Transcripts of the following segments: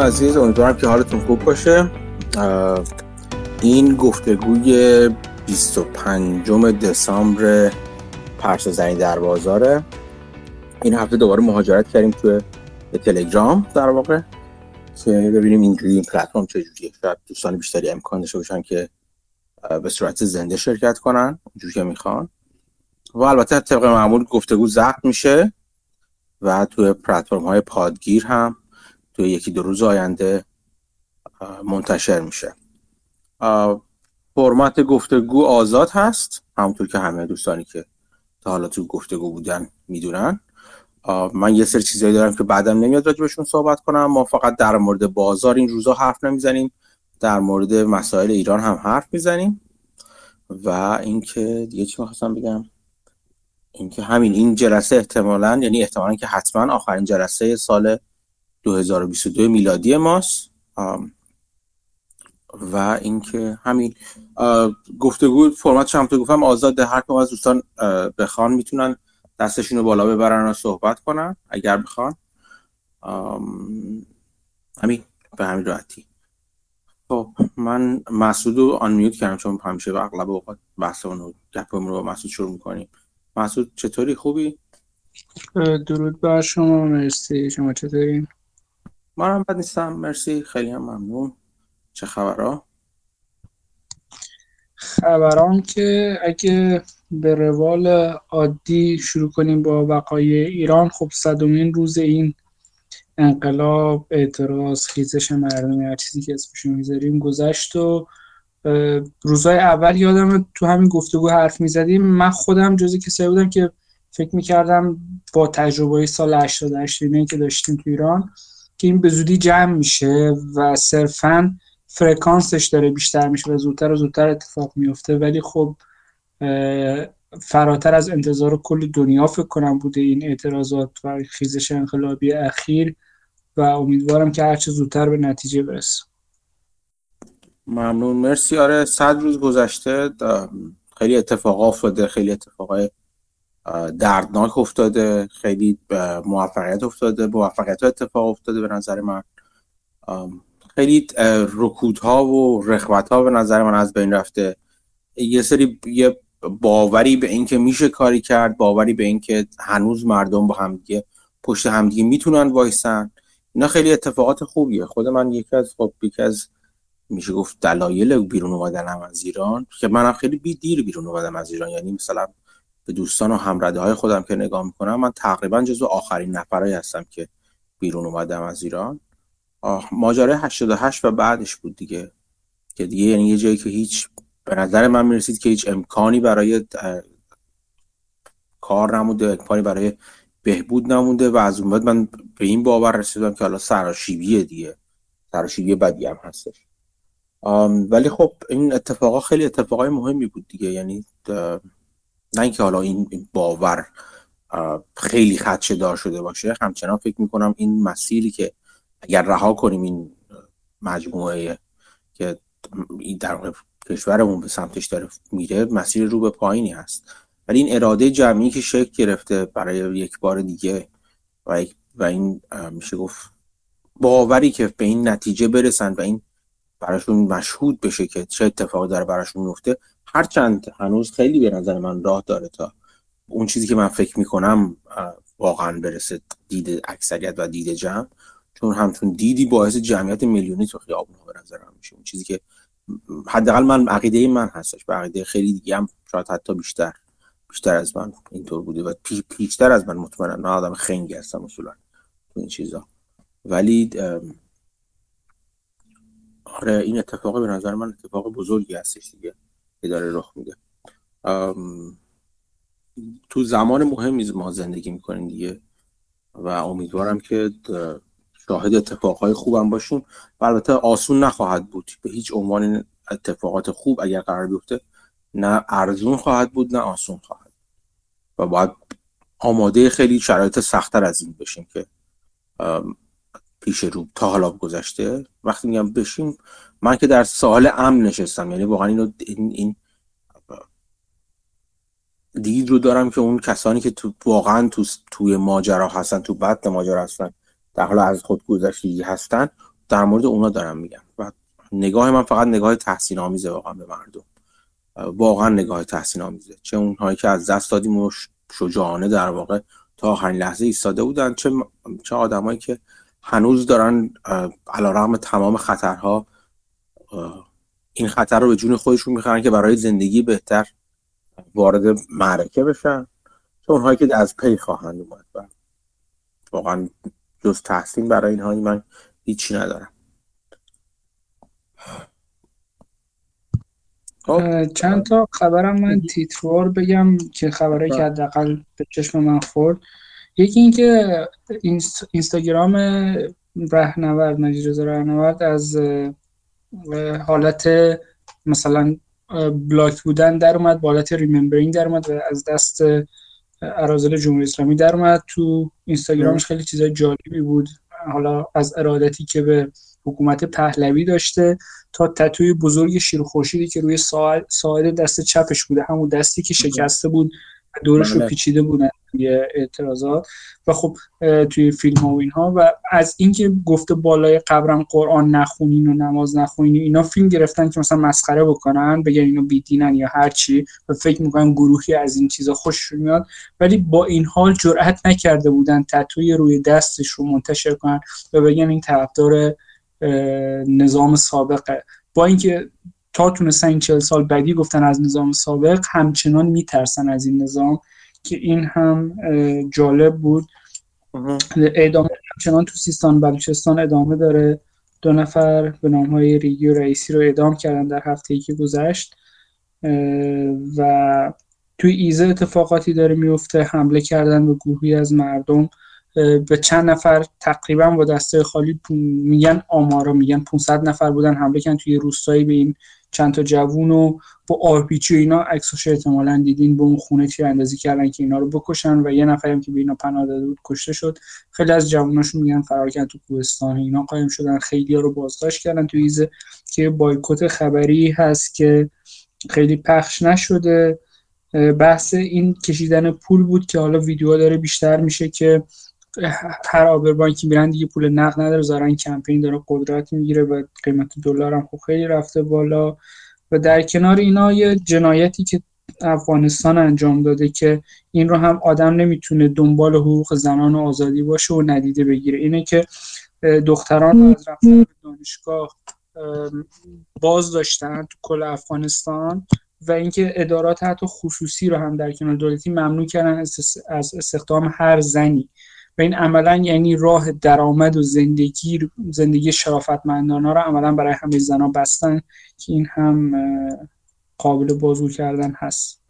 عزیز امیدوارم که حالتون خوب باشه. این گفتگوی 25 دسامبر پرس زنی در بازاره. این هفته دوباره مهاجرت کردیم توی تلگرام در واقع که ببینیم اینجوری این پلتفرم چجوریه شاید دوستان بیشتری امکان داشته باشن که به صورت زنده شرکت کنن اونجوری که می‌خوان. و البته طبق معمول گفتگو ضبط میشه و توی پلتفرم های پادگیر هم توی یکی دو روز آینده منتشر میشه. فرمت گفتگو آزاد هست همونطور که همه دوستانی که تا حالا تو گفتگو بودن می‌دونن. من یه سری چیزایی دارم که بعدم نمیاد راجبشون صحبت کنم. ما فقط در مورد بازار این روزا حرف نمی‌زنیم. در مورد مسائل ایران هم حرف می‌زنیم. و اینکه دیگه چی می‌خواستم بگم؟ اینکه همین این جلسه احتمالا یعنی احتمالا که حتما آخرین جلسه سال 2022 میلادی ماست. و اینکه همین گفتگو فرمتش هم تو گفتم آزاد هر کدوم از دوستان بخوان می‌تونن دستشون رو بالا ببرن و صحبت کنن اگر بخوان. همین به همین راحتی. خب من مسعود رو آن میوت کردم چون همیشه به اغلب اوقات بحثمون رو رو با مسعود شروع می‌کنیم. مسعود چطوری؟ خوبی؟ درود بر شما مرسی. شما چطوری؟ من بد نیستم. مرسی. خیلی هم ممنون. چه خبرها؟ خبران که اگه به روال عادی شروع کنیم با وقایع ایران خب صدومین روز این انقلاب اعتراض خیزش مردمی هر چیزی که اسمش می‌ذاریم گذشت و روزای اول یادم تو همین گفتگو حرف می‌زدیم. من خودم جزی کسایی بودم که فکر می‌کردم با تجربه سال 88 که داشتیم تو ایران که این به زودی جمع میشه و صرفا فرکانسش داره بیشتر میشه و زودتر و زودتر اتفاق میفته. ولی خب فراتر از انتظار کل دنیا فکر کنم بوده این اعتراضات و خیزش انقلابی اخیر و امیدوارم که هرچه زودتر به نتیجه برسه. ممنون. مرسی. آره صد روز گذشته. خیلی اتفاق افتاده خیلی اتفاقای دردناک افتاده خیلی موفقیت افتاده موفقیت اتفاق افتاده به نظر من. خیلی رکودها و رخوتها به نظر من از بین رفته. یه سری یه باوری به اینکه میشه کاری کرد باوری به اینکه هنوز مردم با همدیگه پشت همدیگه می‌تونن وایسن. اینا خیلی اتفاقات خوبیه. خود من یکی از خب یکی از میشه گفت دلایل بیرون اومدنم از ایران که منم خیلی بی دیر بیرون اومدم از ایران. یعنی مثلا به دوستان و همرده های خودم که نگاه می‌کنم من تقریبا جزو آخرین نفرایی هستم که بیرون اومدم از ایران. ماجرای 88 و بعدش بود دیگه. که دیگه یعنی یه جایی که هیچ به نظر من می‌رسید که هیچ امکانی برای کار نمونده امکانی برای بهبود نمونده و از اون بعد من به این باور رسیدم که حالا سراشیبیه دیگه. سراشیبی بدی هم هستش. ولی خب این اتفاقا خیلی اتفاقای مهمی بود دیگه. یعنی نه اینکه حالا این باور خیلی خدشه دار شده باشه همچنان فکر می‌کنم این مسیری که اگر رها کنیم این مجموعه که این در کشورمون به سمتش داره میره مسیر رو به پایینی هست. ولی این اراده جمعی که شکل گرفته برای یک بار دیگه و, و این میشه گفت باوری که به این نتیجه برسن و این براشون مشهود بشه که چه اتفاقی داره براشون میفته هرچند هنوز خیلی به نظر من راه داره تا اون چیزی که من فکر می‌کنم واقعا برسه دید اکثریت و دید جمع. چون همچون دیدی باعث جمعیت میلیونی تو خیابون به نظرم میشه. اون چیزی که حداقل من عقیده من هستش. و عقیده خیلی دیگه هم شاید حتی بیشتر بیشتر از من اینطور بوده و پی پیچتر از من مطمئنا. نه آدم خنگی هستم اصولا تو این چیزا. ولی آره این اتفاق به نظر من اتفاق بزرگی هستش دیگه. که داره رخ میده. تو زمان مهمی ما زندگی می‌کنیم دیگه. و امیدوارم که شاهد اتفاقهای خوبم باشیم. و البته آسون نخواهد بود. به هیچ عنوان اتفاقات خوب اگر قرار بیفته نه ارزون خواهد بود نه آسون خواهد و باید آماده خیلی شرایط سختتر از این بشیم که پیش رو تا حالا گذشته. وقتی میگم بشیم من که در سال امن نشستم. یعنی واقعا اینو این, این دید رو دارم که اون کسانی که تو واقعا تو توی ماجرا هستن تو بد ماجرا هستن در حال از خودگذشتگی هستن در مورد اونا دارم میگم. و نگاه من فقط نگاه تحسین آمیزه واقعا به مردم. واقعا نگاه تحسین آمیزه چه اونهایی که از دست دادیم و شجاعانه در واقع تا آخرین لحظه ایستاده بودن چه چه آدمایی که هنوز دارن علیرغم تمام خطرها این خطر رو به جون خودشون می‌خوان که برای زندگی بهتر وارد معرکه بشن چه اونهایی که از پی خواهند اومد و واقعا جز تحسین برای اینها من هیچی ندارم خب. چند تا خبرم من تیتروار بگم که خبره که بله. حداقل به چشم من خورد یکی اینکه اینستاگرام رهنورد نجی رضا رهنورد از حالت مثلا block بودن در اومد با حالت remembering در اومد و از دست اراذل جمهوری اسلامی در اومد. تو اینستاگرامش خیلی چیزای جالبی بود. حالا از ارادتی که به حکومت پهلوی داشته تا تتوی بزرگ شیر خورشیدی که روی ساعد دست چپش بوده. همون دستی که شکسته بود و دورش رو بله. پیچیده بودن. توی اعتراضات و خب توی فیلم ها و اینها و از اینکه گفته بالای قبرم قرآن نخونین و نماز نخونین اینا فیلم گرفتن که مثلا مسخره بکنن بگن اینو بیدینن یا هر چی و فکر می‌کنن گروهی از این چیزا خوششون میاد. ولی با این حال جرأت نکرده بودن تتوی روی دستش رو منتشر کنن و بگن این طرفدار نظام سابقه. با اینکه تا تونستن این چهل سال بعدی گفتن از نظام سابق همچنان میترسن از این نظام. که این هم جالب بود. ادامه همچنان تو سیستان بلوچستان ادامه داره. دو نفر به نام های ریگی و رئیسی رو ادام کردن در هفته ای که گذشت. و توی ایزه اتفاقاتی داره میفته. حمله کردن به گروهی از مردم. به چند نفر تقریبا با دسته خالی میگن آمارا میگن 500 نفر بودن. حمله کردن توی روستایی به این چند تا جوون و با آرپیچی و اینا عکسش احتمالا دیدین به اون خونه تیر اندازی کردن که اینا رو بکشن و یه نفرم که به اینا پناه داده بود کشته شد. خیلی از جووناشون میگن فرار کردن تو کوهستان اینا قایم شدن. خیلی رو بازداشت کردن تو ایزه که بایکوت خبری هست که خیلی پخش نشده. بحث این کشیدن پول بود که حالا ویدیو داره بیشتر میشه که هر آبربانکی میرن دیگه پول نقد نداره زارن کمپین داره قدرت می‌گیره و قیمت دلار هم خب خیلی رفته بالا. و در کنار اینا یه جنایتی که افغانستان انجام داده که این رو هم آدم نمی‌تونه دنبال حقوق زنان و آزادی باشه و ندیده بگیره. اینه که دختران از رفتن دانشگاه باز داشتن تو کل افغانستان و اینکه ادارات حتی خصوصی رو هم در کنار دولتی ممنوع کردن از استخدام هر زنی. این عملا یعنی راه درآمد و زندگی زندگی شرافتمندانه رو عملا برای همه زنها بستن که این هم قابل بازو کردن هست.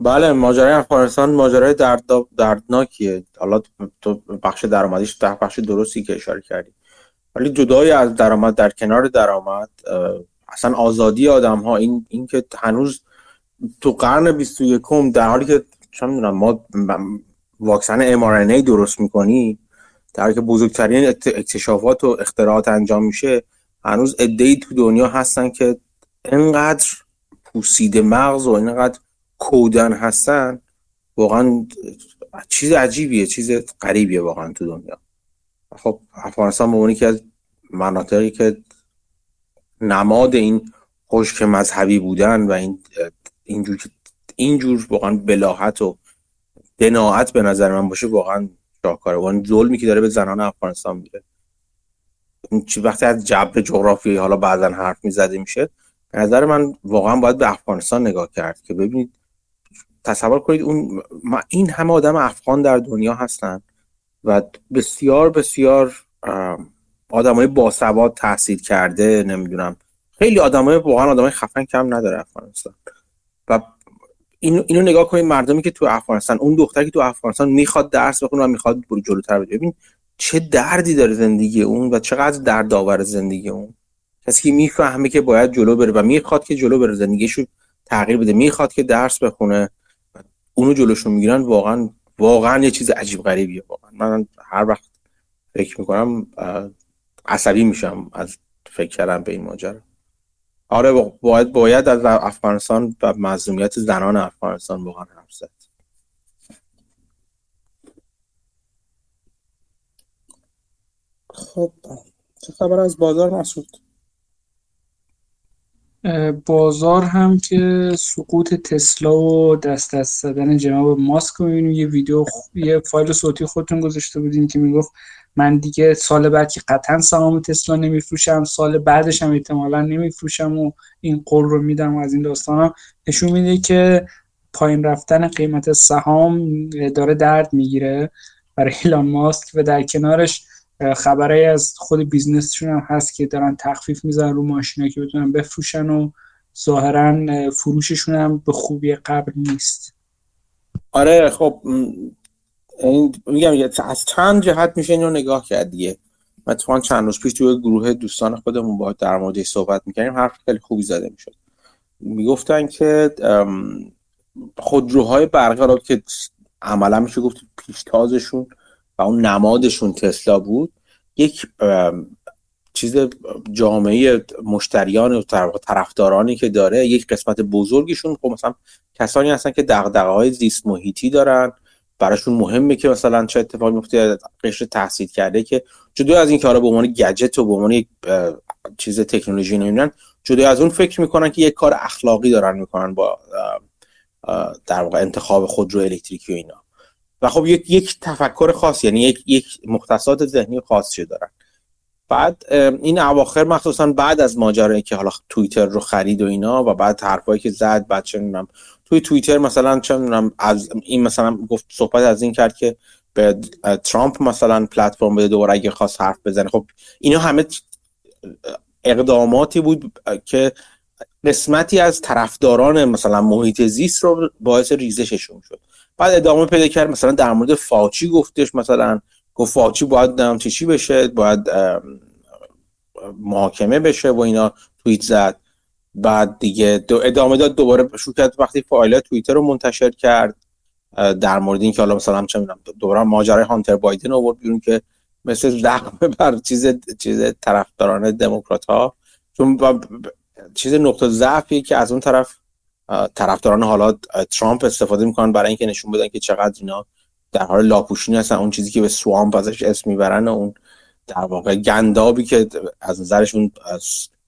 بله ماجرای افغانستان ماجرای درد دردناکیه. حالا تو بخش درآمدیش در بخش درستی که اشاره کردی. ولی جدای از درآمد در کنار درآمد اصلا آزادی آدم ها این این که هنوز تو قرن 21 در حالی که چه می‌دونم ما واکسن mRNA درست می‌کنی؟ در که بزرگترین اکتشافات و اختراعات انجام میشه. هنوز ای تو دنیا هستن که انقدر پوسیده مغز و اینقدر کودن هستن. واقعا چیز عجیبیه چیز غریبیه واقعا تو دنیا. خب افغانستان به که از مناطقی که نماد این خشک مذهبی بودن و این اینجور اینجور واقعا بلاحت و دناعت به نظر من باشه واقعا شاهکاره واقعا ظلمی که داره به زنان افغانستان چی وقتی از جبر جغرافیایی حالا بعدا حرف می‌زده میشه به نظر من واقعا باید به افغانستان نگاه کرد که ببینید تصور کنید اون این همه آدم افغان در دنیا هستن و بسیار بسیار آدمای باسواد تحصیل کرده نمی‌دونم. خیلی آدمای واقعا آدمای خفن کم نداره افغانستان. و اینو اینو نگاه کنید مردمی که تو افغانستان اون دختری که تو افغانستان می‌خواد درس بخونه و می‌خواد برو جلوتر بره ببین چه دردی داره زندگی اون و چقدر درد آور زندگی اون. کسی که می‌فهمه که باید جلو بره و می‌خواد که جلو بره زندگیشو تغییر بده می‌خواد که درس بخونه اونو جلوشون می‌گیرن واقعا واقعا یه چیز عجیب غریبیه واقعا. من هر وقت فکر می‌کنم عصبی میشم از فکر کردن به این ماجرا. آره باید باید از افغانستان و مظلومیت زنان افغانستان واقعا حرف زد. خب چه خبر از بازار مسعود؟ بازار هم که سقوط تسلا و دست دست زدن جناب ماسک رو می‌بینیم یه ویدیو یه فایل صوتی خودتون گذاشته بودیم که می‌گفت من دیگه سال بعد که قطعا سهام تسلا نمیفروشم سال بعدش هم احتمالا نمیفروشم و این قول رو میدم و از این داستان ها نشون میده که پایین رفتن قیمت سهام داره درد می‌گیره. برای ایلان ماسک و در کنارش خبرهایی از خود بیزنسشون هم هست که دارن تخفیف می‌زنن رو ماشینا که بتونن بفروشن و ظاهرا فروششون هم به خوبی قبل نیست. آره خب این میگم از چند جهت میشه اینو نگاه کرد دیگه. من تو چند روز پیش توی گروه دوستان خودمون با در مورد صحبت می‌کردیم حرف خیلی خوبی زده می‌شد. می‌گفتن که خودروهای برقی که عملا میشه گفت پیشتازشون و اون نمادشون تسلا بود یک چیز جامعه مشتریان و طرفدارانی که داره یک قسمت بزرگیشون خب مثلا کسانی هستن که دغدغه های زیست محیطی دارن. براشون مهمه که مثلا چه اتفاقی میفته قشر تحصیل کرده که جدا از این که به عنوان گجت و به عنوان یک چیز تکنولوژی نمی‌دونن جدا از اون فکر می‌کنن که یک کار اخلاقی دارن می‌کنن با در واقع انتخاب خودرو الکتریکی و اینا. و خب یک یک تفکر خاص یعنی یک یک مختصات ذهنی خاصی دارن. بعد این اواخر مخصوصا بعد از ماجرایی که حالا توییتر رو خرید و اینا و بعد حرفایی که زد بعد چه توی توییتر مثلا چه می‌دونم از این مثلا گفت صحبت از این کرد که به ترامپ مثلا پلتفرم بده دوباره اگه خواست حرف بزنه. خب اینا همه اقداماتی بود که قسمتی از طرفداران مثلا محیط زیست رو باعث ریزششون شد. بعد ادامه پیدا کرد مثلا در مورد فاچی گفتش مثلا گفت فاچی باید نم چی بشه؟ باید محاکمه بشه و اینا توییت زد. بعد دیگه دو ادامه داد دوباره کرد وقتی فایل توییتر رو منتشر کرد. در مورد اینکه حالا مثلا چه می‌دونم دوباره ماجرای هانتر بایدن آورد بیرون که مثل رقم بر چیز چیز طرفداران دموکرات ها چون چیز نقطه ضعفی که از اون طرف طرفداران حالا ترامپ استفاده می‌کنن برای اینکه نشون بدن که چقدر اینا در حال لاپوشینی هستن اون چیزی که به سوامپ ازش اسم می‌برن اون در واقع گندابی که از نظرشون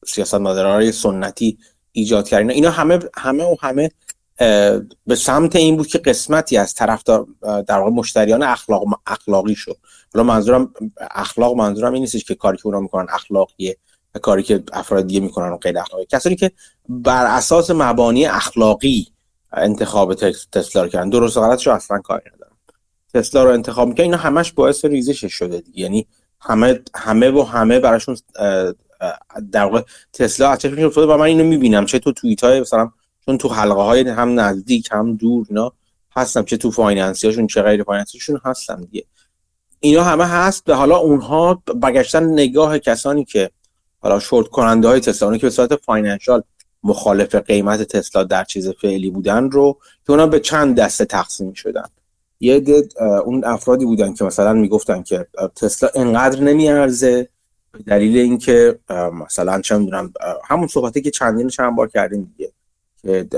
سیاست مدارای سنتی ایجاد کردن اینا همه همه و همه به سمت این بود که قسمتی از طرفدار در واقع مشتریان اخلاق اخلاقی شد. حالا منظورم اخلاق منظورم این نیستش که کاری که اونا می‌کنن اخلاقیه کاری که افراد دیگه می‌کنن غیر اخلاقی. کسانی که بر اساس مبانی اخلاقی انتخاب تسلا رو کردن درست و غلطش اصلا کاری تسلا رو انتخاب می‌کنن اینا همش باعث ریزش شده دیگه. یعنی همه همه و همه براشون در واقع تسلا از چشمش افتاده و من اینو می‌بینم. چه تو توییت های مثلا چون تو حلقه های هم نزدیک هم دور اینا هستم چه تو financial شون چه غیر financial شون هستم دیگه. اینا همه هست به حالا اونها برگشتن نگاه کسانی که حالا شورت کننده های تسلا که به صورت financial مخالف قیمت تسلا در چیز فعلی بودن رو که اونا به چند دسته تقسیم شدن. یه اون افرادی بودن که مثلا می‌گفتن که تسلا انقدر نمیارزه به دلیل اینکه مثلا چه می‌دونم همون صحبتی که چندین چند بار کردیم دیگه که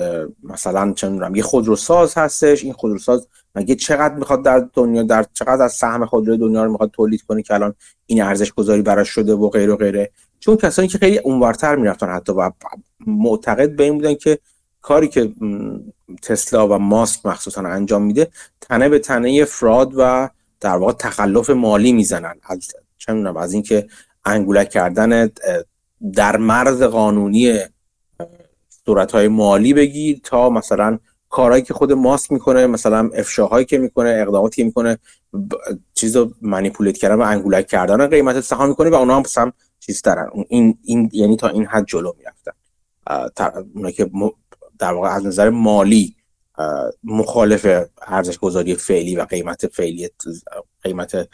مثلا چه می‌دونم یه خودروساز هستش این خودروساز مگه چقدر می‌خواد در دنیا در چقدر از سهم خودرو دنیا رو می‌خواد تولید کنه که الان این ارزش گذاری براش شده و غیره و غیره؟ چون کسانی که خیلی اونورتر می‌رفتن حتی و معتقد به این بودن که کاری که تسلا و ماسک مخصوصا انجام میده تنه به تنه فراد و در واقع تخلف مالی می‌زنن. از چه از اینکه انگولک کردن در مرز قانونی صورت مالی بگیر تا مثلا کارهایی که خود ماسک می‌کنه مثلا افشاهایی که می‌کنه اقداماتی که می‌کنه چیز رو منیپولیت کردن و انگولک کردن قیمت سهام می‌کنه و اونا هم هم چیز دارن این, این یعنی تا این حد جلو می‌رفتن. اونا که در واقع از نظر مالی مخالف ارزش گذاری فعلی و قیمت فعلی قیمت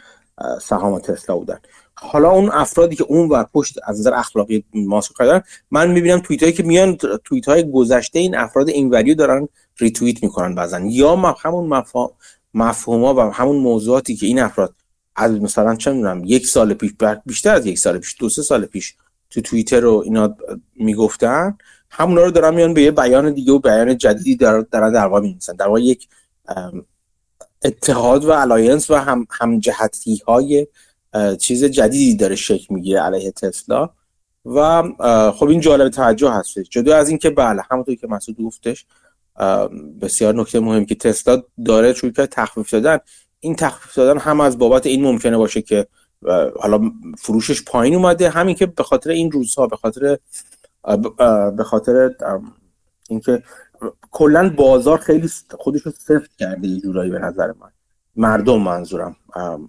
سهام تسلا بودن. حالا اون افرادی که اون ور پشت از نظر اخلاقی ماسک کردن من می‌بینم توییت هایی که میان توییت های گذشته این افراد این وریو دارن ریتوییت می‌کنن بعضن. یا همون مفهوم ها و همون موضوعاتی که این افراد از مثلا چه می‌دونم یک سال پیش بیشتر از یک سال پیش دو سه سال پیش تو توییتر رو اینا می‌گفتن همونا رو دارن میان به یه بیان دیگه و بیان جدیدی دارن در واقع می‌نویسن. در واقع یک اتحاد و alliance و هم همجهتی های چیز جدیدی داره شکل می‌گیره علیه تسلا. و خب این جالب توجه هستش. جدا از اینکه بله همونطور که مسعود گفتش بسیار نکته مهم که تسلا داره چون که تخفیف دادن. این تخفیف دادن هم از بابت این ممکنه باشه که حالا فروشش پایین اومده. همین که به خاطر این روزها به خاطر به خاطر اینکه کلا بازار خیلی خودش رو سفت کرده یه جورایی به نظر من. مردم منظورم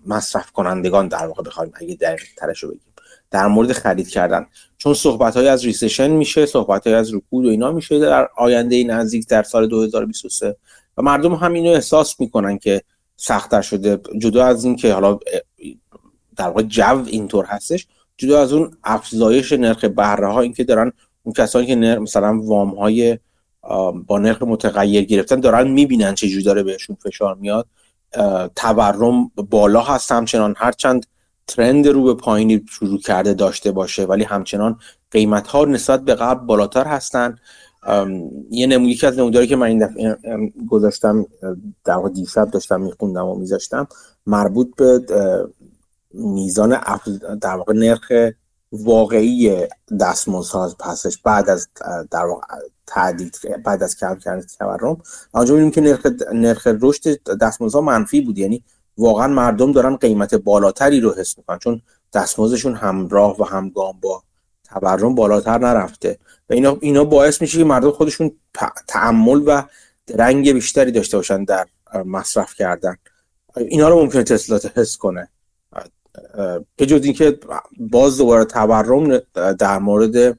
مصرف کنندگان در واقع بخوایم اگه دقیق ترش رو بگیم. در مورد خرید کردن. چون صحبت های از ریسشن میشه صحبت های از رکود و اینا میشه در آینده نزدیک در سال 2023 و مردم هم اینو احساس می‌کنن که سختتر شده. جدا از این که حالا در واقع جو اینطور هستش جدا از اون افزایش نرخ بهره ها اینکه دارن اون کسانی که نرخ مثلا وام های با نرخ متغیر گرفتن دارن می‌بینن چه داره بهشون فشار میاد. تورم بالا هست همچنان. هرچند ترند رو به پایینی شروع کرده داشته باشه ولی همچنان قیمت ها نسبت به قبل بالاتر هستن. یه نمونه یکی از نموداری که من این دفعه گذاشتم در دیشب داشتم میخوندم و میذاشتم مربوط به میزان در واقع نرخ واقعی دستمزد پسش بعد از در تعدید بعد از کم کردن تورم. آنجا می‌بینیم که نرخ نرخ رشد دستمزدها منفی بود. یعنی واقعا مردم دارن قیمت بالاتری رو حس می‌کنن چون دستمزدشون همراه و همگام با تورم بالاتر نرفته. و اینا اینا باعث میشه که مردم خودشون تعمل و رنگ بیشتری داشته باشن در مصرف کردن. اینا رو ممکنه تسلا حس کنه. به جز اینکه باز دوباره تورم در مورد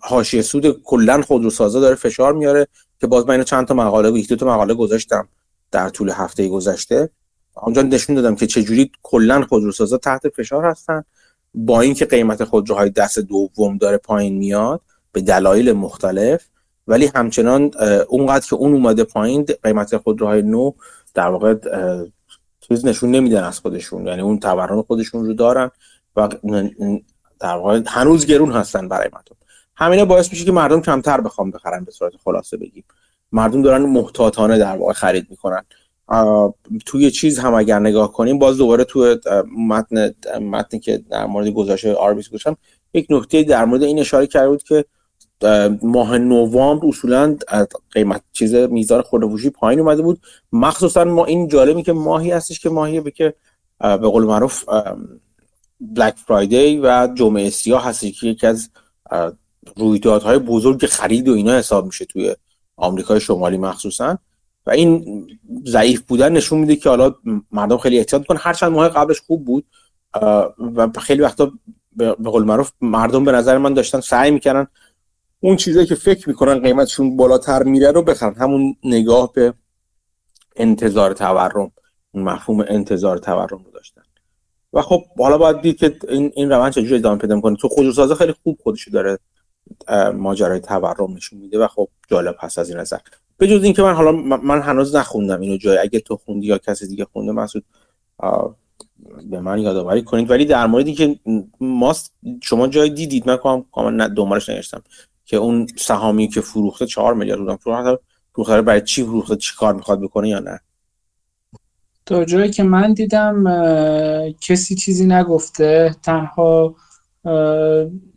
حاشیه سود کلا خودروسازا داره فشار میاره که باز من چند تا مقاله و دو تا مقاله گذاشتم در طول هفته گذشته. آنجا نشون دادم که چجوری کلا خودروسازا تحت فشار هستن. با اینکه قیمت خودروهای دست دوم داره پایین میاد به دلایل مختلف ولی همچنان اونقدر که اون اومده پایین قیمت خودروهای نو در واقع چیز نشون نمیدن از خودشون. یعنی اون تورم خودشون رو دارن و در واقع هنوز گرون هستن برای مردم. همینا باعث میشه که مردم کمتر بخوام بخرن به صورت خلاصه بگیم. مردم دارن محتاطانه در واقع خرید می‌کنن. توی چیز هم اگر نگاه کنیم باز دوباره توی متن متنی که در مورد گزارش آربیس گوشم یک نکته در مورد این اشاره کرده بود که ماه نوامبر اصولا قیمت چیز میزان خودفروشی پایین اومده بود. مخصوصا ما این جالبی که ماهی هستش که ماهی به که به قول معروف بلک فرایدی و جمعه سیاه هستش که یکی از رویدادهای بزرگ خرید و اینا حساب میشه توی آمریکای شمالی مخصوصا. و این ضعیف بودن نشون میده که حالا مردم خیلی احتیاط کنن هر چند ماه قبلش خوب بود و خیلی وقتا به قول معروف مردم به نظر من داشتن سعی می‌کنن اون چیزایی که فکر می‌کنن قیمتشون بالاتر میره رو بخرن. همون نگاه به انتظار تورم. اون مفهوم انتظار تورم رو داشتن. و خب حالا باید دید که این این روند چجوری ادامه پیدا کنه تو خودروسازا خیلی خوب خودشو داره ماجرای تورم نشون میده و خب جالب هست از این نظر. به جز اینکه من حالا من هنوز نخوندم اینو جای اگه تو خوندی یا کسی دیگه خونده مسعود به من یادآوری کنید. ولی در موردی که ماست شما جای دیدید من کاملا دنبالش نگشتم. که اون سهامی که فروخته 4 میلیارد بودن. فروخته فروخته برای چی فروخته چی کار می‌خواد بکنه یا نه؟ تا جایی که من دیدم کسی چیزی نگفته. تنها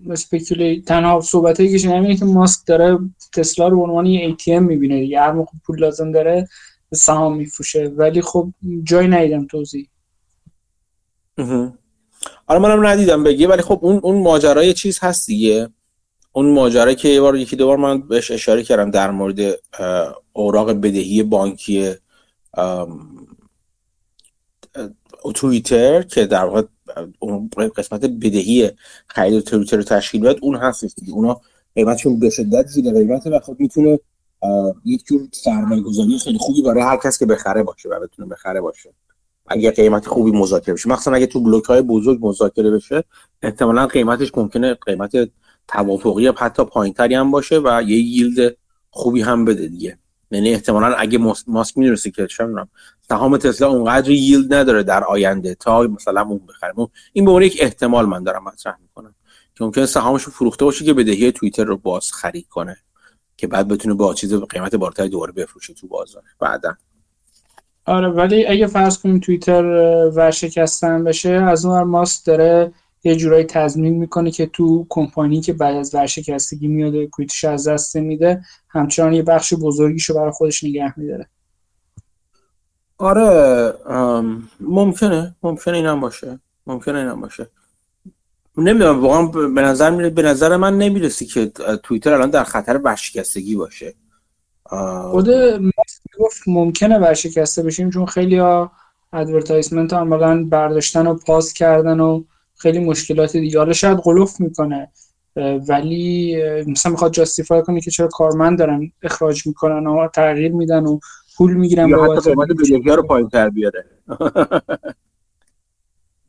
اسپیکولی تنها صحبت هایی که شنیدم که ماسک داره تسلا رو به عنوان یه ATM می‌بینه دیگه. هر موقع پول لازم داره سهام میفروشه. ولی خب جای ندیدم توضیح. آره منم ندیدم بگی. ولی خب اون اون ماجرای چیز هست دیگه. اون ماجرا که یه بار یکی دو بار من بهش اشاره کردم در مورد اوراق بدهی بانکی توییتر که در واقع اون قسمت بدهی خرید توییتر رو تشکیل داد اون هست دیگه. اونا قیمتشون به شدت زیر قیمته و خب می‌تونه یک جور سرمایه گذاری خیلی خوبی برای هر کس که بخره باشه و بتونه بخره باشه. اگر قیمت خوبی مذاکره بشه. مخصوصا اگه تو بلوک های بزرگ مذاکره بشه احتمالا قیمتش ممکنه قیمت توافقی حتی پایینتری هم باشه و یه ییلد خوبی هم بده دیگه. یعنی احتمالا اگه ماسک می‌دونسته که چه سهام تسلا اونقدر ییلد نداره در آینده تا مثلا اون بخریم. این به عنوان یک احتمال من دارم مطرح می‌کنم که ممکنه سهامش فروخته باشه که بدهی توییتر رو باز خرید کنه که بعد بتونه با چیز قیمت بالاتری دوباره بفروشه تو بازار. بعدا. آره ولی اگه فرض کنیم توییتر ورشکستن بشه از اون ماست داره یه جورایی تضمین می‌کنه که تو کمپانی که بعد از ورشکستگی میاد کویتش از دست میده همچنان یه بخش بزرگیشو برای خودش نگه میداره. آره ممکنه ممکنه اینم باشه ممکنه اینم باشه. نمی‌دونم واقعا به نظر میره به نظر من نمی‌رسی که توییتر الان در خطر ورشکستگی باشه. خود گفت ممکنه ورشکسته بشیم چون خیلی ها advertisement ها عملا برداشتن و pause کردن و خیلی مشکلات دیگه. حالا شاید غلو می‌کنه ولی مثلا می‌خواد justify کنه که چرا کارمند دارن اخراج می‌کنن و تغییر میدن و پول می‌گیرن یا حتی رو پایین تر بیاره.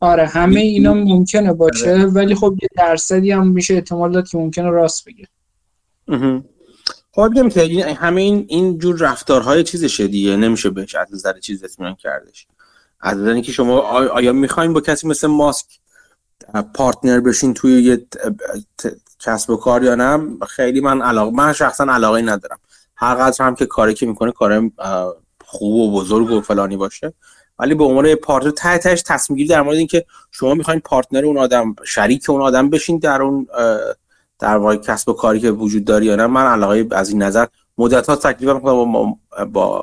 آره همه اینا ممکنه باشه آره. ولی خب یه درصدی هم میشه احتمال داد که ممکنه راست بگه. خب بگم که همه این این جور رفتارهای چیزشه دیگه. نمیشه بهش از نظر چیز اطمینان کردش. از نظر اینکه شما آیا می‌خواین با کسی مثل ماسک پارتنر بشین توی یه کسب و کار یا نه خیلی من علاقه من شخصا علاقه ندارم. هر قدر هم که کاری که می‌کنه کار خوب و بزرگ و فلانی باشه. ولی به عنوان پارتنر ته تهش تصمیم گیری در مورد اینکه شما می‌خواین پارتنر اون آدم شریک اون آدم بشین در اون در واقع کسب و کاری که وجود داری یا نه من علاقه از این نظر مدت ها تکلیفم با, با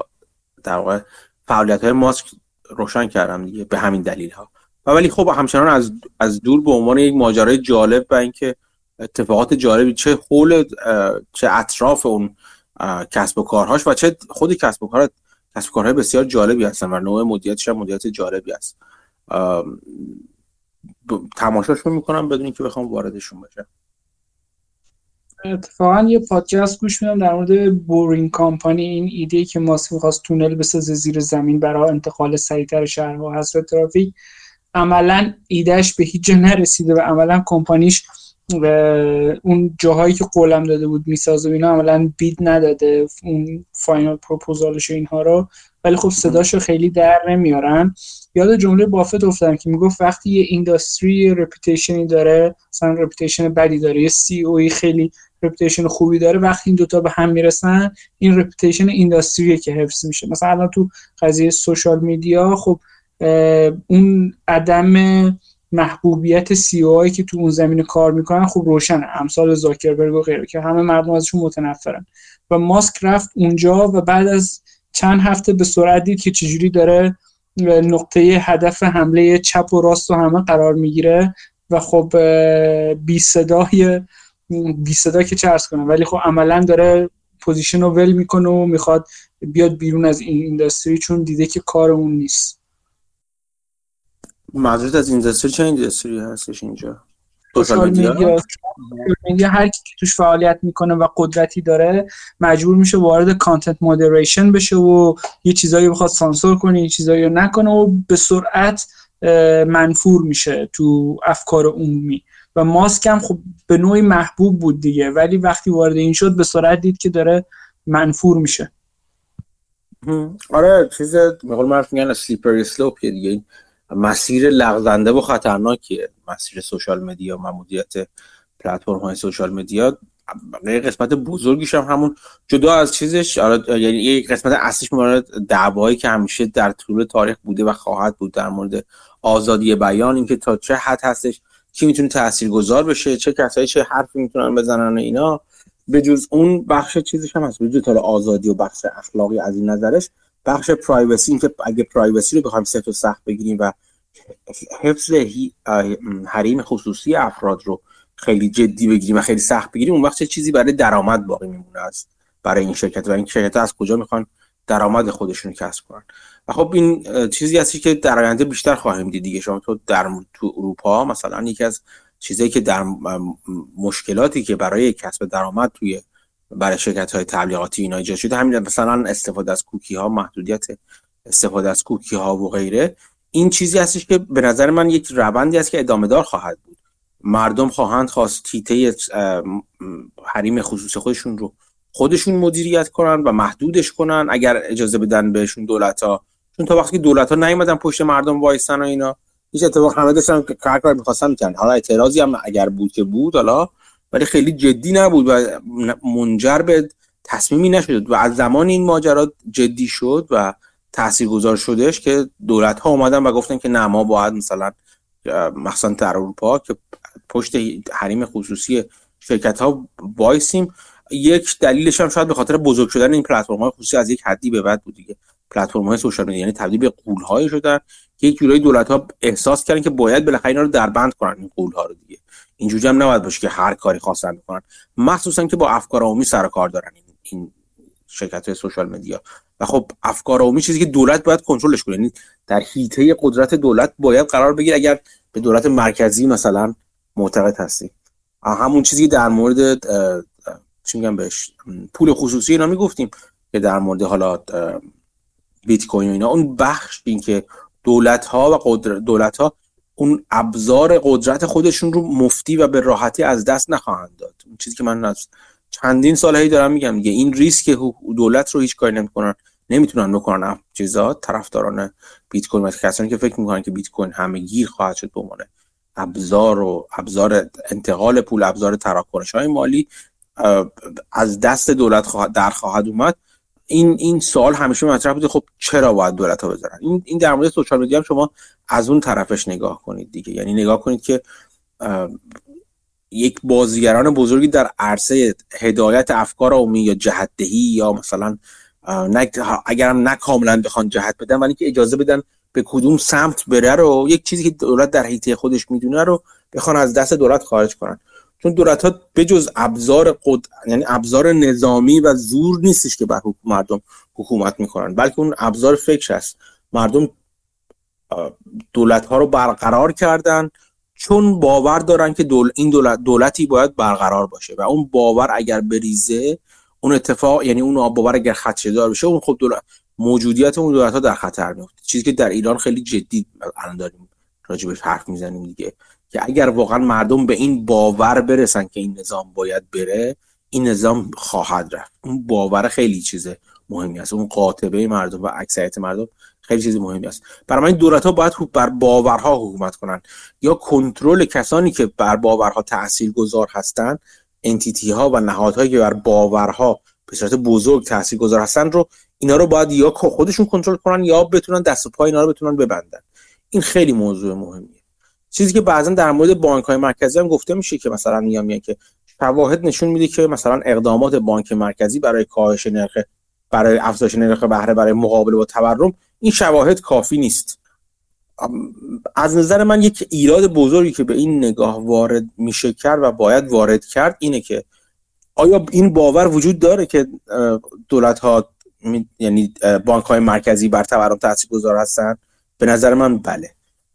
در واقع فعالیت های ماسک روشن کردم دیگه به همین دلیل ها و ولی خب همچنان از از دور به عنوان یک ماجرای جالب و اینکه اتفاقات جالبی چه حول چه اطراف اون کسب و کارهاش و چه خود کسب و کار کسب و کارهای بسیار جالبی هستن و نوع مدیریتش هم مدیریت جالبی است. تماشاشون می‌کنم بدون اینکه بخوام واردشون بشم اتفاقا یه پادکست گوش میدم در مورد بورینگ کامپانی این ایده که ماسک می‌خواست تونل بسازه زیر زمین برای انتقال سریعتر شهرها حذف ترافیک عملا ایدهش به هیچ جا نرسیده و عملا کمپانیش و اون جاهایی که قولم داده بود می‌سازه و اینا عملا bid نداده اون final proposal ش و اینها رو. ولی خب صداشو خیلی در نمیارن. یاد جمله بافت افتادم که می‌گفت وقتی یه industry reputation ی داره مثلا reputation بدی داره یه CEO ی خیلی reputation خوبی داره وقتی این دوتا به هم می‌رسن این reputation industry ه که حفظ میشه. مثلا الان تو قضیه social media خب اون عدم محبوبیت CEO یی که تو اون زمین کار می‌کنن خوب روشنه. امثال زاکربرگ و غیره که همه مردم ازشون متنفرن. و ماسک رفت اونجا و بعد از چند هفته به سرعت دید که چجوری داره نقطه هدف حمله چپ و راست و همه قرار می‌گیره و خب بی صدای بی صدا که چه کنه ولی خب عملا داره position رو ول می‌کنه و می‌خواد بیاد بیرون از این اینداستری چون دیده که کار اون نیست. منظورت از اینداستری چه اینداستری هستش اینجا؟ سوشال میدیا هر کی که توش فعالیت می‌کنه و قدرتی داره مجبور میشه وارد کانتنت مودریشن بشه و یه چیزایی بخواد سانسور کنه یه چیزایی رو نکنه و به سرعت منفور میشه تو افکار عمومی. و ماسک هم خب به نوعی محبوب بود دیگه ولی وقتی وارد این شد به سرعت دید که داره منفور میشه. آره چیز مقال معروف میگن slippery slope دیگه. مسیر لغزنده و خطرناکیه. مسیر social media و مدیریت پلتفرم های social media قسمت بزرگیش هم همون جدا از چیزش. آره، یعنی یک قسمت اصلیش مورد دعوایی که همیشه در طول تاریخ بوده و خواهد بود در مورد آزادی بیان. اینکه تا چه حد هستش کی می‌تونه تاثیرگذار بشه چه کسایی چه حرفی می‌تونن بزنن اینا. به جز اون بخش چیزش هم هست. به جز آزادی و بخش اخلاقی از این نظرش بخش پرایوسی این که اگه پرایوسی رو بخوایم سفت و سخت بگیریم و حفظ حریم خصوصی افراد رو خیلی جدی بگیریم و خیلی سخت بگیریم اون وقت چه چیزی برای درآمد باقی میمونه است برای این شرکت و این شرکت از کجا می‌خوان درآمد خودشون رو کسب کنن. و خب این چیزی هستی که در آینده بیشتر خواهیم دید دیگه. شما تو در تو اروپا مثلا یکی از چیزایی که در مشکلاتی که برای کسب درآمد توی برای شرکت های تبلیغاتی اینا ایجاد شده. همین مثلا استفاده از کوکی ها محدودیت استفاده از کوکی ها و غیره. این چیزی هستش که به نظر من یک روندی است که ادامه دار خواهد بود. مردم خواهند خواست تیته حریم خصوصی خودشون رو خودشون مدیریت کنن و محدودش کنن اگر اجازه بدن بهشون دولت ها چون تا وقتی دولت ها نیومدن پشت مردم وایسن و اینا هیچ اتفاق همه داشتن که کار کار می‌خواستن می‌کنن حالا اعتراضی هم اگر بود که بود حالا ولی خیلی جدی نبود و منجر به تصمیمی نشد و از زمان این ماجرا جدی شد و تاثیرگذار شدهش که دولت ها اومدن و گفتن که نه ما باید مثلا مثلا در اروپا که پشت حریم خصوصی شرکت ها بایسیم یک دلیلش هم شاید به خاطر بزرگ شدن این پلتفرم های خصوصی از یک حدی به بعد بود دیگه. پلتفرم های سوشال مدیا یعنی تبدیل به قول های شدن. که یک جورایی دولت ها احساس کردن که باید بالاخره اینا رو دربند کنن این قول ها رو دیگه. اینجوری هم نباید باشه که هر کاری خواستن می‌کنن مخصوصا که با افکار عمومی سر کار دارن این شرکت های سوشال مدیا. و خب افکار عمومی چیزی که دولت باید کنترلش کنه. یعنی در حیطه قدرت دولت باید قرار بگیره اگر به دولت مرکزی مثلا معتقد هستی. همون چیزی در مورد چی میگم بهش؟ پول خصوصی اینا می‌گفتیم که در مورد حالا بیت کوین و اینا. اون بخش این که دولت ها و قدرت دولت ها اون ابزار قدرت خودشون رو مفتی و به راحتی از دست نخواهند داد. اون چیزی که من از چندین سال هی دارم میگم دیگه این ریسک دولت رو هیچ کاری نمی‌کنن نمی‌تونن بکنن چیزا. طرفداران بیت کوین کسانی که فکر می‌کنن که بیت کوین همه گیر خواهد شد به ابزار و ابزار انتقال پول ابزار تراکنش های مالی از دست دولت در خواهد اومد. این این سوال همیشه مطرح بوده خب چرا باید دولت ها بذارن؟ این این در مورد سوشال مدیا هم شما از اون طرفش نگاه کنید دیگه. یعنی نگاه کنید که یک بازیگران بزرگی در عرصه هدایت افکار عمومی یا جهتدهی یا مثلا اگرم نه کاملا بخوان جهت بدن ولی که اجازه بدن به کدوم سمت بره رو یک چیزی که دولت در حیطه خودش می‌دونه رو بخوان از دست دولت خارج کنن. چون دولت ها بجز ابزار قد... یعنی ابزار نظامی و زور نیستش که بر مردم حکومت می‌کنن بلکه اون ابزار فکر هست مردم دولت ها رو برقرار کردن چون باور دارن که دول... این دولت... دولتی باید برقرار باشه و اون باور اگر بریزه اون اتفاق یعنی اون باور اگر خدشه دار بشه اون خب دولت موجودیت اون دولت ها در خطر میفته چیزی که در ایران خیلی جدی الان داریم راجبش حرف می‌زنیم دیگه. که اگر واقعا مردم به این باور برسن که این نظام باید بره این نظام خواهد رفت. اون باور خیلی چیزه مهمی است. اون قاطبه مردم و اکثریت مردم خیلی چیز مهمی است. برای این دولت ها باید بر باورها حکومت کنن. یا کنترل کسانی که بر باورها تاثیر گذار هستند انتیتی ها و نهادهایی که بر باورها به صورت بزرگ تاثیر گذار هستن رو اینا رو باید یا خودشون کنترل کنن یا بتونن دست و پای اینا رو بتونن ببندن. این خیلی موضوع مهمیه. چیزی که بعضا در مورد بانک های مرکزی هم گفته میشه که مثلا میگم که شواهد نشون میده که مثلا اقدامات بانک مرکزی برای کاهش نرخ برای افزایش نرخ بهره برای مقابله با تورم این شواهد کافی نیست. از نظر من یک ایراد بزرگی که به این نگاه وارد میشه کرد و باید وارد کرد اینه که آیا این باور وجود داره که دولت ها یعنی بانک های مرکزی بر تورم تاثیرگذار هستن؟ به نظر من بله.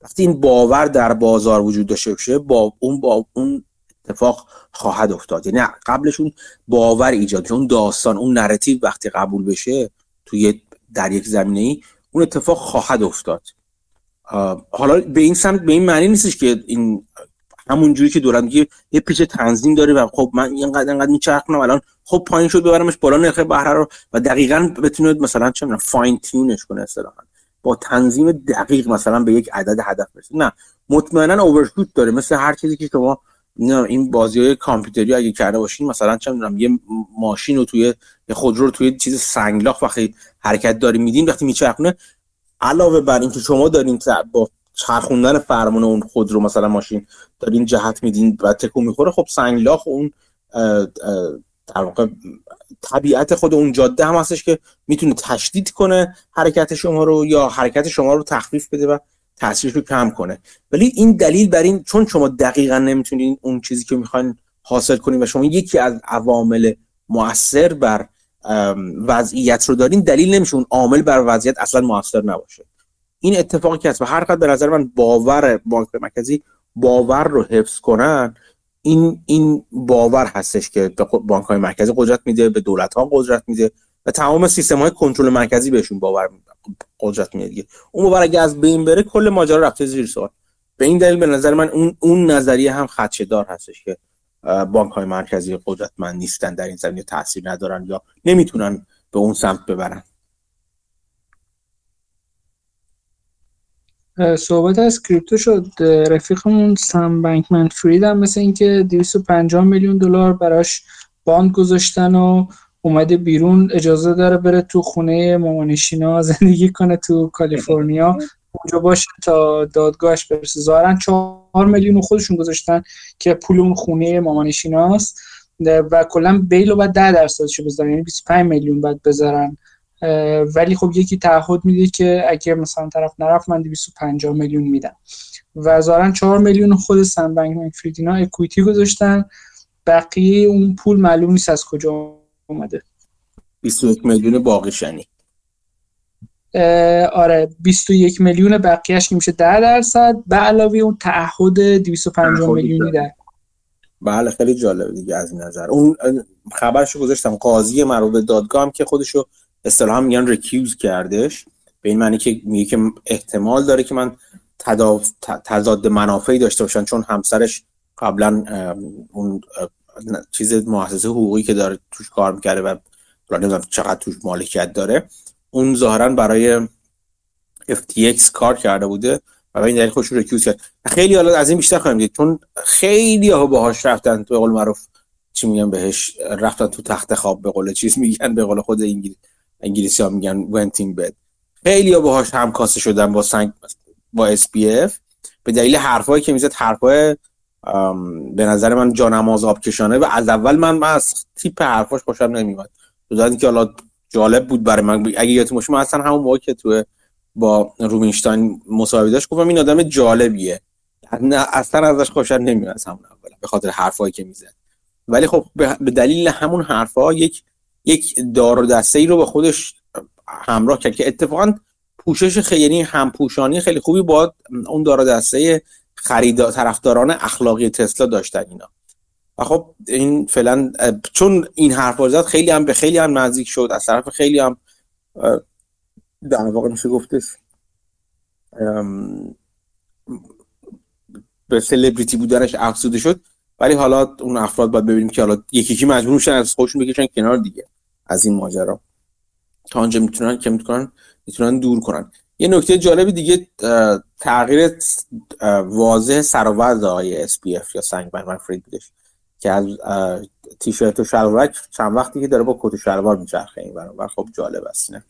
وقتی این باور در بازار وجود داشته باشه با اون با اون اتفاق خواهد افتاد. یعنی قبلش اون باور ایجاد اون داستان اون نراتیو وقتی قبول بشه توی در یک زمینه ای اون اتفاق خواهد افتاد. حالا به این سمت به این معنی نیستش که این همون جوری که دورم میگه یه پیچ تنظیم داره و خب من اینقدر اینقدر میچرخونم الان خب پایین شد ببرمش بالا نرخ بهره رو و دقیقا بتونه مثلا چه فاین تیونش کنه اصطلاحا. با تنظیم دقیق مثلا به یک عدد هدف برسه. نه مطمئنا اوورشوت داره. مثل هر چیزی که شما این بازی های کامپیوتری اگه کرده باشین مثلا چه می‌دونم یه ماشین رو توی خودرو رو توی چیز سنگلاخ وقتی حرکت داری میدین وقتی میچرخونه علاوه بر اینکه شما دارین با چرخوندن فرمان اون خودرو مثلا ماشین دارین جهت میدین و تکون می‌خوره خب سنگلاخ اون در واقع طبیعت خود اون جاده هم هستش که می‌تونه تشدید کنه حرکت شما رو یا حرکت شما رو تخفیف بده و تاثیرش رو کم کنه. ولی این دلیل بر این چون شما دقیقا نمی‌تونین اون چیزی که می‌خواین حاصل کنین و شما یکی از عوامل مؤثر بر وضعیت رو دارین دلیل نمیشه اون عامل بر وضعیت اصلا موثر نباشه. این اتفاقی که هست و هر قدر به نظر من باور بانک مرکزی باور رو حفظ کنن این این باور هستش که به بانک های مرکزی قدرت میده به دولت ها قدرت میده و تمام سیستم های کنترل مرکزی بهشون باور قدرت میده دیگه. اون باور اگه از بین بره کل ماجرا رفته زیر سوال. به این دلیل به نظر من اون اون نظریه هم خدشه دار هستش که بانک های مرکزی قدرتمند نیستن در این زمینه تاثیر ندارن یا نمی‌تونن به اون سمت ببرن. صحبت از کریپتو شد. رفیقمون سم بانکمن فرید هم مثل اینکه 250 میلیون دلار براش باند گذاشتن و اومده بیرون اجازه داره بره تو خونه مامانشینا زندگی کنه تو کالیفرنیا. اونجا باشه تا دادگاهش برسه. ظاهرا چهار میلیون خودشون گذاشتن که پول اون خونه مامانشیناست و کلا بیل رو باید ده درصدشو بذارن یعنی 25 میلیون باید بذارن. ولی خب یکی تعهد میده که اگر مثلا طرف نرفت من 250 میلیون میدم. و ظاهرا 4 میلیون خود سن بنک فریدینا اکویتی گذاشتن. بقیه اون پول معلوم نیست از کجا اومده. 21 میلیون باقیشنی آره 21 میلیون بقیهش که میشه 10 درصد. به علاوه اون تعهد 250 میلیونی در بله خیلی جالب دیگه از این نظر. اون خبرشو گذاشتم قاضی مربوط به دادگاه هم که خودشو اصطلاحا میگن recuse کردش. به این معنی که میگه که احتمال داره که من تضاد منافعی داشته باشن چون همسرش قبلا اون چیز مؤسسه حقوقی که داره توش کار می‌کرده و نمی‌دونم چقدر توش مالکیت داره. اون ظاهرا برای FTX کار کرده بوده و این دلیل خودشو recuse کرد. خیلی حالا از این بیشتر خواهیم دید چون خیلی ها باهاش رفتن به قول معروف چی میگن بهش رفتن تو تخت خواب به قول چیز میگن به قول خود انگلیس. انگلیسی ها میگن ونتین بد خیلی ها باهاش همکاسه شدن با سنگ با اس به دلیل حرفایی که می‌زد حرفای به نظر من جانماز آب کشانه و از اول من, من از تیپ حرفاش خوشم نمیاد تو که حالا جالب بود برای من. اگه یادت باشه من اصلا همون موقع که تو با روبینشتاین مصاحبه داشت گفتم این آدم جالبیه. نه اصلا ازش خوشم نمیاد از همون اول به خاطر حرفایی که می‌زد. ولی خب به دلیل همون حرفا یک یک دار دسته ای رو به خودش همراه کرد که اتفاقا پوشش خیلی یعنی همپوشانی خیلی خوبی با اون دار و دسته خرید طرفداران اخلاقی تسلا داشتن اینا. و خب این فعلا چون این حرف زد خیلی هم به خیلی هم نزدیک شد از طرف خیلی هم در واقع میشه گفتش به سلبریتی بودنش افزوده شد. ولی حالا اون افراد باید ببینیم که حالا یکی یکی مجبور میشن از خودشون بکشن کنار دیگه از این ماجرا. تا آنجا می‌تونن که می‌تونن می‌تونن دور کنن. یه نکته جالبی دیگه تغییر واضح سر و های SPF یا سنگ فرید بودش که از تیشرت و شلوارک چند وقتی که داره با کت و شلوار میچرخه این برابر خب جالب است نه؟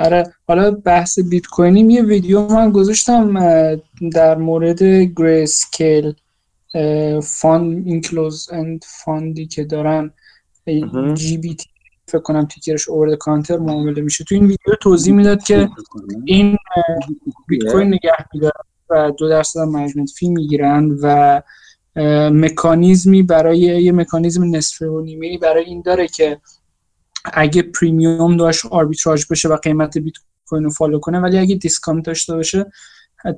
آره حالا بحث بیت کوینیم یه ویدیو من گذاشتم در مورد Grayscale fund این closed-end fund ی که دارن GBTC فکر کنم ticker ش over the counter معامله میشه. تو این ویدیو توضیح می‌داد که این بیت کوین نگه میدارن و دو درصد management fee می‌گیرن و مکانیزمی برای یه مکانیزم نصف و نیمه برای این داره که اگه premium داشت آربیتراژ بشه و قیمت بیت کوین رو follow کنه ولی اگه discount داشته باشه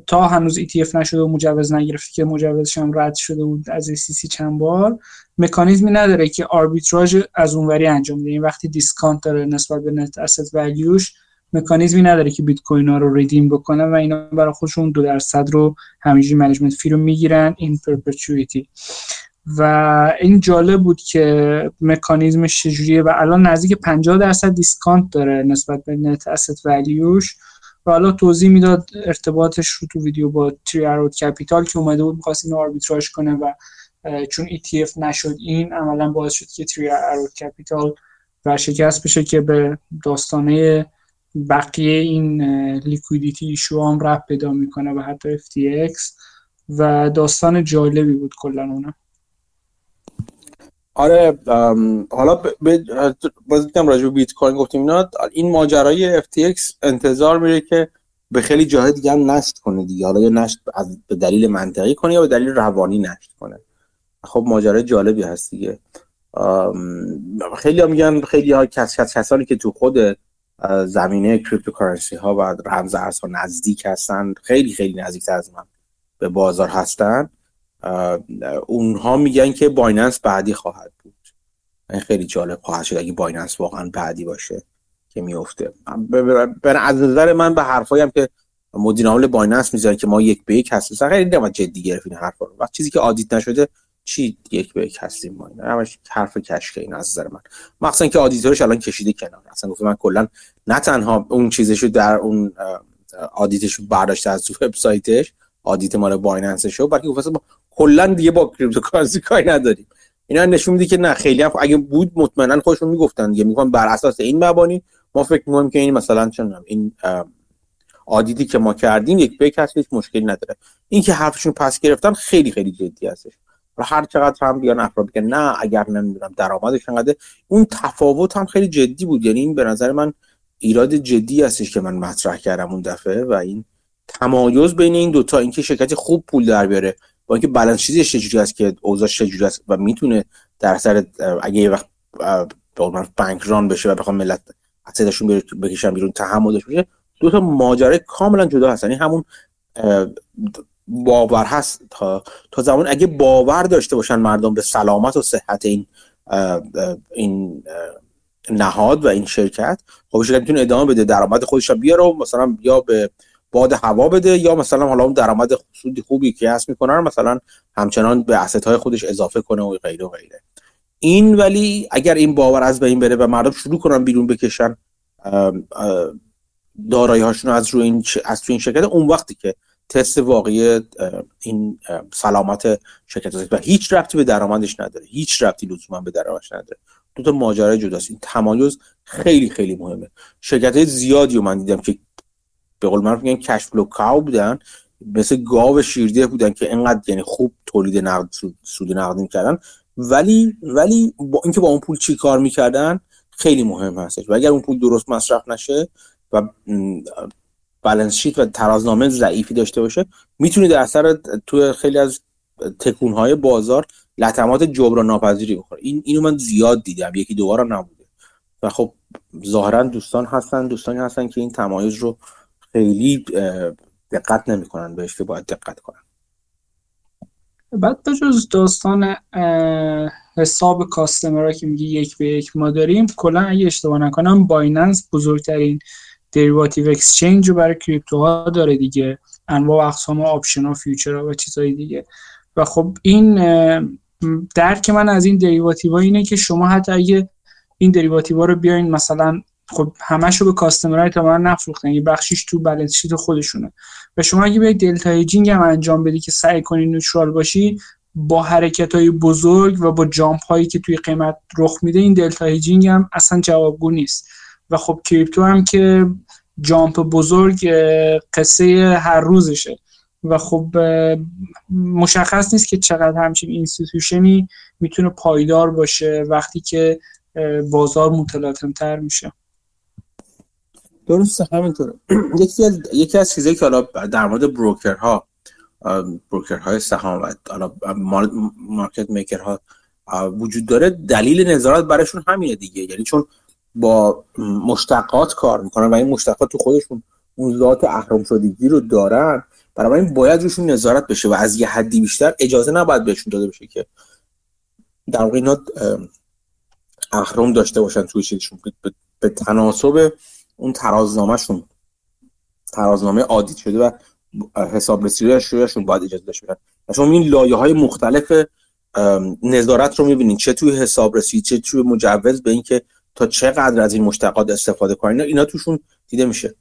تا هنوز ETF نشده و مجوز نگرفته که مجوزش هم رد شده بود SEC چند بار مکانیزمی نداره که آربیتراژ از اونوری انجام بده. این وقتی discount داره نسبت به net asset value ش مکانیزمی نداره که بیت کوین ها رو redeem بکنه و اینا برای خودشون دو درصد رو همینجوری management fee رو می‌گیرن این perpetuity و این جالب بود که مکانیزمش چجوریه و الان نزدیک 50 درصد discount داره نسبت به net asset value ش و حالا توضیح می‌داد ارتباطش رو تو ویدیو با Three Arrows Capital که اومده بود می‌خواست اینو آربیتراژ کنه و چون ETF نشد این عملا باعث شد که Three Arrows Capital ورشکست بشه که به داستانه بقیه این liquidity issue هم ربط پیدا می‌کنه و حتی FTX و داستان جالبی بود کلا اونم. آره حالا باز دیدم راجع به بیت کوین گفتیم اینا این ماجرای FTX انتظار میره که به خیلی جاهای دیگه هم نشت کنه دیگه. حالا یا نشت به دلیل منطقی کنه یا به دلیل روانی نشت کنه. خب ماجرای جالبی هست دیگه. خیلی ها میگن خیلی ها کس کس کسانی که تو خود زمینه cryptocurrency ها و رمز ارزها نزدیک هستن خیلی خیلی نزدیک از من به بازار هستن. اونها میگن که بایننس بعدی خواهد بود. این خیلی جالب خواهد شد اگه بایننس واقعا بعدی باشه که میفته از نظر من به حرفایی هم که مدیر عامل بایننس می‌ذاره که ما یک به یک هستیم خیلی نباید جدی گرفت این حرفا رو. چیزی که audit نشده چی یک به یک هستیم ما؟ اینا همش حرف کشکه این از نظر من. مخصوصا که auditor ش الان کشیده کنار. اصلا گفت من کلا نه تنها اون چیزشو در اون audit شو برداشته از وبسایتش audit مال بایننسشو بلکه گفت کلا دیگه با cryptocurrency کاری نداریم. اینا نشون میده که نه خیلی هم اگه بود مطمئنا خودشون می‌گفتن دیگه. میگن بر اساس این مبانی ما فکر می‌کنیم که این مثلا چون این audit ی که ما کردیم یک پیک هست هیچ مشکلی نداره. این که حرفشون پس گرفتن خیلی خیلی جدی هستش. و هر چقدر هم بیان افراد بگن نه اگر نمی‌دونم درآمدش انقدر اون تفاوت هم خیلی جدی بود. یعنی این به نظر من ایراد جدی هستش که من مطرح کردم اون دفعه و این تمایز بین این دوتا اینکه شرکت خوب پول در بیاره با اینکه بالانس چیزش چجوری است که اوضاع چجوری است و می‌تونه در اثر اگه یه وقت به بانک ران بشه و بخوام ملت اسیدشون بکشن بیرون تحملش بشه دو تا ماجرای کاملا جدا هستن. این همون باور هست تا تا زمان اگه باور داشته باشن مردم به سلامت و صحت این این نهاد و این شرکت خب شرکت می‌تونه ادامه بده درآمد خودش رو بیاره و مثلا یا به باد هوا بده یا مثلا حالا اون درآمد سودی خوبی که هست می‌کنن مثلا همچنان به اسست های خودش اضافه کنه و غیره و غیره. این ولی اگر این باور از بین بره و مردم شروع کنن بیرون بکشن دارایی هاشون از روی این از روی این شرکت اون وقتی که تست واقعی این سلامت شرکت و هیچ ربطی به درآمدش نداره. هیچ ربطی لزوما به درآمدش نداره. دو تا ماجرای جداست. این تمایز خیلی خیلی مهمه. شرکت زیادی رو من دیدم که به قول من میگن کش فلو کاو بودن مثل گاو شیرده بودن که اینقدر یعنی خوب تولید نقد سود نقد می‌کردن. ولی ولی با اینکه با اون پول چی کار می‌کردن؟ خیلی مهم هستش. و اگر اون پول درست مصرف نشه و بالانس شیت و ترازنامه ضعیفی داشته باشه می‌تونه در اثر تو خیلی از تکونهای بازار لطمات جبران ناپذیری بخوره. این اینو من زیاد دیدم. یکی دوباره نبوده. و خب ظاهرا دوستان هستن دوستانی هستن که این تمایز رو خیلی دقت نمی‌کنن بهش که باید دقت کنن. بعد جز داستان حساب customer که میگه یک به یک ما داریم کلا اگه اشتباه نکنم بایننس بزرگترین derivative exchange رو برای crypto ها داره دیگه. انواع اقسام option ها future ها و چیزهای دیگه. و خب این درک من از این derivative اینه که شما حتی اگه این derivative رو بیاین مثلا خب همش رو به customer های تا نفروختن یه بخشیش تو بالانس خودشونه. و شما اگه به delta hedging هم انجام بدی که سعی کنی neutral باشی با حرکت های بزرگ و با jump هایی که توی قیمت رخ میده این delta hedging هم اصلا جوابگو نیست. و خب crypto هم که jump بزرگ قصه هر روزشه. و خب مشخص نیست که چقدر همچین institution ی می‌تونه پایدار باشه وقتی که بازار متلاطم تر میشه. درسته همینطوره. یکی از یکی از چیزایی که حالا در مورد بروکرها بروکرهای سهام و حالا مارکت میکرها وجود داره دلیل نظارت براشون همینه دیگه. یعنی چون با مشتقات کار می‌کنن و این مشتقات تو خودشون اون ذات اهرم شدگی رو دارن برای این باید روشون نظارت بشه و از یه حدی بیشتر اجازه نباید بهشون داده بشه که در واقع اینا اهرم داشته باشن توی چیزشون به تناسب اون ترازنامهشون ترازنامه عادی شده و حسابرسی‌شدشون باید اجازه داشته باشن و شما این لایه های مختلف نظارت رو می‌بینید. چه توی حسابرسی چه توی مجوز به اینکه تا چقدر از این مشتقات استفاده کنین اینا توشون دیده میشه.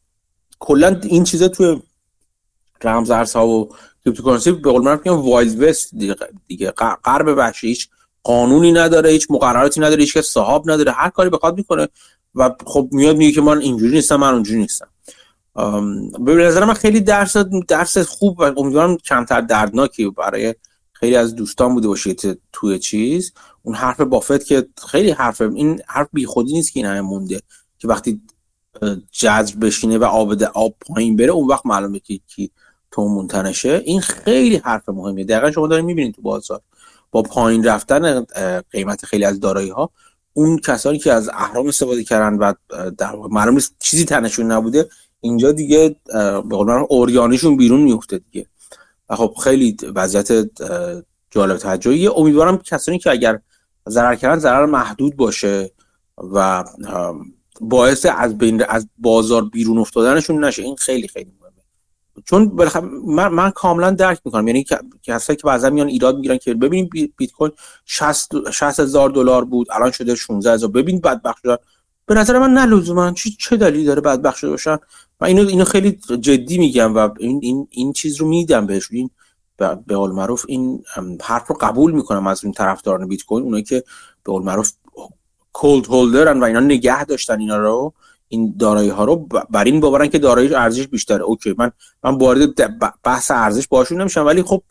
کلا این چیزا توی رمز ارزها و cryptocurrency به قول من wild west دیگه, غرب هیچ قانونی نداره هیچ مقرراتی نداره هیچ که صاحب نداره هر کاری بخواد می‌کنه و خب میاد میگه که من اینجوری نیستم من اونجوری نیستم. به نظر من خیلی درس درس خوب و امیدوارم کمتر دردناکی برای خیلی از دوستان بوده باشه توی چیز. اون حرف بافت که خیلی حرف این حرف بیخودی نیست که این همه مونده که وقتی جذب بشینه و آب آب پایین بره اون وقت معلومه که کی تو منتنشه این خیلی حرف مهمیه. دقیقا شما دارین می‌بینید تو بازار. با پایین رفتن قیمت خیلی از دارایی ها اون کسانی که از اهرام استفاده کردن و در معلوم چیزی تنشون نبوده اینجا دیگه به قول اوریانیشون بیرون میفته دیگه. و خب خیلی وضعیت جالب توجهیه امیدوارم کسانی که اگر ضرر کردن ضرر محدود باشه و باعث از از بازار بیرون افتادنشون نشه. این خیلی خیلی چون من, من کاملا درک می‌کنم. یعنی کسایی که بعضا میان ایراد می‌گیرن که ببینیم بیت کوین 60 60 هزار دلار بود الان شده 16 هزار. ببین بدبخت شدن. به نظر من نه لزوما. چه چه دلیلی داره بدبخت شده باشن؟ من اینو اینو خیلی جدی میگم و این این این چیز رو میدم بهش. این به قول معروف این حرف رو قبول می‌کنم از این طرفداران بیت کوین. اونایی که به قول معروف کولد هولدرن و اینا نگه داشتن اینا رو. این دارایی ها رو بر این باورن که دارایی ارزش بیشتره. اوکی من من وارد بحث ارزش باشون نمیشم ولی خب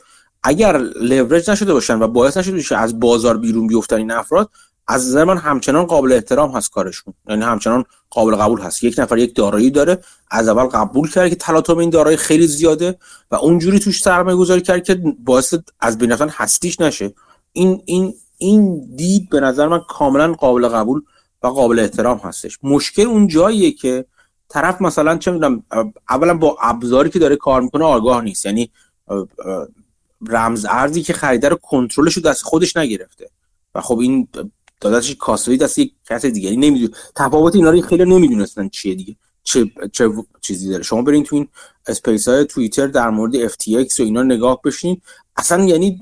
اگر لورج نشده باشن و باعث نشده باشه از بازار بیرون بیفتن این افراد از نظر من همچنان قابل احترام هست کارشون. یعنی همچنان قابل قبول هست. یک نفر یک دارایی داره از اول قبول کرد که تلاطم این دارایی خیلی زیاده و اونجوری توش سرمایه گذاری کرد که باعث از بین هستیش نشه. این این این دید به نظر من کاملا قابل قبول و قابل احترام هستش. مشکل اون جاییه که طرف مثلا چه می‌دونم اولا با ابزاری که داره کار می‌کنه آگاه نیست. یعنی رمز ارزی که خریده رو کنترلش رو دست خودش نگرفته. و خب این دادتش کاسوی دست یک کس دیگه. یعنی نمیدون تفاوت اینا رو خیلی نمی‌دونستن چیه دیگه. چه چه چیزی داره. شما برین تو این اسپیس های توییتر در مورد FTX و اینا نگاه بشین. اصلا یعنی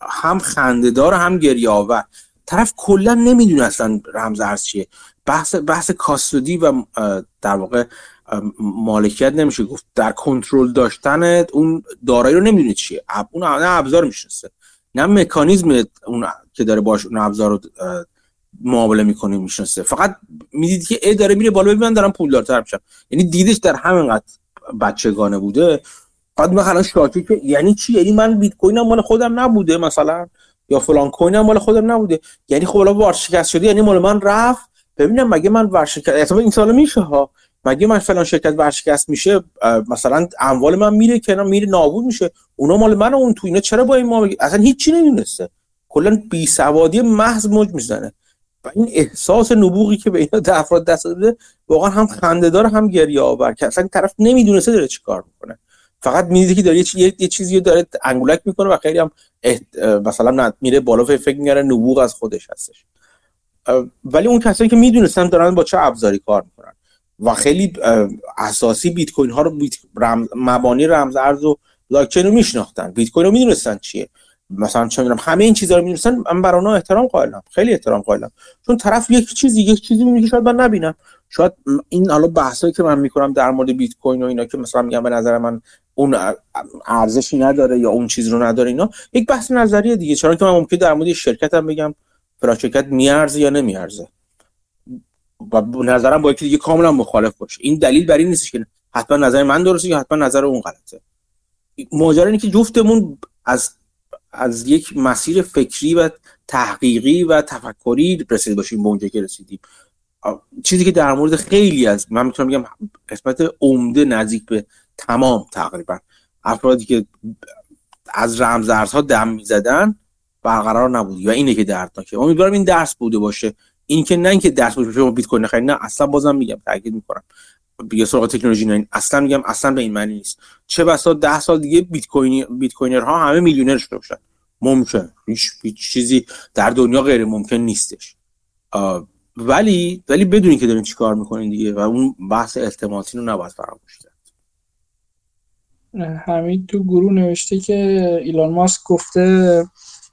هم خندهدار هم گریه آور طرف کلا نمی‌دونه اصلا رمز ارز چیه. بحث بحث کاستودی و در واقع مالکیت نمیشه گفت. در کنترل داشتن اون دارایی رو نمی‌دونه چیه. اون نه ابزار می‌شناسه. نه مکانیزم اون که داره باش اون ابزار رو معامله می‌کنه می‌شناسه. فقط می‌دید که ای داره میره بالا ببین دارم پولدارتر میشم یعنی دیدش در همینقدر بچگانه بوده. بعد مثلا شاکی که یعنی چی؟ یعنی من بیت کوینم مال خودم نبوده مثلا. یا فلان کوینم مال خودم نبوده. یعنی خب الان ورشکست شده یعنی مال من رفت. ببینم مگه من ورشکست احتمال این سال میشه ها. مگه من فلان شرکت ورشکست میشه مثلا اموال من میره کنار میره نابود میشه. اونا مال من اون تو اینا چرا با این ما اصلا هیچی نمی‌دونسته. کلا بی سوادی محض موج می‌زنه. و این احساس نبوغی که به اینا افراد دست داده واقعا هم خندهدار هم گریه آور که اصلا طرف نمی‌دونسته داره چیکار می‌کنه. فقط می‌دیده که داره یه, چیزی داره انگولک می‌کنه و خیلی هم مثلا میره بالا فکر میگره نبوغ از خودش هستش. ولی اون کسایی که می‌دونستن دارن با چه ابزاری کار می‌کنن. و خیلی اساسی بیت کوین ها رو بیت رمز مبانی رمز ارز و لاکچین رو میشناختن. بیت کوین رو می‌دونستن چیه. مثلا چه می‌دونم همه این چیزا رو می‌دونستن. من برای اونها احترام قائلم. خیلی احترام قائلم. چون طرف یک چیزی یک چیزی میگه شاید من نبینم. شاید این حالا بحثایی که من می‌کنم در مورد بیت کوین و اینا که مثلا میگم به نظر من اون ارزشی نداره یا اون چیز رو نداره اینا یک بحث نظریه دیگه. چرا که من ممکن در مورد شرکت هم بگم فلان شرکت میارزه یا نمیارزه. و نظرم با یکی دیگه کاملا مخالف باشه. این دلیل بر این نیست که حتما نظر من درسته یا حتما نظر اون غلطه. ماجرا اینه که جفتمون از از یک مسیر فکری و تحقیقی و تفکری رسید باشیم به اونجا که رسیدیم. چیزی که در مورد خیلی از من می‌تونم بگم قسمت عمده نزدیک به تمام تقریبا افرادی که از رمزارزها دم می‌زدن برقرار نبود. و اینه که دردناکه. امیدوارم این درس بوده باشه. این که نه اینکه درس باشه بیت کوین نه اصلا بازم میگم تاکید می‌کنم. بیا سراغ تکنولوژی نه اصلا میگم اصلا به این معنی نیست. چه بسا ده سال دیگه بیت کوین bitcoiner ها همه میلیونر شده باشن. ممکن. هیچ چیزی در دنیا غیر ممکن نیستش. ولی ولی بدونی که دارین چیکار می‌کنین دیگه و اون بحث التماسی رو نباید فراموش کرد. همین تو گروه نوشته که ایلان ماسک گفته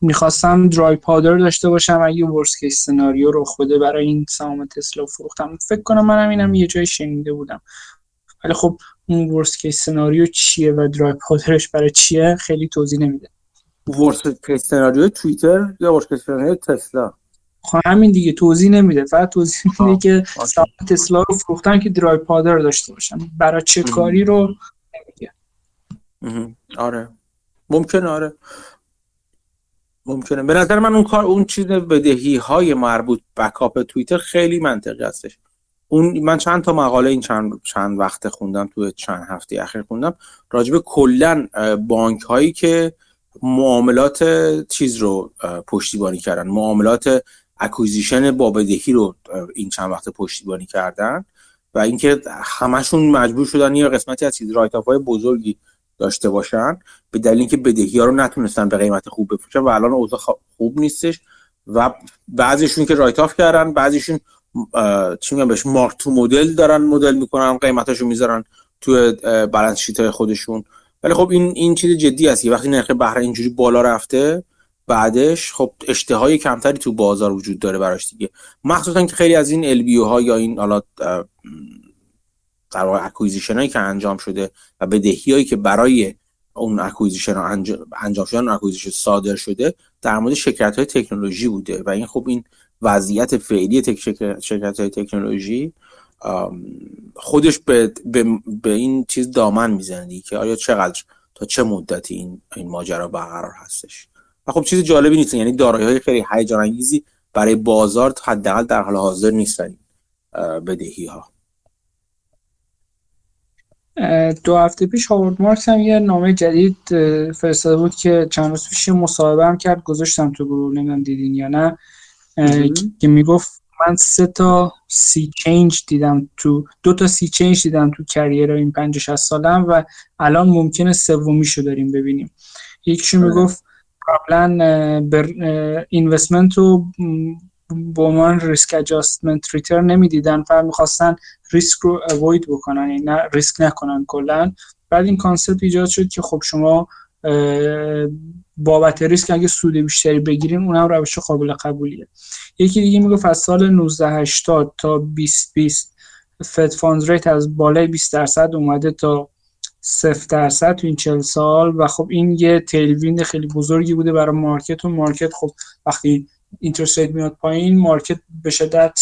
می‌خواستم dry powder داشته باشم اگه worst case scenario رخ بده برای این سهام تسلا فروختم. فکر کنم منم اینم یه جای شنیده بودم. ولی خب اون worst case scenario چیه و dry powder ش برای چیه خیلی توضیح نمیده. worst case scenario توییتر یا worst case scenario تسلا؟ خب همین دیگه توضیح نمیده. فقط توضیح میده که تسلا رو فروختن که dry powder داشته باشن. برای چه کاری رو؟ نمیگه. آره. ممکنه آره. ممکنه. به نظر من اون کار اون چیز بدهی های مربوط backup توییتر خیلی منطقی هستش. اون من چند تا مقاله این چند چند وقت خوندم تو چند هفته اخیر خوندم. راجب کلا بانک هایی که معاملات چیز رو پشتیبانی کردن معاملات acquisition با بدهی رو این چند وقت پشتیبانی کردن و اینکه همشون مجبور شدن یه قسمتی از چیز write-off های بزرگی داشته باشن به دلیل اینکه بدهی ها رو نتونستن به قیمت خوب بفروشن و الان اوضاع خوب نیستش و بعضیشون که write off کردن بعضیشون چی میگم بهش mark to model دارن مدل می‌کنن قیمتاشو می‌ذارن تو balance sheet های خودشون. ولی خب این این چیز جدی است. وقتی نرخ بهره اینجوری بالا رفته بعدش خب اشتهای کمتری تو بازار وجود داره براش دیگه. مخصوصا که خیلی از این LBO ها یا این حالا در واقع acquisition که انجام شده و بدهی هایی که برای اون acquisition انجام شدن اکویزیشن صادر شده در مورد شرکت های تکنولوژی بوده و این خب این وضعیت فعلی شرکت های تکنولوژی خودش به, به, این چیز دامن می‌زنه که آیا چقدر تا چه مدتی این این ماجرا برقرار هستش. و خب چیز جالبی نیست یعنی دارایی های خیلی هیجان انگیزی برای بازار حداقل در حال حاضر نیستن بدهی ها دو هفته پیش هاورد مارکس هم یه نامه جدید فرستاده بود که چند روز پیش مصاحبه هم کرد گذاشتم تو گروه نمی‌دونم دیدین یا نه که می‌گفت من سه تا sea change دیدم تو دو تا sea change دیدم تو career این 50 سالم و الان ممکنه سومیشو داریم ببینیم. یکیشو آره. می‌گفت قبلا بر investment رو به عنوان risk-adjusted return نمی‌دیدن فقط می‌خواستن ریسک رو avoid بکنن یعنی نه ریسک نکنن کلا. بعد این concept ایجاد شد که خب شما بابت ریسک اگه سود بیشتری بگیرین اونم روش قابل قبولیه. یکی دیگه می‌گفت از سال 1980 تا 2020 Fed fund rate از بالای 20 درصد اومده تا 0 درصد تو این 40 سال و خب این یه tailwind خیلی بزرگی بوده برای market و market خب وقتی interest میاد پایین market به شدت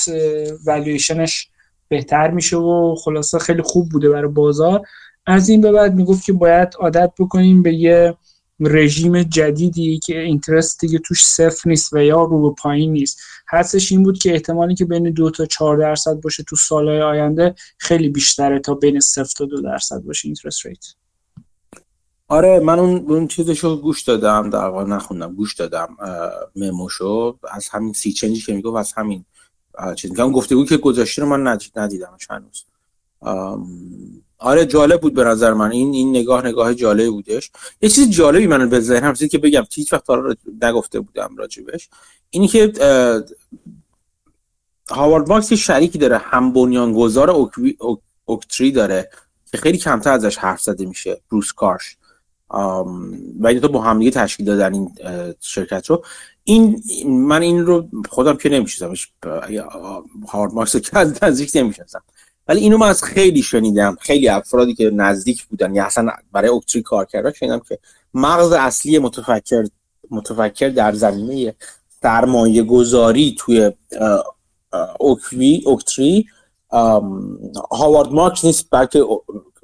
والویشنش بهتر میشه و خلاصه خیلی خوب بوده برای بازار. از این به بعد می‌گفت که باید عادت بکنیم به یه رژیم جدیدی که interest دیگه توش صفر نیست و یا رو به پایین نیست. حدسش این بود که احتمالی که بین دو تا چهار درصد باشه تو سالهای آینده خیلی بیشتره تا بین صفر تا دو درصد باشه interest rate. آره من اون اون چیزشو گوش دادم در واقع نخوندم گوش دادم مموشو. از همین سی چنجی که می‌گفت از همین چیز میگم بود که گذاشته رو من ندیدم چند روز آره جالب بود به نظر من. این این نگاه نگاه جالبی بودش. یه چیز جالبی من به ذهنم رسید که بگم هیچ وقت حالا نگفته بودم راجبش. اینی که هاوارد ماکس یه شریکی داره هم بنیانگذار اوکتری داره که خیلی کمتر ازش حرف زده میشه بروس کارش. و این تو با هم تشکیل دادن این شرکت رو. این من این رو خودم که نمیشناسمش هاوارد ماکس رو که از نزدیک نمی‌شناسم. ولی اینو من از خیلی شنیدم. خیلی افرادی که نزدیک بودن یا اصلا برای اوکتری کار کردن شنیدم که مغز اصلی متفکر متفکر در زمینه سرمایه گذاری توی اوکوی اوکتری هاوارد مارکس نیست بلکه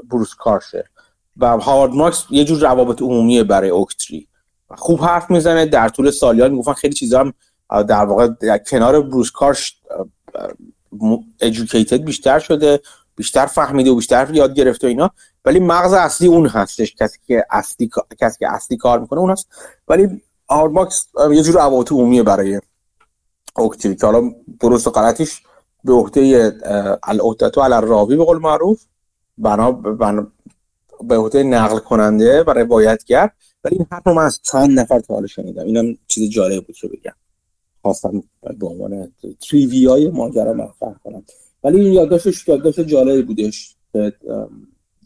بروس کارشه و هاوارد مارکس یه جور روابط عمومیه برای اوکتری خوب حرف می‌زنه در طول سالیان می‌گفتن خیلی چیزا هم در واقع در کنار بروس کارش educated بیشتر شده بیشتر فهمیده و بیشتر یاد گرفته و اینا. ولی مغز اصلی اون هستش. کسی که اصلی کسی که اصلی کار می‌کنه اون هست. ولی آرماکس یه جور عواطف عمومیه برای اوکتیوی که حالا درست و غلطیش به عهده العهدتو علی راوی به قول معروف. بنا به عهده نقل کننده و روایتگر ولی این حرف من از چند نفر تا حالا شنیدم. اینم چیز جالب بود که بگم. خواستم به عنوان تریوی های ماجرا مطرح کنم. ولی این یادداشتش یادداشت جالبی بودش که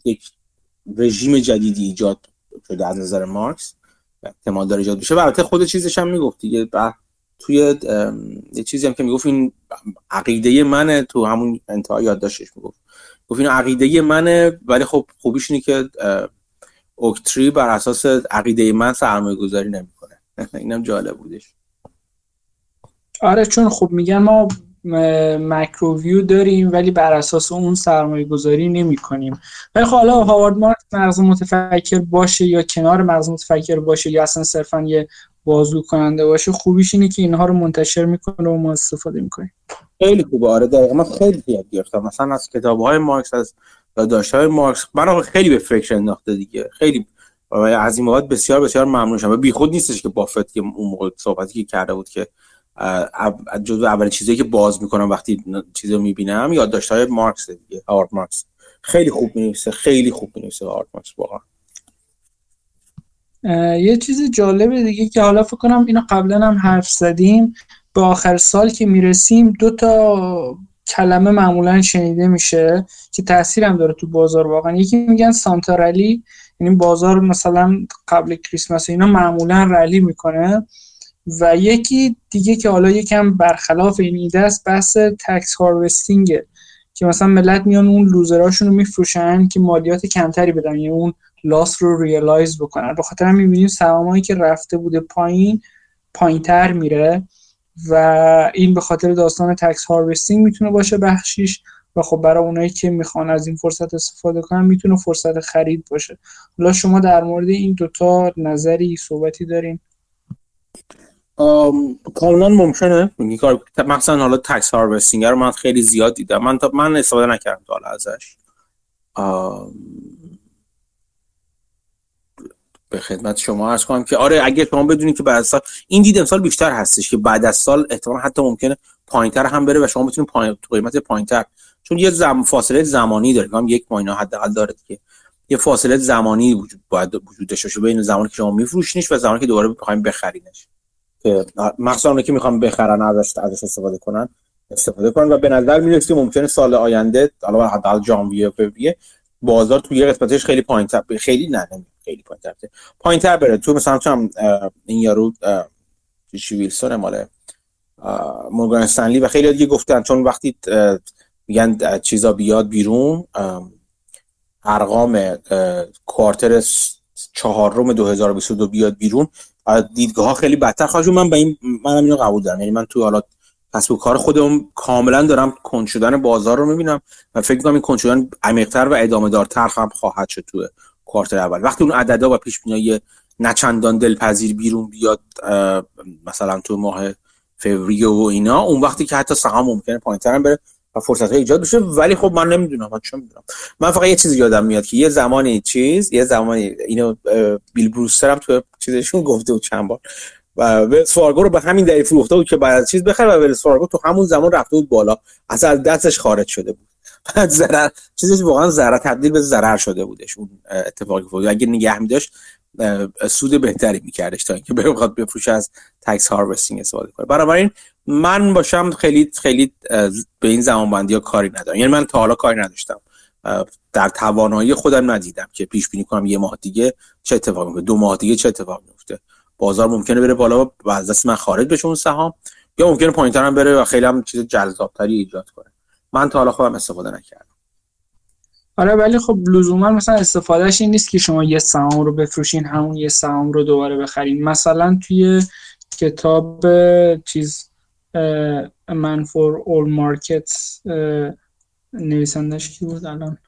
یک رژیم جدیدی ایجاد شده از نظر مارکس احتمال داره ایجاد بشه. البته خود چیزش هم می‌گفت دیگه. توی یه چیزی هم که می‌گفت این عقیده منه تو همون انتهای یادداشتش می‌گفت. گفت این عقیده منه ولی خب خوبیش اینه که اوکتری بر اساس عقیده من سرمایه گذاری نمی‌کنه. اینم جالب بودش. آره چون خب میگن ما مکروویو داریم ولی بر اساس اون سرمایه گذاری نمی کنیم ولی خب حالا هاوارد مارکس مغز متفکر باشه یا کنار مغز متفکر باشه یا اصلا صرفا یه بازو کننده باشه خوبیش اینه که اینها رو منتشر می‌کنه و ما استفاده می‌کنیم. خیلی خوبه. آره دقیقا من خیلی یاد گرفتم. مثلا از کتاب های مارکس از داشت های مارکس من خیلی به فکر انداخته دیگه. خیلی از این بسیار بسیار ممنون شدم بی خود نیستش که بافت که اون موقع صحبتی که کرده بود که جزو اولین چیزی که باز می‌کنم وقتی چیزی رو می‌بینم یادداشت های مارکس دیگه آرت مارکس. خیلی خوب می‌نویسه خیلی خوب می‌نویسه آرت مارکس واقعا. یه چیز جالب دیگه که حالا فکر کنم اینو قبلا هم حرف زدیم. به آخر سال که می‌رسیم دو تا کلمه معمولا شنیده میشه که تاثیر هم داره تو بازار واقعا. یکی میگن سانتا رلی یعنی بازار مثلا قبل کریسمس اینا معمولا رلی می‌کنه. و یکی دیگه که حالا یکم برخلاف این ایده است بحث tax harvesting ه که مثلا ملت میان اون loser اشون رو میفروشن که مالیات کمتری بدن یعنی اون loss رو realize بکنن. به خاطر هم می‌بینیم سهامایی که رفته بوده پایین پایینتر میره و این به خاطر داستان tax harvesting می‌تونه باشه بخشیش و خب برای اونایی که می‌خوان از این فرصت استفاده کنن می‌تونه فرصت خرید باشه. حالا شما در مورد این دوتا نظری صحبتی دارین؟ کاملا ممکنه؟ مثلا حالا تکس هاروستینگ رو من خیلی زیاد دیدم. من تا من استفاده نکردم تا حالا ازش. به خدمت شما عرض کنم که آره اگه شما بدونید که بعد از سال این دید امسال بیشتر هستش که بعد از سال احتمال حتی ممکنه پایینتر هم بره و شما بتونید پایین قیمت پایینتر. چون یه زم فاصله زمانی داره. هم یک ماهینه حداقل داره که یه فاصله زمانی وجود باید وجود داشته باشه بین زمانی که شما میفروشینش و زمانی که دوباره بخوایم بخرینش. که مثلا که می‌خوام بخرن ازش ازش استفاده کنن استفاده کنن و به نظر می‌رسه که ممکنه سال آینده حالا حداقل ژانویه فوریه بازار توی یه قسمتش خیلی پایینتر خیلی نه خیلی پایینتر پایینتر بره. تو مثلا چم این یارو چی ویلسون مال مورگان استنلی و خیلی دیگه گفتن چون وقتی میگن چیزا بیاد بیرون ارقام کوارتر چهارم 2022 بیاد بیرون دیدگاه ها خیلی بدتر خواهد من به این منم اینو قبول دارم. یعنی من تو حالا و کار خودم کاملا دارم کن شدن بازار رو می‌بینم و فکر کنم این کن شدن عمیق‌تر و ادامه دارتر هم خواهد شد تو کوارتر اول. وقتی اون عددا و پیش بینی نچندان دلپذیر بیرون بیاد مثلا تو ماه فوریه و اینا اون وقتی که حتی سهام ممکنه پایینتر بره. و فرصت های ایجاد بشه. ولی خب من نمی‌دونم من چه می‌دونم. من فقط یه چیزی یادم میاد که یه زمانی چیز یه زمانی اینو بیل بروستر هم تو چیزشون گفته بود چند بار. و Wells Fargo رو به همین دلیل فروخته بود که بعد چیز بخره و Wells Fargo تو همون زمان رفته بود بالا. از دستش خارج شده بود. بعد ضرر چیزش واقعا ضرر تبدیل به ضرر شده بودش اون اتفاقی افتاد اگه نگه می داشت سود بهتری میکردش تا اینکه بخواد بفروشه از تکس هاروستینگ استفاده کنه. بنابراین من باشم خیلی خیلی به این زمان بندی ها کاری ندارم. یعنی من تا حالا کاری نداشتم. در توانایی خودم ندیدم که پیش بینی کنم یه ماه دیگه چه اتفاقی میفته دو ماه دیگه چه اتفاقی میفته بازار ممکنه بره بالا و از دست من خارج بشه اون سهام یا ممکنه پایینتر هم بره و خیلی هم چیز جذابتری ایجاد کنه. من تا حالا خودم استفاده نکردم. آره ولی خب لزوما مثلا استفادهش این نیست که شما یه سهام رو بفروشین همون یه سهام رو دوباره بخرین. مثلا توی کتاب چیز Man for All Markets نویسندش کی بود الان؟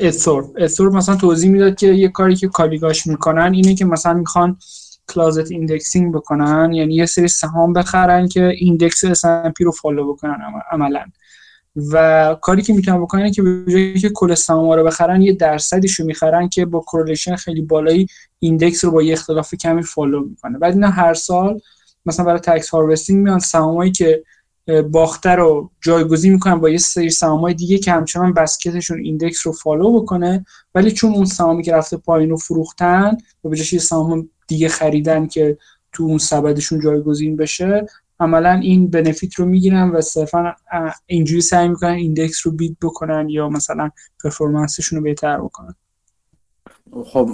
Ed Thorp Ed Thorp مثلا توضیح می‌داد که یه کاری که colleague اش می‌کنن اینه که مثلا می‌خوان closet indexing بکنن یعنی یه سری سهام بخرن که index S&P رو follow بکنن عملا. و کاری که می‌تونن بکنن که به جایی که کل سهام رو بخرن یه درصدیش رو می‌خرن که با correlation خیلی بالایی index رو با یه اختلاف کمی follow می‌کنه. بعد اینا هر سال مثلا برای tax harvesting میان سهامایی که باخته رو جایگزین می‌کنن با یه سری سهامای دیگه که همچنان basket شون index رو follow بکنه ولی چون اون سهامی که رفته پایین رو فروختن و به جاش سهام دیگه خریدن که تو اون سبدشون جایگزین بشه عملا این benefit رو می‌گیرن و صرفا اینجوری سعی می‌کنن index رو beat بکنن یا مثلا performance شون رو بهتر بکنن. خب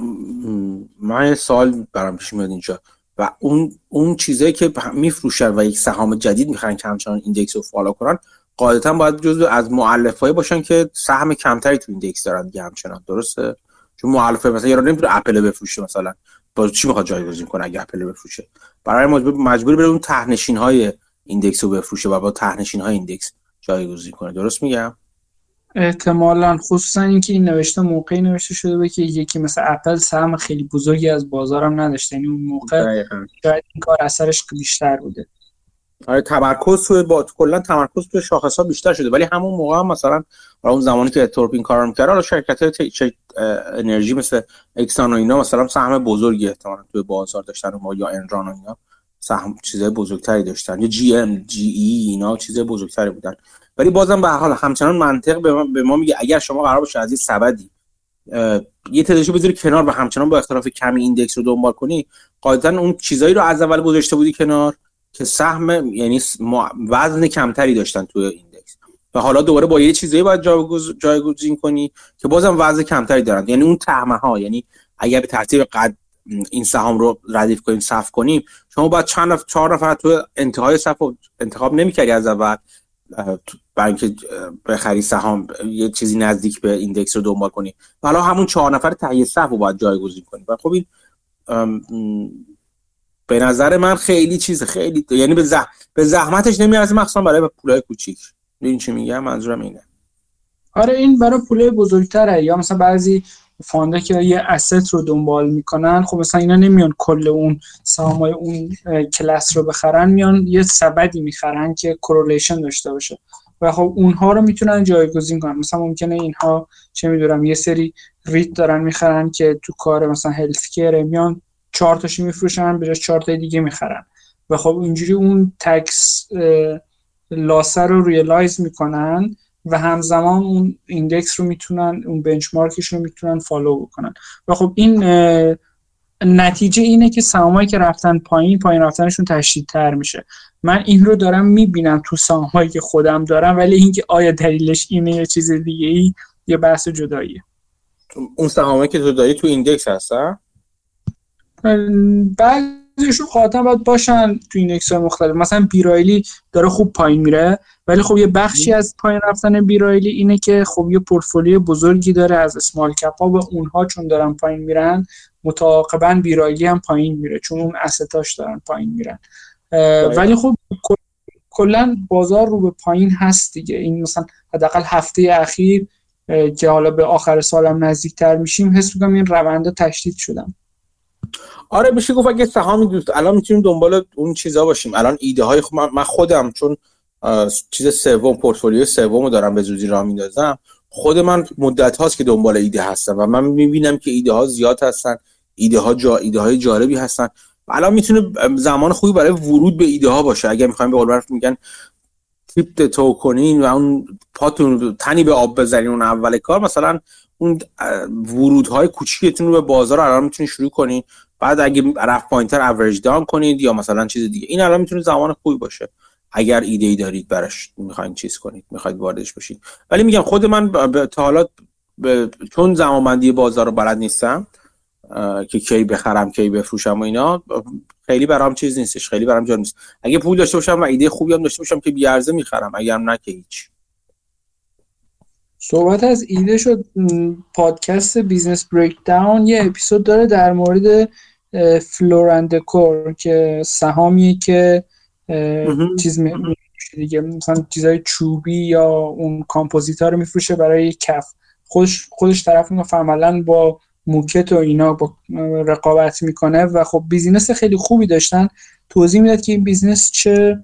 من یه سوال برام پیش میاد اینجا و اون اون چیزایی که میفروشن و یک سهام جدید می‌خرن که همچنان index رو follow کنن قاعدتا باید جزو از مؤلفهایی باشن که سهم کمتری تو index دارن دیگه همچنان. درسته؟ چون مؤلفه مثلا یارو نمی‌تونه اپل بفروشه مثلا. با چی می‌خواد جایگزین کنه اگه اپل بفروشه؟ برای مجبور مجبور بره اون تهنشین های index رو بفروشه و با تهنشین های index جایگزین کنه. درست میگم؟ احتمالا. خصوصا اینکه این نوشته موقعی نوشته شده به که یکی مثل اپل سهم خیلی بزرگی از بازارم نداشته. یعنی اون موقع شاید این کار اثرش بیشتر بوده. آره تمرکز تو با کلا تمرکز تو شاخص ها بیشتر شده. ولی همون موقع هم مثلا اون زمانی که تورپ این کارو می‌کرد حالا شرکت انرژی مثل Exxon و اینا مثلا سهم بزرگی احتمالاً توی بازار داشتن و ما یا Enron و اینا. سهم چیزای بزرگتری داشتن. یا GM GE اینا چیزای بزرگتری بودن. ولی بازم به حال همچنان منطق به ما, به ما میگه اگر شما قرار باشه از این سبدی یه تعدادشو بذاری کنار و همچنان با اختلاف کمی index رو دنبال کنی قاعدتا اون چیزایی رو از اول گذاشته بودی کنار. که سهم یعنی وزن کمتری داشتن توی index. و حالا دوباره با یه چیزایی باید جایگزین کنی که بازم وزن کمتری دارن. یعنی اون تهمه ها یعنی اگر به ترتیب قد این سهام رو ردیف کنیم صف کنیم شما باید چند نفر چهار نفر تو انتهای صف انتخاب نمی‌کردی از اول برای بخری سهام یه چیزی نزدیک به index رو دنبال کنی. حالا همون چهار نفر ته صف رو باید جایگزین کنی. و خب این به نظر من خیلی چیز خیلی یعنی به, زح... به زحمتش نمیارزه مخصوصا برای پولای کوچیک. این چی میگم؟ منظورم اینه. آره این برای پولای بزرگتره. یا مثلا بعضی fund ه که یه asset رو دنبال می‌کنن خب مثلا اینا نمیان کل اون سهامای اون کلاس رو بخرن میان یه سبدی می‌خرن که correlation داشته باشه. و خب اونها رو می‌تونن جایگزین کنن. مثلا ممکنه اینها چه می‌دونم یه سری REIT دارن می‌خرن که تو کار مثلا health میان چهار تاشی میفروشن به چهار تا دیگه می‌خرن. و خب اینجوری اون tax loss ه رو realize می‌کنن و همزمان اون index رو می‌تونن اون benchmark ش رو می‌تونن follow بکنن. و خب این نتیجه اینه که سهامایی که رفتن پایین پایین رفتنشون تر میشه. من این رو دارم می‌بینم تو سهامایی که خودم دارم ولی اینکه آیا دلیلش اینه یا چیز دیگه ای یه بحث جداییه. اون سهامایی که تو داری تو index هستن؟ بعضیشون قاطعا باید باشن تو index های مختلف. مثلا B. Riley داره خوب پایین میره ولی خب یه بخشی از پایین رفتن B. Riley اینه که خب یه پورتفولیو بزرگی داره از small cap ها و اونها چون دارن پایین میرن متعاقبا B. Riley هم پایین میره چون اون asset اش دارن پایین میرن. ولی خب کلا بازار رو به پایین هست دیگه. این مثلا حداقل هفته اخیر که حالا به آخر سالم نزدیکتر میشیم حس می‌کنم این رونده تشدید شدم. آره میشه گفت اگه سهامی دوست الان می‌تونیم دنبال اون چیزا باشیم. الان ایده های خب من خودم چون چیز سوم پورتفولیو سومو دارم به زودی راه میندازم. خود من مدت هاست که دنبال ایده هستم و من می‌بینم که ایده ها زیاد هستن ایده ها جا ایده های جالبی هستن. الان می‌تونه زمان خوبی برای ورود به ایده ها باشه. اگر می‌خوایم به قول میگن dip toe کنین و اون پاتون تنی به آب بزنین اون اول کار مثلا اون ورودهای کوچیکتون رو به بازار الان می‌تونید شروع کنین بعد اگه رفت پایین‌تر average down کنید یا مثلا چیز دیگه. این الان می‌تونه زمان خوبی باشه. اگر ایده ای دارید براش می‌خواین چیز کنید می‌خواید واردش بشید. ولی میگم خود من تا حالا چون زمانبندی بازار رو بلد نیستم که کی بخرم کی بفروشم و اینا خیلی برام چیز نیستش خیلی برام جا نیست. اگه پول داشته باشم و ایده خوبی هم داشته باشم که بیارزه می‌خرم اگر نه که هیچ. صحبت از ایده شد پادکست Business Breakdowns یه اپیزود داره در مورد Floor & Decor که سهامی که چیز دیگه. مثلا چیزای چوبی یا اون کامپوزیت ها رو میفروشه برای کف. خودش خودش طرف میگه عملا با موکت و اینا با رقابت می‌کنه و خب business خیلی خوبی داشتن. توضیح می‌داد که این business چه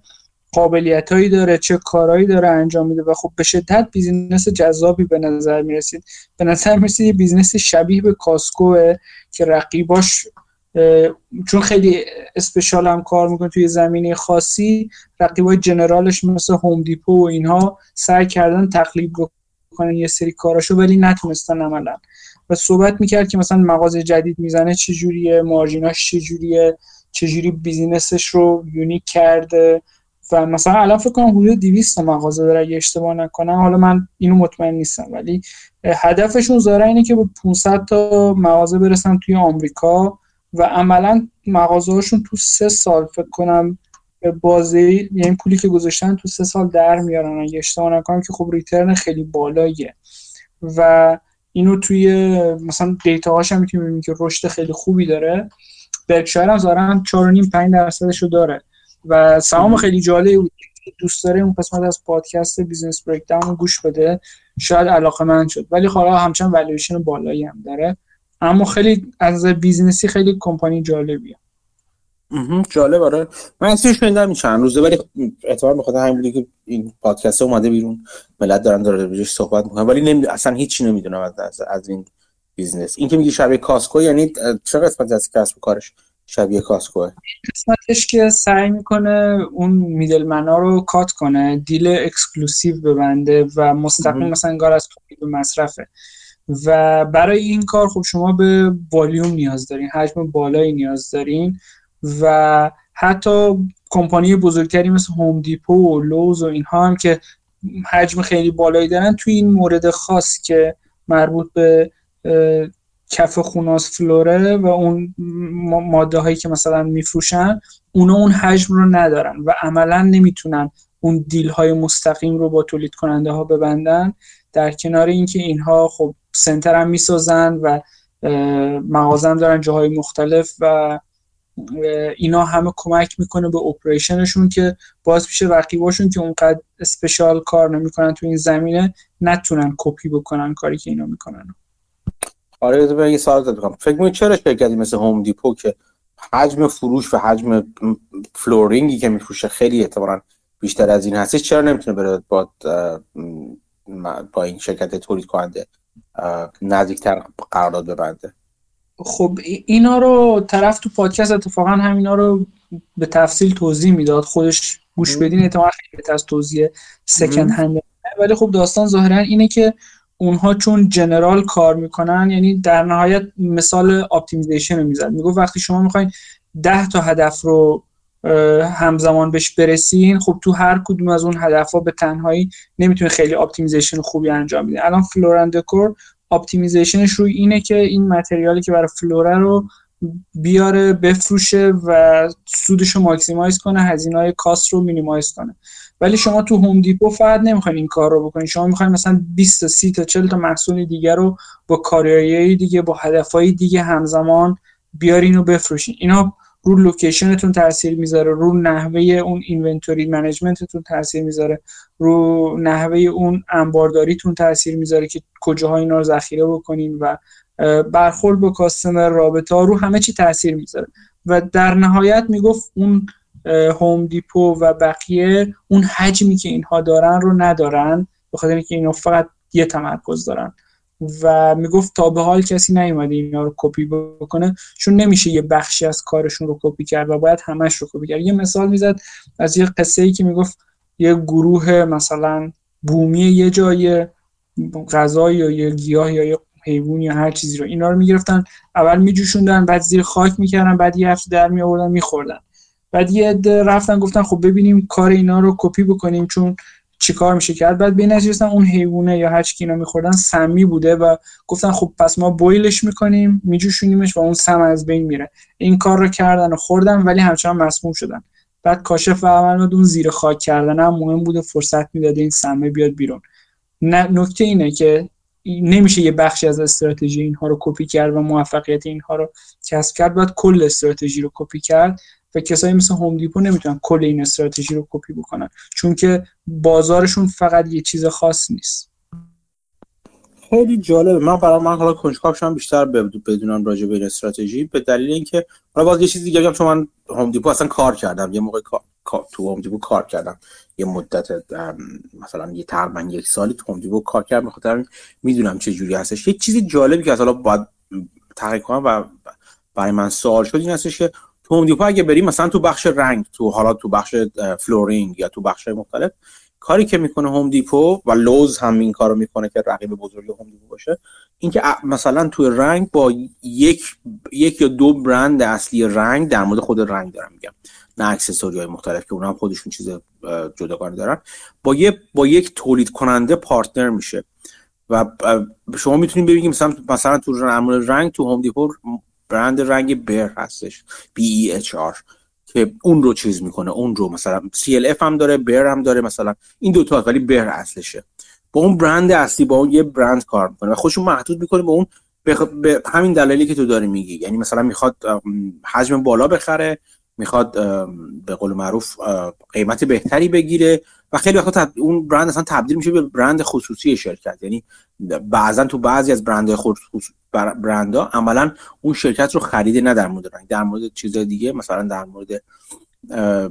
قابلیت هایی داره چه کارهایی داره انجام میده و خب به شدت business جذابی به نظر می‌رسید. به نظر می‌رسید یه business شبیه به Costco ه که رقیباش چون خیلی special هم کار می‌کنه توی زمینه خاصی رقیبای general ش مثل Home Depot و اینها سعی کردن تقلید بکنن یه سری کاراشو ولی نتونستن عملا. و صحبت می‌کرد که مثلا مغازه جدید می‌زنه چجوریه margin اش چجوریه چجوری business ش رو unique کرده و مثلا الان فکر کنم حدود 200 مغازه داره اگه اشتباه نکنم. حالا من اینو مطمئن نیستم ولی هدفشون ظاهرا اینه که به 500 تا مغازه برسن توی آمریکا و عملا مغازه هاشون تو سه سال فکر کنم بازی یعنی پولی که گذاشتن تو سه سال در میارن. اگه اشتباه نکنم که خب return خیلی بالاییه. و اینو توی مثلا data هاش هم می‌تونیم که رشد خیلی خوبی داره. برکشایر هم ظاهرا 4.5 5 درصدش رو داره. و سهام خیلی جالب دوست داره اون قسمت از پادکست Business Breakdowns گوش بده شاید علاقه‌مند شد. ولی حالا خب همچنان والویشن بالایی هم داره. اما خیلی از business ی خیلی کمپانی جالبیه. جالب آره. من اصلا شنیدم چند روزه ولی احتمالا به خاطر همین بوده که این پادکست اومده بیرون ملت دارن درباره‌اش صحبت می‌کنن. ولی نمی... اصلا هیچی نمی‌دونم از, از, این business. این که میگی شبیه Costco یعنی چه قسمت از کسب و کارش شبیه Costco قسمتش که سعی می‌کنه اون middleman ا رو cut کنه deal exclusive ببنده و مستقیم مثلا گار از به مصرفه. و برای این کار خب شما به والیوم نیاز دارین حجم بالایی نیاز دارین و حتی کمپانی بزرگتری مثل هوم دیپو و لوز و اینها هم که حجم خیلی بالایی دارن توی این مورد خاص که مربوط به کف خوناس فلوره و اون ماده هایی که مثلا میفروشن اونا اون حجم رو ندارن و عملا نمی‌تونن اون دیل های مستقیم رو با تولید کننده ها ببندن. در کنار اینکه اینها خب سنتر هم می‌سازن و مغازه دارن جاهای مختلف و اینا همه کمک می‌کنه به operation شون که باز میشه رقیباشون که اونقدر special کار نمی‌کنن تو این زمینه نتونن کپی بکنن کاری که اینا می‌کنن. آره به یه سوال دادم فکر می‌کنی چرا شرکتی مثل Home Depot که حجم فروش و حجم flooring ی که میفروشه خیلی احتمالا بیشتر از این هستش چرا نمی‌تونه بره با با این شرکت تولید کننده نزدیکتر قرارداد ببنده؟ خب اینا رو طرف تو پادکست اتفاقا همینا رو به تفصیل توضیح می‌داد. خودش گوش بدین احتمال خیلی از توضیح second hand ولی خب داستان ظاهرا اینه که اونها چون general کار می‌کنن یعنی در نهایت مثال optimization رو می‌زد. می‌گفت وقتی شما می‌خواین ده تا هدف رو همزمان بهش برسین خب تو هر کدوم از اون هدف ها به تنهایی نمی‌تونه خیلی optimization خوبی انجام بده. الان Floor & Decor optimization ش روی اینه که این material ی که برای floor ه رو بیاره بفروشه و سودش رو maximize کنه هزینه های cost رو minimize کنه. ولی شما تو Home Depot فقط نمی‌خواین این کار رو بکنین. شما می‌خواین مثلا 20 تا 30 تا 40 تا محصول دیگر رو با کاریایی دیگه با هدفهای دیگه همزمان بیارین و بفروشین. اینا رو location تون تاثیر می‌ذاره رو نحوه اون inventory management تون تاثیر می‌ذاره رو نحوه اون انبارداریتون تاثیر می‌ذاره که کجاها اینا رو ذخیره بکنین و برخورد با کاستمر رابطه ها رو همه چی تاثیر می‌ذاره. و در نهایت می‌گفت اون هوم دیپو و بقیه اون حجمی که اینها دارن رو ندارن به خاطر اینکه اینا فقط یه تمرکز دارن. و می‌گفت تا به حال کسی نیومده اینا رو کپی بکنه چون نمیشه یه بخشی از کارشون رو کپی کرد و باید همش رو کپی کرد. یه مثال می‌زد از یه قصه ای که می‌گفت یه گروه مثلا بومی یه جای غذا یا یه گیاه یا یه حیوان یا هر چیزی رو اینا رو می‌گرفتن اول میجوشوندن بعد زیر خاک می‌کردن بعد یه هفته در میآوردن میخوردن. بعد یه عده رفتن گفتن خب ببینیم کار اینا رو کپی بکنیم چون چیکار میشه کرد. بعد به نتیجه اون حیوانه یا هر اینا میخوردن سمی بوده و گفتن خب پس ما بویلش می‌کنیم میجوشونیمش و اون سم از بین میره. این کار رو کردن و خوردن ولی همچنان مسموم شدن. بعد کاشف به عمل اون زیر خاک کردن. هم مهم بوده فرصت می‌داده این سمه بیاد بیرون. نکته اینه که نمیشه یه بخشی از استراتژی اینها رو کپی کرد و موفقیت اینها رو کسب کرد. باید کل استراتژی رو کپی کرد. و کسایی مثل Home Depot نمی‌تونن کل این استراتژی رو کپی بکنن. چون که بازارشون فقط یه چیز خاص نیست. خیلی جالبه. من برای من حالا کنجکاو شدم بیشتر بدونم راجع به استراتژی. به دلیل اینکه حالا باز یه چیز دیگه چون من Home Depot اصلا کار کردم. یه موقع کار تو Home Depot کار کردم. یه مدت مثلا یه تقریبا یک سالی تو Home Depot کار کردم. بخاطر می‌دونم چه جوری هستش. یه چیز جالبی که حالا باید تحقیق کنم و برای من سوال شد این هستش که Home Depot اگه بریم مثلا تو بخش رنگ تو حالا تو بخش flooring یا تو بخش مختلف کاری که می‌کنه Home Depot و Lowe's هم این کارو می‌کنه که رقیب بزرگ Home Depot باشه اینکه مثلا تو رنگ با یک یک یا دو برند اصلی رنگ در مورد خود رنگ دارم میگم. نه accessory های مختلف که اونها هم خودشون چیز جداگانه دارن. با یه با یک تولید کننده partner میشه. و شما می‌تونید ببینید مثلا مثلا تو رنگ تو Home Depot برند رنگ Behr هستش E H R که اون رو چیز می‌کنه اون رو مثلا CLF هم داره بر هم داره مثلا این دوتا ولی بر اصلشه. با اون برند اصلی با اون یه برند کار می‌کنه و خودشون محدود می‌کنه به اون به همین دلایلی که تو داری میگی. یعنی مثلا می‌خواد حجم بالا بخره می‌خواد به قول معروف قیمت بهتری بگیره و خیلی وقتا اون برند اصلا تبدیل میشه به برند خصوصی شرکت. یعنی بعضا تو بعضی از برند خصوص برندها عملا اون شرکت رو خریده نه در مورد رنگ. در مورد چیزای دیگه مثلا در مورد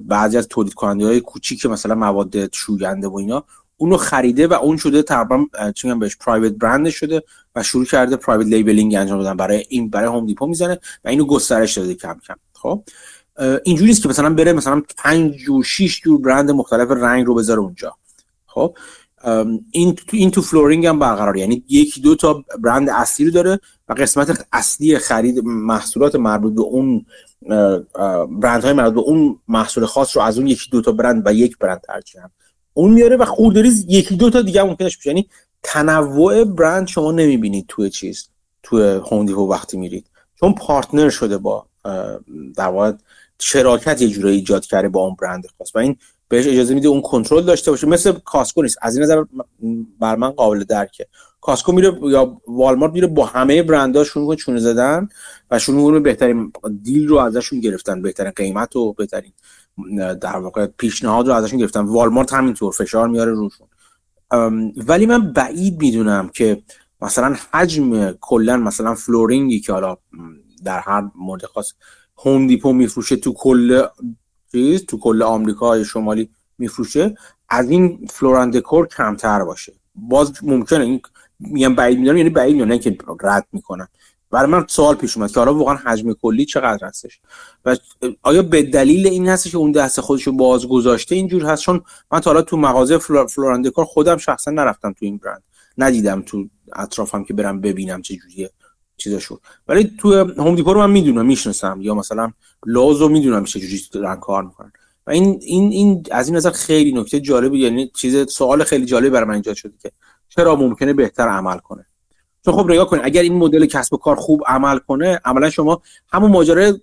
بعضی از تولید کننده های کوچیک مثلا مواد شوینده و اینا اونو خریده و اون شده تقریبا چون بهش private brand شده و شروع کرده private labeling انجام دادن. برای این برای Home Depot می‌زنه و اینو گسترش داده کم کم. خب؟ اینجوری نیست که مثلا بره مثلا 5 جور 6 جور برند مختلف رنگ رو بذاره اونجا. خب؟ این تو این تو flooring هم برقرار. یعنی یکی دو تا برند اصلی داره و قسمت اصلی خرید محصولات مربوط به اون برند های مربوط به اون محصول خاص رو از اون یکی دو تا برند و یک برند ترجیح اون میاره و خوردریز یکی دو تا دیگه ممکنش بشه. یعنی تنوع برند شما نمی‌بینید توی چیز توی هوندیپو وقتی میرید. چون پارتنر شده با در واقع شراکت یه جورایی ایجاد کرده با اون برند خاص. و این بهش اجازه میده اون کنترل داشته باشه. مثل کاسکو نیست. از این نظر برای من قابل درکه. Costco میره یا والمارت میره با همه برنداشون رو چونه زدن و شروع بهترین deal رو ازشون گرفتن. بهترین قیمت و بهترین در واقع پیشنهاد رو ازشون گرفتن. والمارت همینطور فشار میاره روشون. ولی من بعید می‌دونم که مثلا حجم کلا مثلا flooring ی که حالا در هر مورد خاص Home Depot میفروشه تو کل چیز تو کل آمریکا شمالی میفروشه از این Floor & Decor کمتر باشه. باز ممکنه این میگم بعید می‌دونم یعنی بعید می‌دونم که رد می‌کنن. برای من سوال پیش اومد که حالا واقعا حجم کلی چقدر هستش؟ و آیا به دلیل این هستش که اون دست خودش رو باز گذاشته اینجور هست؟ چون من تا حالا تو مغازه Floor & Decor خودم شخصا نرفتم تو این برند. ندیدم تو اطرافم که برم ببینم چه جوریه. چیزاشون. ولی تو Home Depot رو من می‌دونم می‌شناسم. یا مثلا Lowe's رو می‌دونم چه جوری دارن کار می‌کنن. و این این این از این نظر خیلی نکته جالبی یعنی چیز سوال خیلی جالبی برای من ایجاد شده که چرا ممکنه بهتر عمل کنه. چون خب نگاه کنید اگر این مدل کسب و کار خوب عمل کنه عملا شما همون ماجرای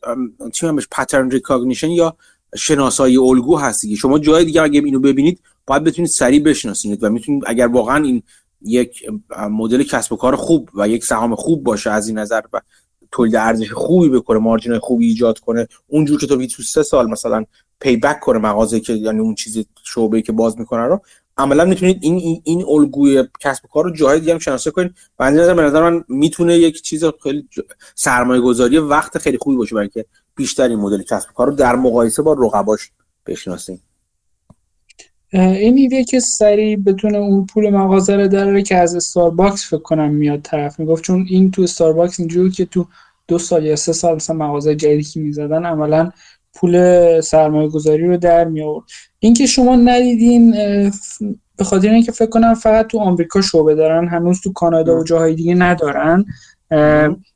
چی همش pattern recognition یا شناسایی الگو هست دیگه شما جای دیگه اگه اینو ببینید باید بتونید سریع بشناسید و می‌تونید اگر واقعا این یک مدل کسب و کار خوب و یک سهام خوب باشه از این نظر و تولید ارزش خوبی بکنه margin خوبی ایجاد کنه. اونجور که تو سه سال مثلا pay back کنه مغازه که یعنی اون چیز شعبه که باز می‌کنه رو. عملا می‌تونید این این, این الگوی کسب و کار رو جای دیگه هم شناسایی کنید. و از نظر به نظر من می‌تونه یک چیز خیلی سرمایه گذاری وقت خیلی خوبی باشه برای که بیشتر این مدل کسب و کار رو در مقایسه با رقباش بشناسیم. این ایده که سریع بتونه اون پول مغازه رو داره که از Starbucks فکر کنم میاد طرف. می‌گفت چون این تو Starbucks اینجوری که تو دو سال یا سه سال مثلا مغازه جدیدی که می‌زدن عملا پول سرمایه گذاری رو در می آورد اینکه شما ندیدین به خاطر اینکه فکر کنم فقط تو آمریکا شعبه دارن هنوز تو کانادا و جاهای دیگه ندارن.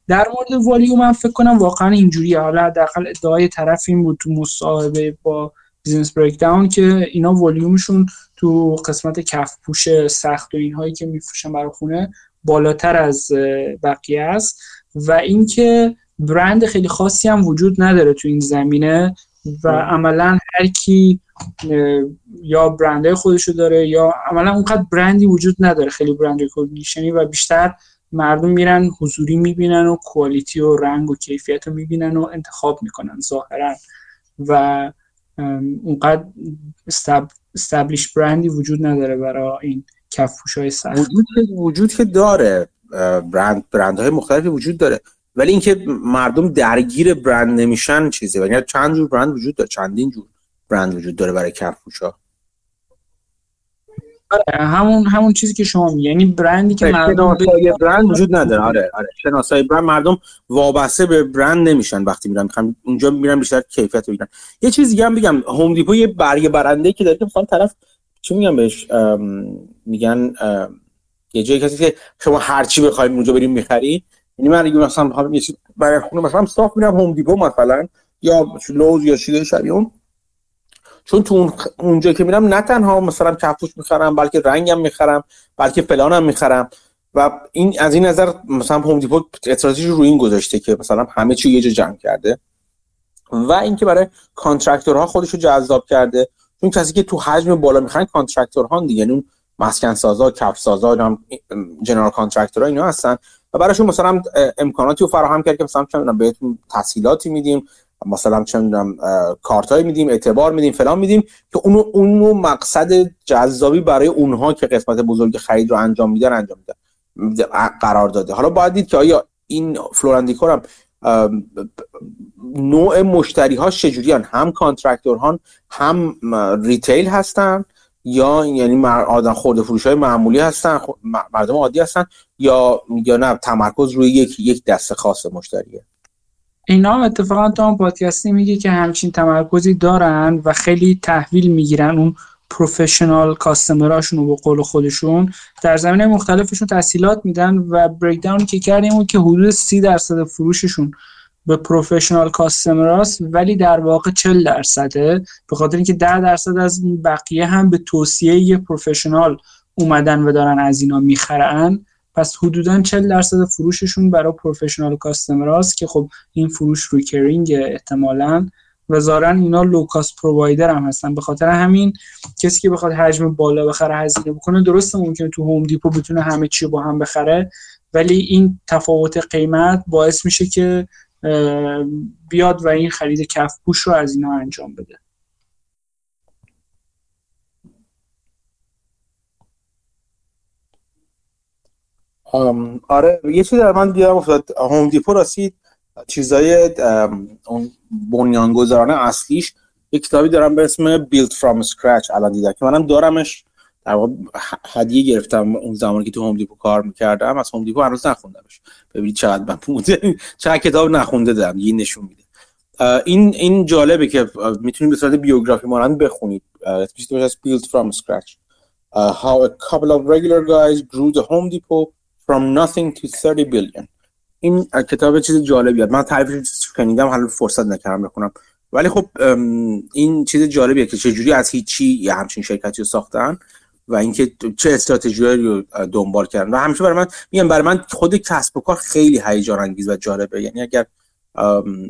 در مورد والیوم من فکر کنم واقعا اینجوریه. حالا حداقل ادعای طرف این بود تو مصاحبه با Business Breakdowns که اینا والیومشون تو قسمت کف پوش سخت و اینهایی که میفروشن برای خونه بالاتر از بقیه است. و اینکه برند خیلی خاصی هم وجود نداره تو این زمینه و عملا هر کی یا برنده خودشو داره یا عملا اونقدر برندی وجود نداره خیلی برند ریکوگنیشنی و بیشتر مردم میرن حضوری می‌بینن و کوالیتی و رنگ و کیفیت رو می‌بینن و انتخاب می‌کنن ظاهرا. و اونقدر استبلیش برندی وجود نداره برای این کفوش های سخت. وجود, وجود که داره. برند برندهای مختلفی وجود داره. ولی اینکه مردم درگیر برند نمیشن چیزه. یعنی چند جور برند وجود داره؟ چندین جور برند وجود داره برای کفپوشا آره همون همون چیزی که شما میگی. یعنی برندی که مردم برند وجود نداره. آره آره. شناسایی برند مردم وابسته به برند نمیشن وقتی میرن. می‌خوان اونجا میرن بیشتر کیفیت بگیرن یه چیز دیگه هم بگم. هوم دیپو یه برگ برنده که داره که مثلا طرف چی میگم بهش؟ میگن یه جایی کسی که شما هر چی بخواید اونجا بریم می‌خری. یعنی من اگه مثلا بخوام یه چیز برای خونه مثلا صاف میرم هوم دیپو مثلا یا لوز یا چیزای شبیه اون. چون تو اون اونجا که میرم نه تنها مثلا کفوش می‌خرم بلکه رنگم می‌خرم بلکه فلانم می‌خرم. و این از این نظر مثلا هوم دیپو استراتژی رو این گذاشته که مثلا همه چی یه جا جمع کرده. و اینکه برای contractor ها خودش رو جذاب کرده. چون کسی که تو حجم بالا می‌خرن contractor ها دیگه. یعنی اون مسکن سازا کف سازا general contractor ها اینا هستن. و براشون مثلا امکاناتی رو فراهم کرد که مثلا بهتون تسهیلاتی میدیم. مثلا چه می‌دونم کارتای میدیم اعتبار میدیم فلان میدیم که اونو اونو مقصد جذابی برای اونها که قسمت بزرگ خرید رو انجام میدن انجام میدن قرار داده. حالا باید دید که آیا این Floor & Decor هم نوع مشتری ها چجوری هم contractor ها هم retail هستن یا یعنی آدم خورده فروش های معمولی هستن مردم عادی هستن یا یا نه تمرکز روی یک یک دست خاص مشتریه؟ اینا هم اتفاقا تو هم پادکستی میگه که همچین تمرکزی دارن و خیلی تحویل می‌گیرن اون professional customer اشون رو به قول خودشون. در زمینه مختلفشون تسهیلات میدن و breakdown که کردیم اون که حدود سی درصد فروششون به professional customer است ولی در واقع 40 درصده به خاطر اینکه 10 درصد از بقیه هم به توصیه یه professional اومدن و دارن از اینا می‌خرن. پس حدودا 40 درصد فروششون برای professional customer که خب این فروش recurring احتمالا و ظاهرا اینا low-cost provider هم هستن. به خاطر همین کسی که بخواد حجم بالا بخره هزینه بکنه درسته ممکنه تو Home Depot بتونه همه چی با هم بخره ولی این تفاوت قیمت باعث میشه که بیاد و این خرید کف پوش رو از اینا انجام بده. آره یه چیزی در من دیدم افتاد. هوم دیپو راسید چیزای اون بنیانگذارانه اصلیش. یک کتابی دارم به اسم Build from Scratch الان دیدم که منم دارمش. در واقع هدیه گرفتم اون زمانی که تو هوم دیپو کار می‌کردم. از هوم دیپو هنوز نخوندمش. ببینید چقدر من چقدر کتاب نخونده دارم. یه نشون میده. این این جالبه که می‌تونید به صورت بیوگرافی مانند بخونید. از Build from Scratch. how a couple of regular guys grew the Home Depot. From nothing to 30 billion. این کتاب چیز جالبیه من تعریفش شنیدم حالا فرصت نکردم بخونم. ولی خب این چیز جالبیه که چجوری از هیچی یه همچین شرکتی رو ساختن و اینکه چه استراتژی رو دنبال کردن. و همیشه برای من میگم برای من خود کسب و کار خیلی هیجان انگیز و جالبه. یعنی اگر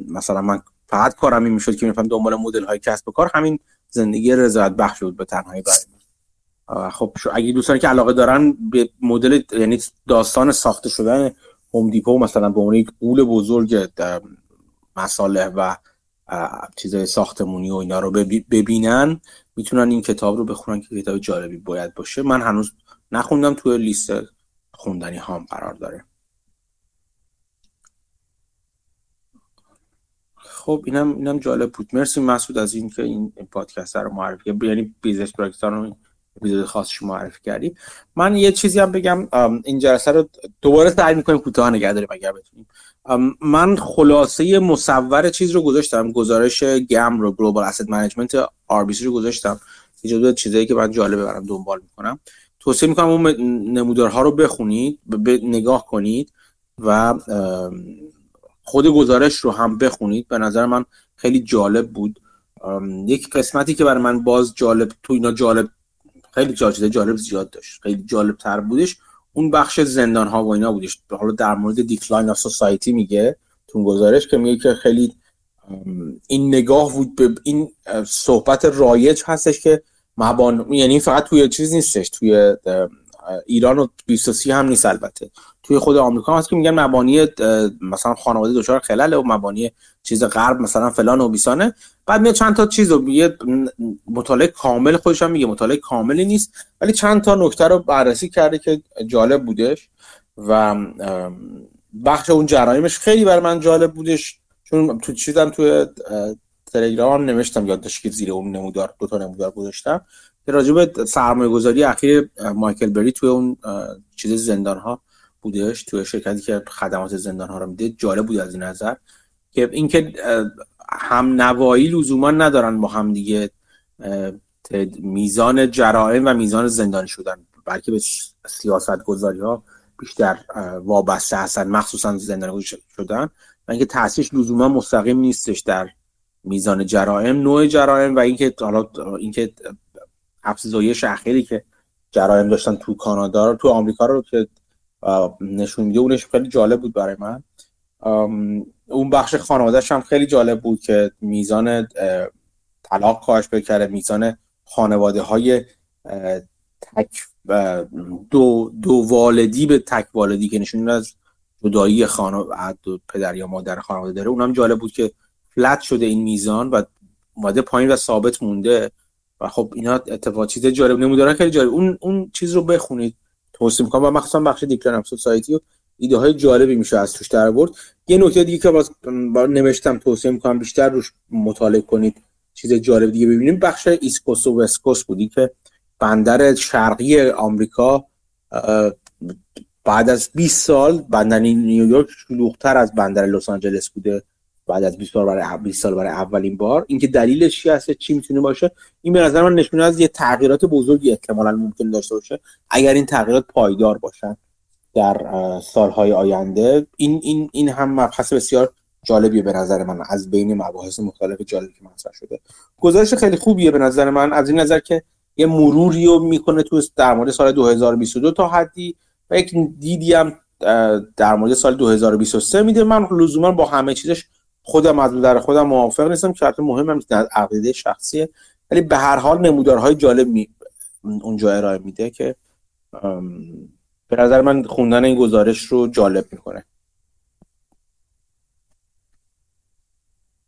مثلا من فقط کارم این می‌شد که میفهم دنبال مدل های کسب و کار همین زندگی رضایت بخش بود به تنهایی برای خب اگه دوستانی که علاقه دارن به مدل یعنی داستان ساخته شدن هوم دیپو مثلا به عنوان یک قول بزرگ مصالح و چیزای ساختمونی و اینا رو ببینن می‌تونن این کتاب رو بخونن که کتاب جالبی باید باشه. من هنوز نخوندم توی لیست خوندنی هام قرار داره. خب اینم اینم جالب بود. مرسی مسعود از این که این پادکست رو معرفی یعنی بیزنس پراکتیکان رو اپیزود خاصش معرفی کردی. من یه چیزی هم بگم این جلسه رو دوباره سعی می‌کنیم کوتاه نگه داریم اگر بتونیم. من خلاصه مصور چیز رو گذاشتم گزارش گم رو global asset management آر رو گذاشتم. یه دو چیزایی که من جالبه برام دنبال می‌کنم. توصیه می‌کنم اون نمودارها رو بخونید به نگاه کنید و خود گزارش رو هم بخونید. به نظر من خیلی جالب بود. یک قسمتی که برای من باز جالب تو اینا جالب خیلی جالب جالب زیاد داشت. خیلی جالب تر بودش. اون بخش زندان ها و اینا بودش. حالا در مورد دیکلاین اف سوسایتی میگه تو گزارش که میگه که خیلی این نگاه بود به این صحبت رایج هستش که مبان یعنی فقط توی چیز نیستش توی ایران و 23 هم نیست البته. توی خود آمریکا هست که میگن مبانی مثلا خانواده دچار خلل و مبانی چیز غرب مثلا فلان و بیسانه. بعد میاد چند تا چیز رو یه مطالعه کامل خودش میگه مطالعه کاملی نیست. ولی چند تا نکته رو بررسی کرده که جالب بودش و بخش اون جرایمش خیلی بر من جالب بودش. چون تو چیزم توی تلگرام نوشتم یادداشت که زیر اون نمودار دو تا نمودار گذاشتم. که راجع به سرمایه گذاری اخیر مایکل بری توی اون چیز زندان ها بودش توی شرکتی که خدمات زندان ها رو میده جالب بود از این نظر که اینکه هم نوایی لزوما ندارن با هم دیگه میزان جرائم و میزان زندانی شدن بلکه به سیاست گذاری ها بیشتر وابسته هستن مخصوصا زندانی شدن و اینکه تاثیرش لزوما مستقیم نیستش در میزان جرائم نوع جرائم و اینکه حالا اینکه افزایش اخیری که جرائم داشتن تو کانادا رو تو آمریکا رو که نشون میده. اونش خیلی جالب بود برای من. اون بخش خانوادهش هم خیلی جالب بود که میزان طلاق کاهش بکره میزان خانواده های تک دو, دو والدی به تک والدی که نشون از جدایی خانواده پدر یا مادر خانواده داره. اونم جالب بود که فلت شده این میزان و اومده پایین و ثابت مونده. و خب اینا اتفاق چیز جالب نمودارن خیلی جالب. اون اون چیز رو بخونید. توصیه می‌کنم و مخصوصا بخش دیکلان سوسایتی و ایده های جالبی میشه از توش در برد یه نکته دیگه که باز نوشتم توصیه می‌کنم بیشتر روش مطالعه کنید چیز جالب دیگه ببینیم. بخش ایسکوس و وسکوس بودی که بندر شرقی آمریکا بعد از 20 سال بندر نیویورک شلوغتر از بندر لس آنجلس بوده. بعد از 20 سال برای 20 سال برای اولین بار. اینکه دلیلش چی هست؟ چی می‌تونه باشه؟ این به نظر من نشونه از یه تغییرات بزرگی احتمالاً ممکن داشته باشه. اگر این تغییرات پایدار باشن در سالهای آینده این این این هم مبحث بسیار جالبیه به نظر من از بین مباحث مختلف جالبی که مطرح شده. گزارش خیلی خوبیه به نظر من از این نظر که یه مروری رو می‌کنه تو در مورد سال 2022 تا حدی و یک دیدی هم در مورد سال 2023 میده. من لزوما با همه چیزش خودم از در خودم موافق نیستم که حتی مهم هم عقیده شخصیه ولی به هر حال نمودارهای جالب می... اونجا ارائه میده که به نظر من خوندن این گزارش رو جالب می‌کنه.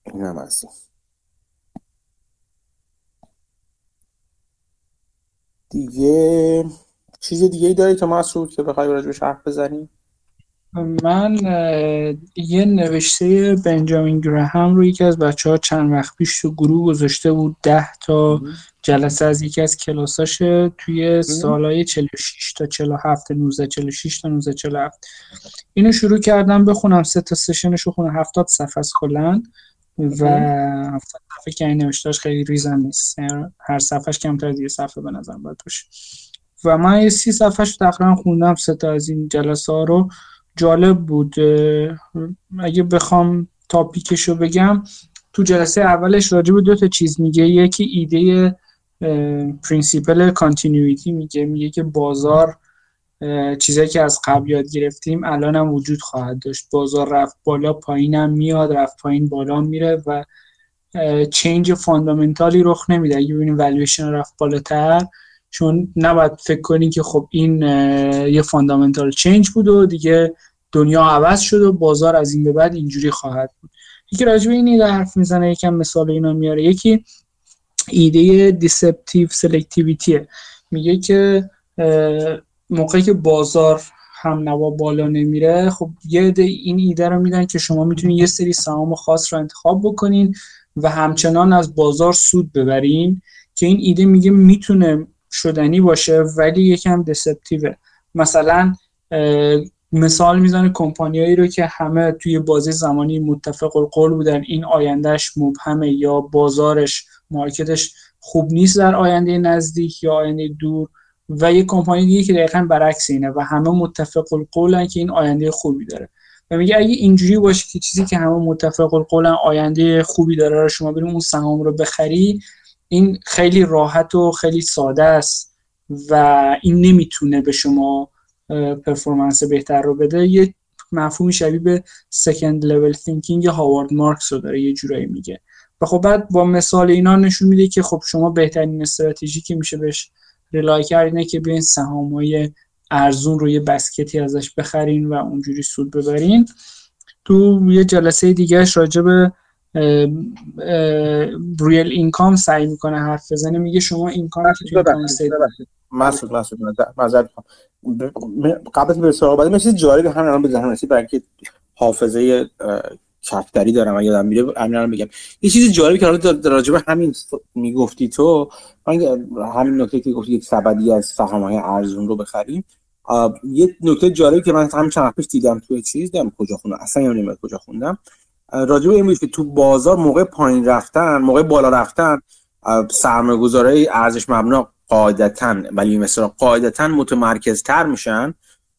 این هم از دیگه چیز دیگه ای داری تو مسعود که بخوای راجبش حرف بزنی؟ من یه نوشته بنجامین گراهام رو یکی از بچه ها چند وقت پیش تو گروه گذاشته بود. ده تا جلسه از یکی از کلاساش توی سالهای 46 تا 47 19 46 تا 19 47 اینو شروع کردم بخونم. سه تا سشنش رو خونم. 70 صفحه از کلا. و 70 صفحه که این نوشتاش خیلی ریزم نیست. یعنی هر صفحش کمتر از یه صفحه به نظر باید باشه. و من یه سی صفحش تقریبا خوندم. سه تا از این جلسه ها رو. جالب بود. اگه بخوام topic شو بگم تو جلسه اولش راجع به دو تا چیز میگه. یکی ایده principle continuity میگه. میگه که بازار چیزایی که از قبل یاد گرفتیم الان هم وجود خواهد داشت. بازار رفت بالا پایینم میاد رفت پایین بالا میره و change fundamental ی رخ نمیده. اگه ببینیم والویشن رفت بالاتر چون نباید فکر کنی که خب این یه fundamental change بود و دیگه دنیا عوض شد و بازار از این به بعد اینجوری خواهد بود. یکی راجع به این ایده حرف می‌زنه یکم مثال اینا میاره. یکی ایده deceptive selectivity ه میگه که موقعی که بازار هم نوا بالا نمیره خب یه ده این ایده رو میدن که شما می‌تونید یه سری سهام خاص رو انتخاب بکنین و همچنان از بازار سود ببرین که این ایده میگه می‌تونه شدنی باشه ولی یکم دسپتیوه مثلا مثال می‌زنه کمپانیایی رو که همه توی بازی زمانی متفق القول بودن این آیندهش مبهمه یا بازارش مارکتش خوب نیست در آینده نزدیک یا آینده دور. و یه کمپانی دیگه که دقیقا برعکس اینه و همه متفق القولن که این آینده خوبی داره. و میگه اگه اینجوری باشه که چیزی که همه متفق القولن آینده خوبی داره رو شما بریم اون سهام رو بخری این خیلی راحت و خیلی ساده است و این نمی‌تونه به شما performance بهتر رو بده. یه مفهومی شبیه به second level thinking هاوارد مارکس رو داره یه جورایی میگه. و خب بعد با مثال اینا نشون میده که خب شما بهترین استراتژی که میشه بهش rely کرد اینه که بیاین سهامای ارزون رو یه بسکتی ازش بخرین و اونجوری سود ببرین. تو یه جلسه دیگهش راجع به ریل اینکام سعی می‌کنه حرف بزنه. میگه شما اینکامی که توی مسعود مسعود معذرت قبل از برسه بعد چیز جالب همین الان به ذهنم رسید برای اینکه حافظه کفتری دارم. اگه یادم میره همین بگم. یه چیز جالبی که حالا راجع به همین می‌گفتی تو همین نکته که گفتی یک سبدی از سهام های ارزون رو بخریم. یه نکته جالبی که من همین چند پیش دیدم توی چیز دیدم کجا خوندم. اصلا یادم کجا خوندم. راجع به این که تو بازار موقع پایین رفتن موقع بالا رفتن سرمایه‌گذارای ارزش مبنا قاعدتا ولی مثلا قاعدتا متمرکزتر میشن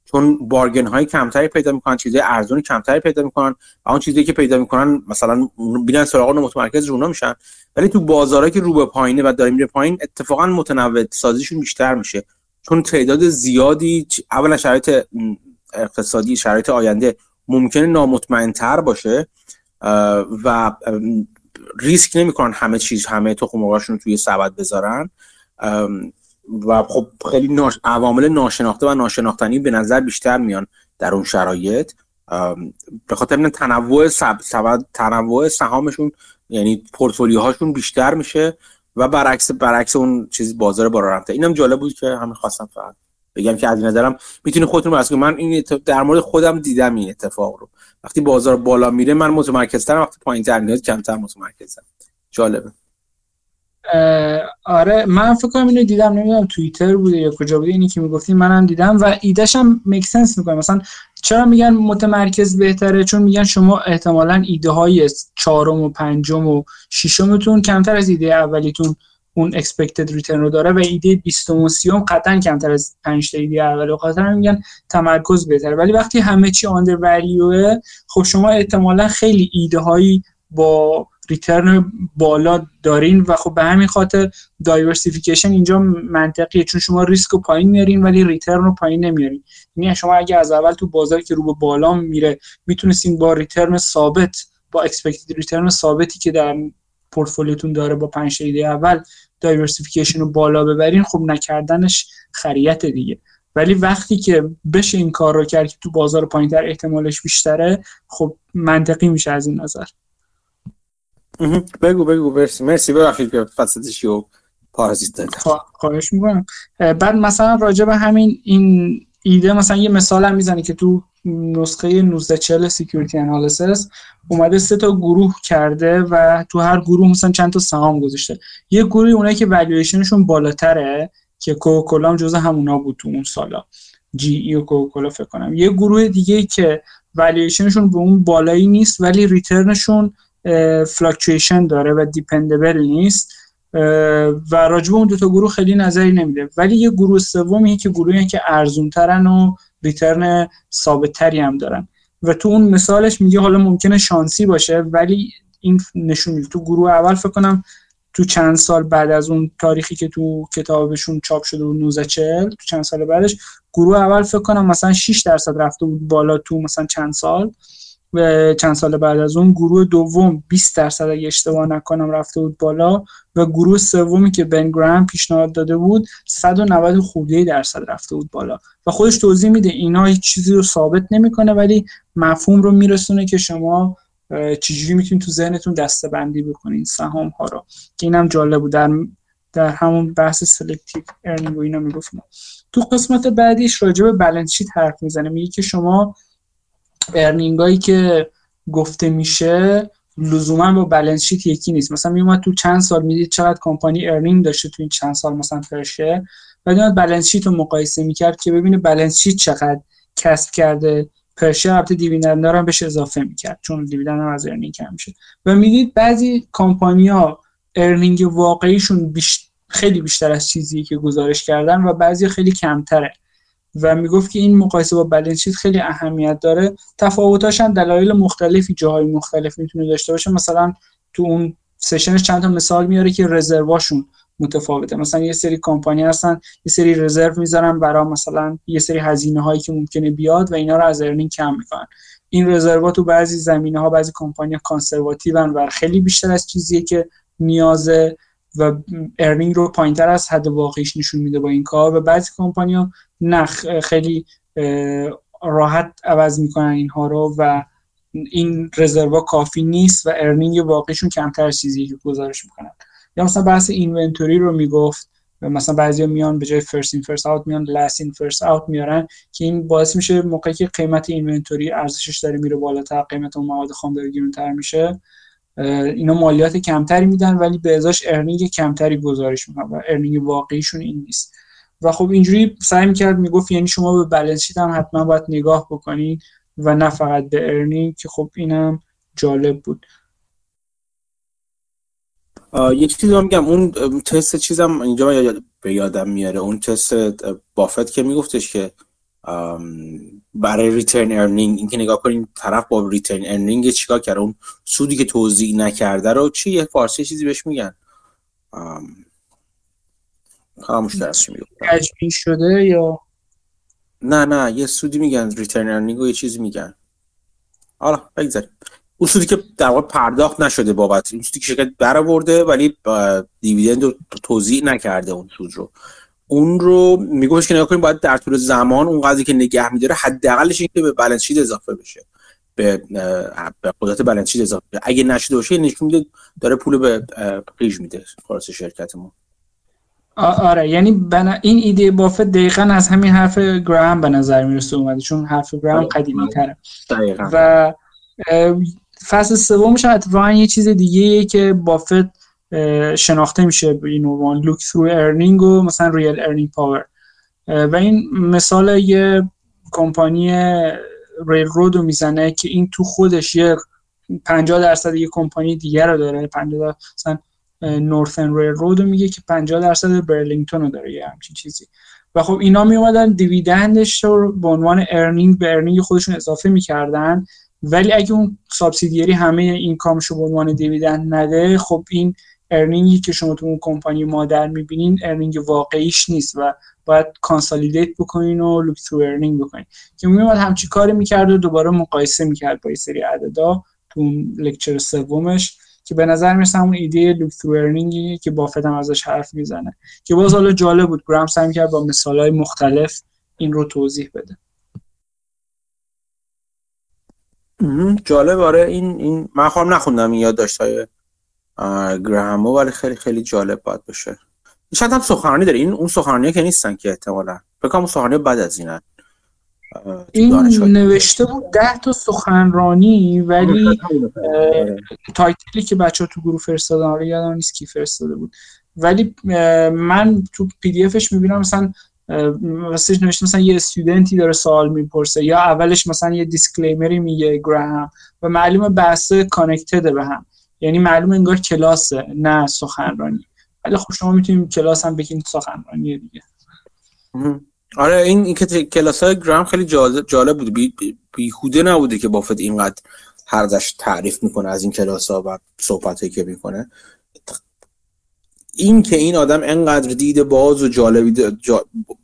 چون بارگن های کمتری پیدا می‌کنن چیزای ارزون کمتری پیدا می‌کنن و اون چیزی که پیدا می‌کنن مثلا بینن سراغ متمرکز رونا میشن. ولی تو بازارهایی که رو به پایینه و داره میره پایین اتفاقا متنوع سازیشون بیشتر میشه. چون تعداد زیادی اولا شرایط اقتصادی شرایط آینده ممکنه نامطمئنتر باشه و ریسک نمی‌کنن همه چیز همه تخم رو توی سبد بذارن. و خب خیلی ناش... عوامل ناشناخته و ناشناختنی به نظر بیشتر میان در اون شرایط. به خاطر تنوع سب... سبد تنوع سهامشون یعنی پورتفولیوهاشون بیشتر میشه و برعکس برعکس اون چیز بازار بالا رفته. اینم جالب بود که همین خواستم فقط بگم که از نظرم می‌تونی خودتون رو من این در مورد خودم دیدم این اتفاق رو. وقتی بازار بالا میره من متمرکزترم. وقتی پایین تر میاد کمتر متمرکزم. جالبه. آره من فکر کنم اینو دیدم نمی‌دونم توییتر بوده یا کجا بوده اینی که می‌گفتی منم دیدم و ایدهش هم میک سنس می‌کنه. مثلا چرا میگن متمرکز بهتره؟ چون میگن شما احتمالا ایده های چهارم و پنجم و ششمتون کمتر از ایده اولیتون اون expected return رو داره و ایده 20 و 30 قطعا کمتر از 5 تا ایده اول قطعا میگن تمرکز بهتره. ولی وقتی همه چی undervalue ه خب شما احتمالا خیلی ایده هایی با return بالا دارین و خب به همین خاطر diversification اینجا منطقیه چون شما ریسک رو پایین میارین ولی return رو پایین نمیارین. یعنی شما اگه از اول تو بازار که رو به بالا میره می‌تونستین با return ثابت با expected return ثابتی که در پورتفولیوتون داره با پنج ایده اول diversification رو بالا ببرین خب نکردنش خریت دیگه. ولی وقتی که بشه این کار رو کرد که تو بازار پایینتر احتمالش بیشتره خب منطقی میشه از این نظر. بگو بگو مرسی. مرسی ببخشید که فسادش رو پارازیت دادم. خواهش می‌کنم. بعد مثلا راجع به همین این ایده مثلا یه مثال هم می‌زنه که تو نسخه 1940 Security Analysis اومده سه تا گروه کرده و تو هر گروه مثلا چند تا سهام گذاشته. یه گروه اونایی که والویشنشون بالاتره که کوکاکولا هم جزء همونا بود تو اون سالا. GE و کوکاکولا فکر کنم. یه گروه دیگه که والویشنشون به اون بالایی نیست ولی return شون fluctuation داره و dependable نیست. و راجب اون دو تا گروه خیلی نظری نمیده. ولی یه گروه سومی که گروهی که ارزون ترن و ریترن ثابت تری هم دارن. و تو اون مثالش میگه حالا ممکنه شانسی باشه ولی این نشون میده. تو گروه اول فکر کنم تو چند سال بعد از اون تاریخی که تو کتابشون چاپ شده بود 1940 تو چند سال بعدش گروه اول فکر کنم مثلا 6 درصد رفته بود بالا تو مثلا چند سال. و چند سال بعد از اون گروه دوم 20 درصد اگه اشتباه نکنم رفته بود بالا و گروه سومی که بن گرام پیشنهاد داده بود 190 خورده درصد رفته بود بالا. و خودش توضیح میده اینا هیچ چیزی رو ثابت نمی‌کنه ولی مفهوم رو میرسونه که شما چجوری می‌تونید تو ذهنتون دسته بندی بکنین سهام ها رو. که اینم جالب بود. در در همون بحث selective earning و اینا می‌گفتم تو قسمت بعدیش راجع به balance sheet حرف می‌زنه میگه که شما earning ایی که گفته میشه لزوما با balance sheet یکی نیست. مثلا میومد تو چند سال می‌دید چقدر کمپانی earning داشته تو این چند سال مثلا فرشه بعد میاد balance sheet رو مقایسه می‌کرد که ببینه balance sheet چقدر کسب کرده. پرشه البته dividend هم بهش اضافه می‌کرد چون dividend هم از earning کم میشه و می‌دید بعضی ها earning واقعیشون خیلی بیشتر از چیزی که گزارش کردن و بعضی خیلی کمتره. و می‌گفت که این مقایسه با بالانس خیلی اهمیت داره. تفاوتاش هم دلایل مختلفی جاهای مختلف می‌تونه داشته باشه. مثلا تو اون session ش چند تا مثال میاره که reserve اشون متفاوته. مثلا یه سری کمپانی هستن یه سری reserve می‌ذارن برای مثلا یه سری هزینه هایی که ممکنه بیاد و اینا رو از earning کم می‌کنن. این reserve تو بعضی زمینه ها بعضی کمپانی conservative و خیلی بیشتر از چیزیه که نیازه و earning رو پایینتر از حد واقعیش نشون میده با این کار. و بعضی کمپانی نه خیلی راحت عوض می‌کنن اینها رو و این reserve ا کافی نیست و earning واقعیشون کمتر چیزی که گزارش می‌کنن. یا مثلا بحث inventory رو می‌گفت مثلا بعضیا میان به جای first in first out میان last in first out میارن که این باعث میشه موقعی که قیمت inventory ارزشش داره میره بالاتر قیمت اون مواد خام داره گرونتر میشه اینا مالیات کمتری میدن ولی به ازاش earning کمتری گزارش می‌کنن و earning واقعیشون این نیست. و خب اینجوری سعی می‌کرد می‌گفت یعنی شما به بالانس هم حتما باید نگاه بکنید و نه فقط به earning که خب اینم جالب بود. یک چیزی میگم اون تست چیزم اینجا به یادم میاره اون تست بافت که میگفتش که برای retained earning اینکه نگاه کنیم طرف با retained earning چیکار کرده اون سودی که توزیع نکرده رو چی یه فارسی چیزی بهش میگن. خاموش درست چی شده یا؟ نه نه یه سودی میگن retained earning و یه چیزی میگن. حالا بگذاریم. اون سودی که در واقع پرداخت نشده بابت اون سودی که شرکت برآورده ولی dividend رو توزیع نکرده اون سود رو. اون رو می‌گفتش که نگاه کنیم باید در طول زمان اون قضیه که نگه میداره حداقلش این که به balance sheet اضافه بشه. به به قدرت balance sheet اضافه. بشه. اگه نشده باشه نشون میده داره پول به قیج میده خلاص شرکتمون. آره یعنی بنا... این ایده بافت دقیقا از همین حرف گرام به نظر می‌رسه اومده چون حرف گرام آره. قدیمی تره و فصل سومش اتفاقا یه چیز دیگه که بافت شناخته میشه به این عنوان look through earning و مثلا real earning power و این مثال یه کمپانی railroad رو می‌زنه که این تو خودش یه 50 درصد یه کمپانی دیگر رو داره 50 مثلا Northern Railroad رو میگه که 50 درصد برلینگتون رو داره یه همچین چیزی. و خب اینا می اومدن dividend ش رو به عنوان earning به earning خودشون اضافه می‌کردن. ولی اگه اون subsidiary همه income شو به عنوان dividend نده خب این earning ی که شما تو اون کمپانی مادر می‌بینین earning واقعیش نیست و باید consolidate بکنین و look through earning بکنین. که میومد همچی کاری می‌کرد و دوباره مقایسه می‌کرد با یه سری عددا تو lecture سومش. که به نظر می‌رسه همون ایده look که بافت هم ازش حرف می‌زنه. که باز حالا جالب بود. گرام سعی کرد با مثالهای مختلف این رو توضیح بده. جالب. آره این این من خودم نخوندم این یادداشت‌های گرامو ولی خیلی خیلی جالب باید بشه شاید هم سخنرانی داره. این اون سخنرانی که نیستن که احتمالا. بکنم سخنرانی بعد از اینن. این نوشته بود ده تا سخنرانی ولی آره. title ی که بچه ها تو گروه فرستادن آره یادم نیست کی فرستاده بود. ولی من تو PDF ش می‌بینم مثلا واسه نوشته مثلا یه student ی داره سوال می‌پرسه یا اولش مثلا یه disclaimer ی میگه گراهام و معلومه بحث کانکتده به هم. یعنی معلومه انگار کلاسه نه سخنرانی. ولی خب شما می‌تونید کلاس هم بگین سخنرانی دیگه. آره این, این که کلاس های گرام خیلی جالب, بود. بی, بیهوده نبوده که بافت اینقدر هرزش تعریف می‌کنه از این کلاس ها و صحبت که می‌کنه. این که این آدم انقدر دید باز و جالبی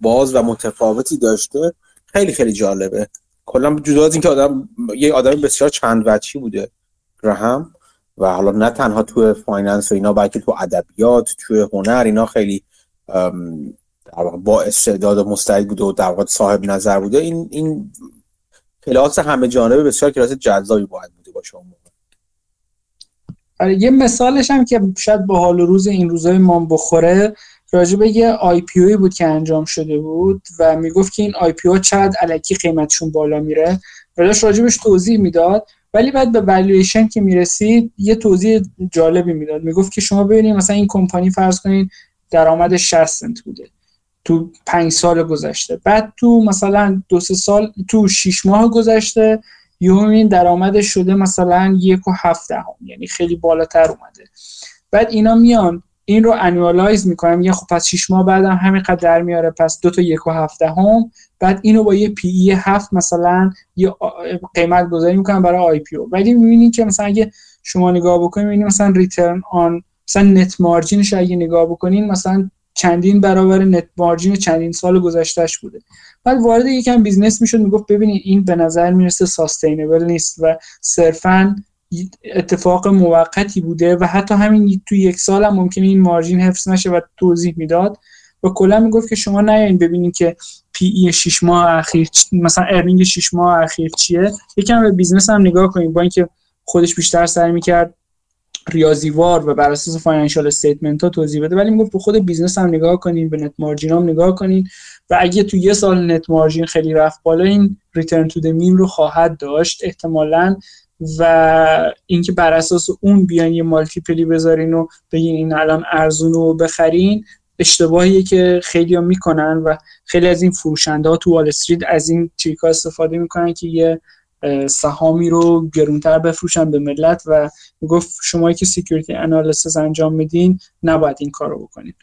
باز و متفاوتی داشته خیلی خیلی جالبه. کلا جدا از اینکه آدم یه آدم بسیار چند وجهی بوده گراهام و حالا نه تنها تو finance و اینا بلکه تو ادبیات تو هنر اینا خیلی با استعداد و مستعد بوده و در واقع صاحب نظر بوده این این کلاس همه جانبه بسیار کلاس جذابی باید بوده باشه اون آره یه مثالش هم که شاید با حال روز این روزای ما بخوره راجع یه IPO بود که انجام شده بود و می‌گفت که این IPO چقدر الکی قیمتشون بالا میره. اولاش راجبش توضیح می‌داد ولی بعد به والویشن که می‌رسید یه توضیح جالبی می‌داد. می‌گفت که شما ببینید مثلا این کمپانی فرض کنید درآمد 60 سنت بوده. تو پنج سال گذشته. بعد تو مثلا دو سه سال تو شیش ماه گذشته یهو این درآمدش شده مثلا یک و هفت دهم یعنی خیلی بالاتر اومده. بعد اینا میان این رو annualize می‌کنن میگن خب پس 6 ماه بعدم همین قدر میاره پس دو تا یک و هفت دهم بعد اینو با یه P/E هفت مثلا یه قیمت گذاری می‌کنن برای IPO. ولی می‌بینید که مثلا اگه شما نگاه می‌بینید مثلا return on مثلا net margin ش اگه نگاه بکنین مثلا چندین برابر net margin چندین سال گذشتهش بوده. بعد وارد یکم business می‌شد می‌گفت ببینید این به نظر می‌رسه sustainable نیست و صرفا اتفاق موقتی بوده و حتی همین تو یک سال هم ممکنه این margin حفظ نشه و توضیح می‌داد. و کلا می‌گفت که شما نیاین ببینید که P/E 6 ماه اخیر مثلا earning 6 ماه اخیر چیه. یکم به business هم نگاه کنید با اینکه خودش بیشتر سعی می‌کرد ریاضیوار و بر اساس financial statement ها توضیح بده. ولی می‌گفت به خود business هم نگاه کنین به net margin هم نگاه کنین. و اگه تو یه سال net margin خیلی رفت بالا این return to mean رو خواهد داشت احتمالا. و اینکه بر اساس اون بیان یه multiple ی بذارین و بگین این الان ارزون رو بخرین اشتباهیه که خیلی می‌کنن و خیلی از این فروشنده ها تو وال استریت از این trick ا استفاده می‌کنن که یه سهامی رو گرونتر بفروشن به ملت و گفت شما که security analysis انجام میدین نباید این کار رو بکنین.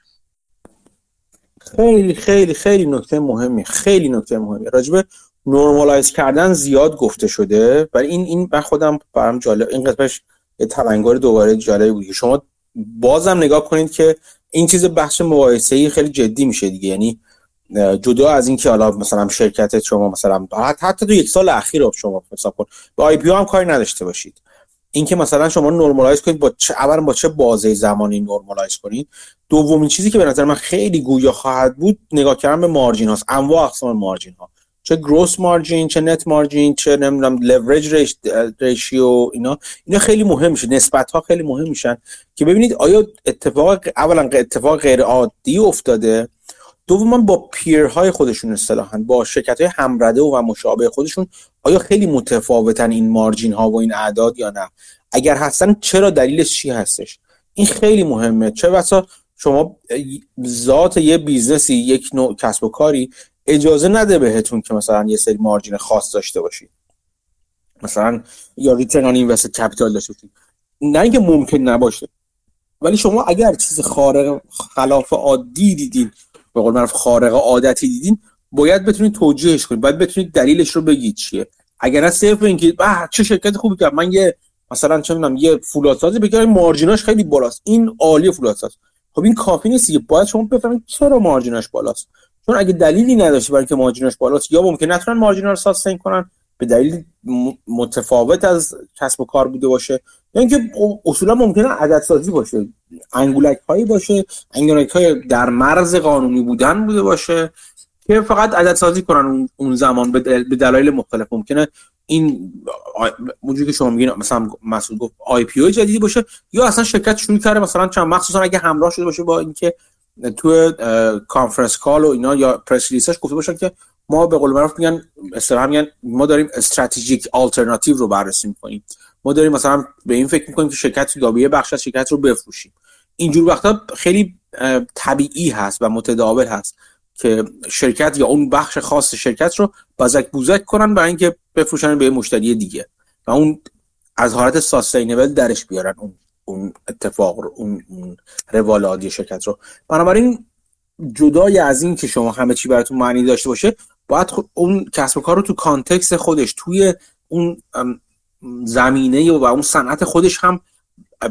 خیلی خیلی خیلی نکته مهمی خیلی نکته مهمی. راجبه normalize کردن زیاد گفته شده ولی این این من خودم برام جالب این قسمتش یه دوباره جالبی بود. شما بازم نگاه کنید که این چیز بخش مقایسه خیلی جدی میشه دیگه. یعنی جدا از اینکه حالا مثلا شرکت شما مثلا حتی تو یک سال اخیر رو شما حساب کن با آی پی هم کاری نداشته باشید. اینکه مثلا شما normalize کنید با چه اولا با چه بازه زمانی normalize کنید. دومین چیزی که به نظر من خیلی گویا خواهد بود نگاه کردن به margin هاست. انواع اقسام margin ها. چه گروس مارجین چه نت مارجین چه نمی‌دونم لورج ریشیو اینا. اینا خیلی مهم میشه. نسبت ها خیلی مهم میشن. که ببینید آیا اتفاق اولا اتفاق غیر عادی افتاده؟ دوما با پیرهای خودشون اصطلاحا با شرکت های همرده و مشابه خودشون آیا خیلی متفاوتن این مارجین ها و این اعداد یا نه؟ اگر هستن چرا دلیلش چی هستش؟ این خیلی مهمه. چه بسا شما ذات یه بیزنسی یک نوع کسب و کاری اجازه نده بهتون که مثلا یه سری margin خاص داشته باشید. مثلا یا return on invested capital داشته باشید. نه اینکه ممکن نباشه. ولی شما اگر چیز خارق خلاف عادی دیدین به قول معروف خارق عادتی دیدین باید بتونید توجیهش کنید. باید بتونید دلیلش رو بگید چیه. اگر از صرف اینکه چه شرکت خوبی کرد. من یه مثلا چه می‌دونم یه فولادسازی بگیرم margin اش خیلی بالاست. این عالی فولادساز. خب این کافی نیست که باید شما بفهمید چرا مارجیناش بالاست. چون اگه دلیلی نداشته برای که مارجیناش بالاست یا ممکن نتونن مارجینا رو ساستین کنن به دلیل متفاوت از کسب و کار بوده باشه. یا اینکه اصولا ممکنه عدد سازی باشه. انگولک هایی باشه انگولک های در مرز قانونی بودن بوده باشه که فقط عدد سازی کنن اون زمان به دلایل مختلف. ممکنه این اونجوری که شما میگین مثلا مسئول گفت آی پی او جدیدی باشه یا اصلا شرکت شروع کرده مثلا چند مخصوصا اگه همراه شده باشه با اینکه تو conference call و اینا یا press release ش گفته باشن که ما به قول معروف میگن اصطلاحا میگن ما داریم strategic alternative رو بررسی می‌کنیم. ما داریم مثلا به این فکر می‌کنیم که شرکت یا به بخش از شرکت رو بفروشیم. اینجور وقتا خیلی طبیعی هست و متداول هست که شرکت یا اون بخش خاص شرکت رو بازک بوزک کنن برای اینکه بفروشن به مشتری دیگه. و اون از حالت ساستینبل درش بیارن اون. اون اتفاق رو اون, اون روال عادی شرکت رو. بنابراین جدای از این که شما همه چی براتون معنی داشته باشه باید اون کسب و کار رو تو کانتکست خودش توی اون زمینه و اون صنعت خودش هم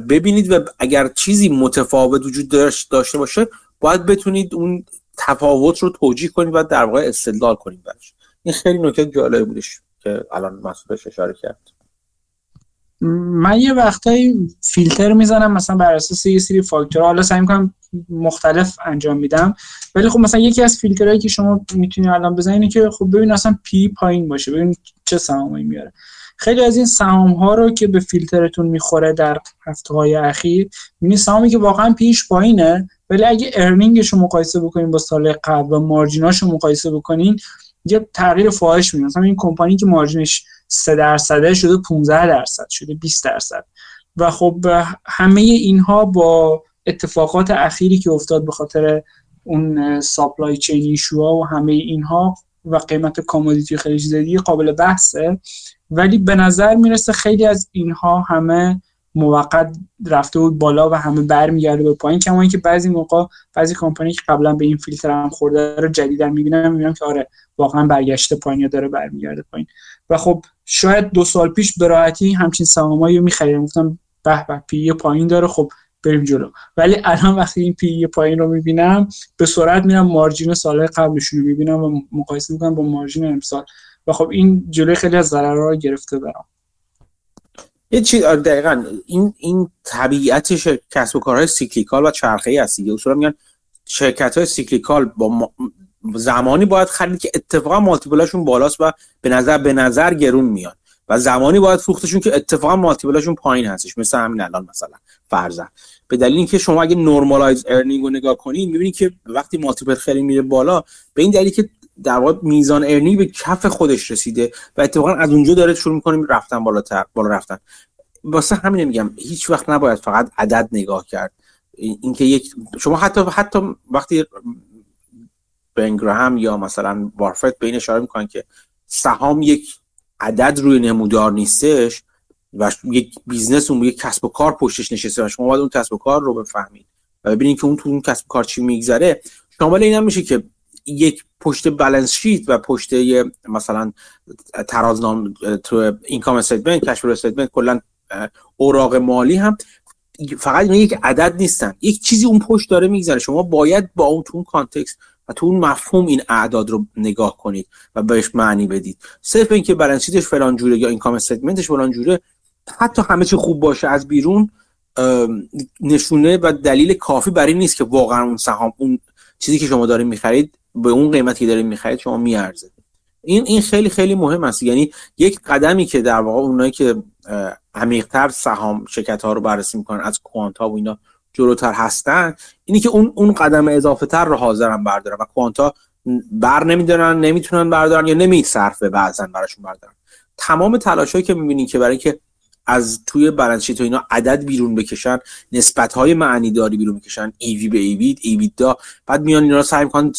ببینید و اگر چیزی متفاوت وجود داشته باشه باید بتونید اون تفاوت رو توجیه کنید و در واقع استدلال کنید برش این خیلی نکته جالب بودش که الان مسئولش اشاره کرد. من یه وقتایی فیلتر می‌زنم مثلا بر اساس یه سری فاکتور حالا سعی می‌کنم مختلف انجام میدم. ولی خب مثلا یکی از فیلترهایی که شما می‌تونید الان بزنید که خب ببین اصلا P/E پایین باشه ببین چه سهامی میاره. خیلی از این سهام ها رو که به فیلترتون می‌خوره در هفته های اخیر می‌بینید سهامی که واقعا P/E ش پایینه ولی اگه earning ش رو مقایسه بکنین با سال قبل و margin اش رو مقایسه بکنین یه تغییر فاحش می‌بینید مثلا این کمپانی که مارجینش 3 درصده شده 15 درصد شده 20 درصد. و خب همه اینها با اتفاقات اخیری که افتاد به خاطر اون ساپلای چین ایشوها و همه اینها و قیمت کامودیتی خیلی زیادی قابل بحثه. ولی به نظر می‌رسه خیلی از اینها همه موقت رفته بود بالا و همه برمیگرده به پایین. کما اینکه بعضی موقع بعضی کمپانی که قبلا به این فیلتر هم خورده رو جدیدا می‌بینم می‌بینم که آره واقعا برگشته پایین یا داره برمیگرده پایین. و خب شاید دو سال پیش به راحتی همچین سهامایی رو میخریدم. گفتم به به پی پایین داره خب بریم جلو. ولی الان وقتی این پی پایین رو می‌بینم به سرعت میرم مارجین سال قبلشون رو می‌بینم و مقایسه می‌کنم با مارجین امسال. و خب این جلوی خیلی از ضررها رو گرفته برام. یه چیز آره، دقیقا. این این طبیعت کسب و کارهای cyclical و چرخه ای هست دیگه. اصولا میگن شرکت های cyclical با زمانی باید خرید که اتفاقا multiple اشون بالاست و به نظر به نظر گرون میاد. و زمانی باید فروختشون که اتفاقا multiple اشون پایین هستش. مثل همین الان مثلا فرضاً. به دلیل اینکه شما اگه normalized earning رو نگاه کنید می‌بینید که وقتی multiple خیلی میره بالا به این دلیل که در واقع میزان earning به کف خودش رسیده و اتفاقا از اونجا داره شروع می‌کنیم رفتن بالاتر بالا رفتن. واسه همین میگم هیچ وقت نباید فقط عدد نگاه کرد. اینکه یک شما حتی حتی وقتی بن گراهام یا مثلا وارفت به این اشاره می‌کنن که سهام یک عدد روی نمودار نیستش و یک business اون یک کسب و کار پشتش نشسته و شما باید اون کسب و کار رو بفهمید و ببینید که اون تو اون کسب و کار چی میگذره. شامل این هم میشه که یک پشت balance sheet و پشت مثلا ترازنامه تو income statement cash statement کلا اوراق مالی هم فقط یک عدد نیستن. یک چیزی اون پشت داره میگذره. شما باید با اون تو اون context و تو اون مفهوم این اعداد رو نگاه کنید و بهش معنی بدید. صرف اینکه balance sheet ش فلان جوره یا income statement ش فلان جوره حتی همه چی خوب باشه از بیرون نشونه و دلیل کافی برای نیست که واقعا اون سهام اون چیزی که شما دارید می‌خرید به اون قیمتی که دارید می‌خرید شما میارزه. این این خیلی خیلی مهم است. یعنی یک قدمی که در واقع اونایی که عمیقتر سهام شرکت ها رو بررسی می‌کنن از کوانتا و اینا جلوتر هستن اینی که اون اون قدم اضافه تر رو حاضرن بردارن و کوانتا بر نمیدارن نمی‌تونن بردارن یا نمیصرفه بعضا براشون بردارن. تمام تلاشایی که می‌بینین که برای که از توی بالانس و اینا عدد بیرون بکشن نسبت های معنی داری بیرون بکشن ایوی به ایوید دا بعد میان اینا رو سعی می‌کنن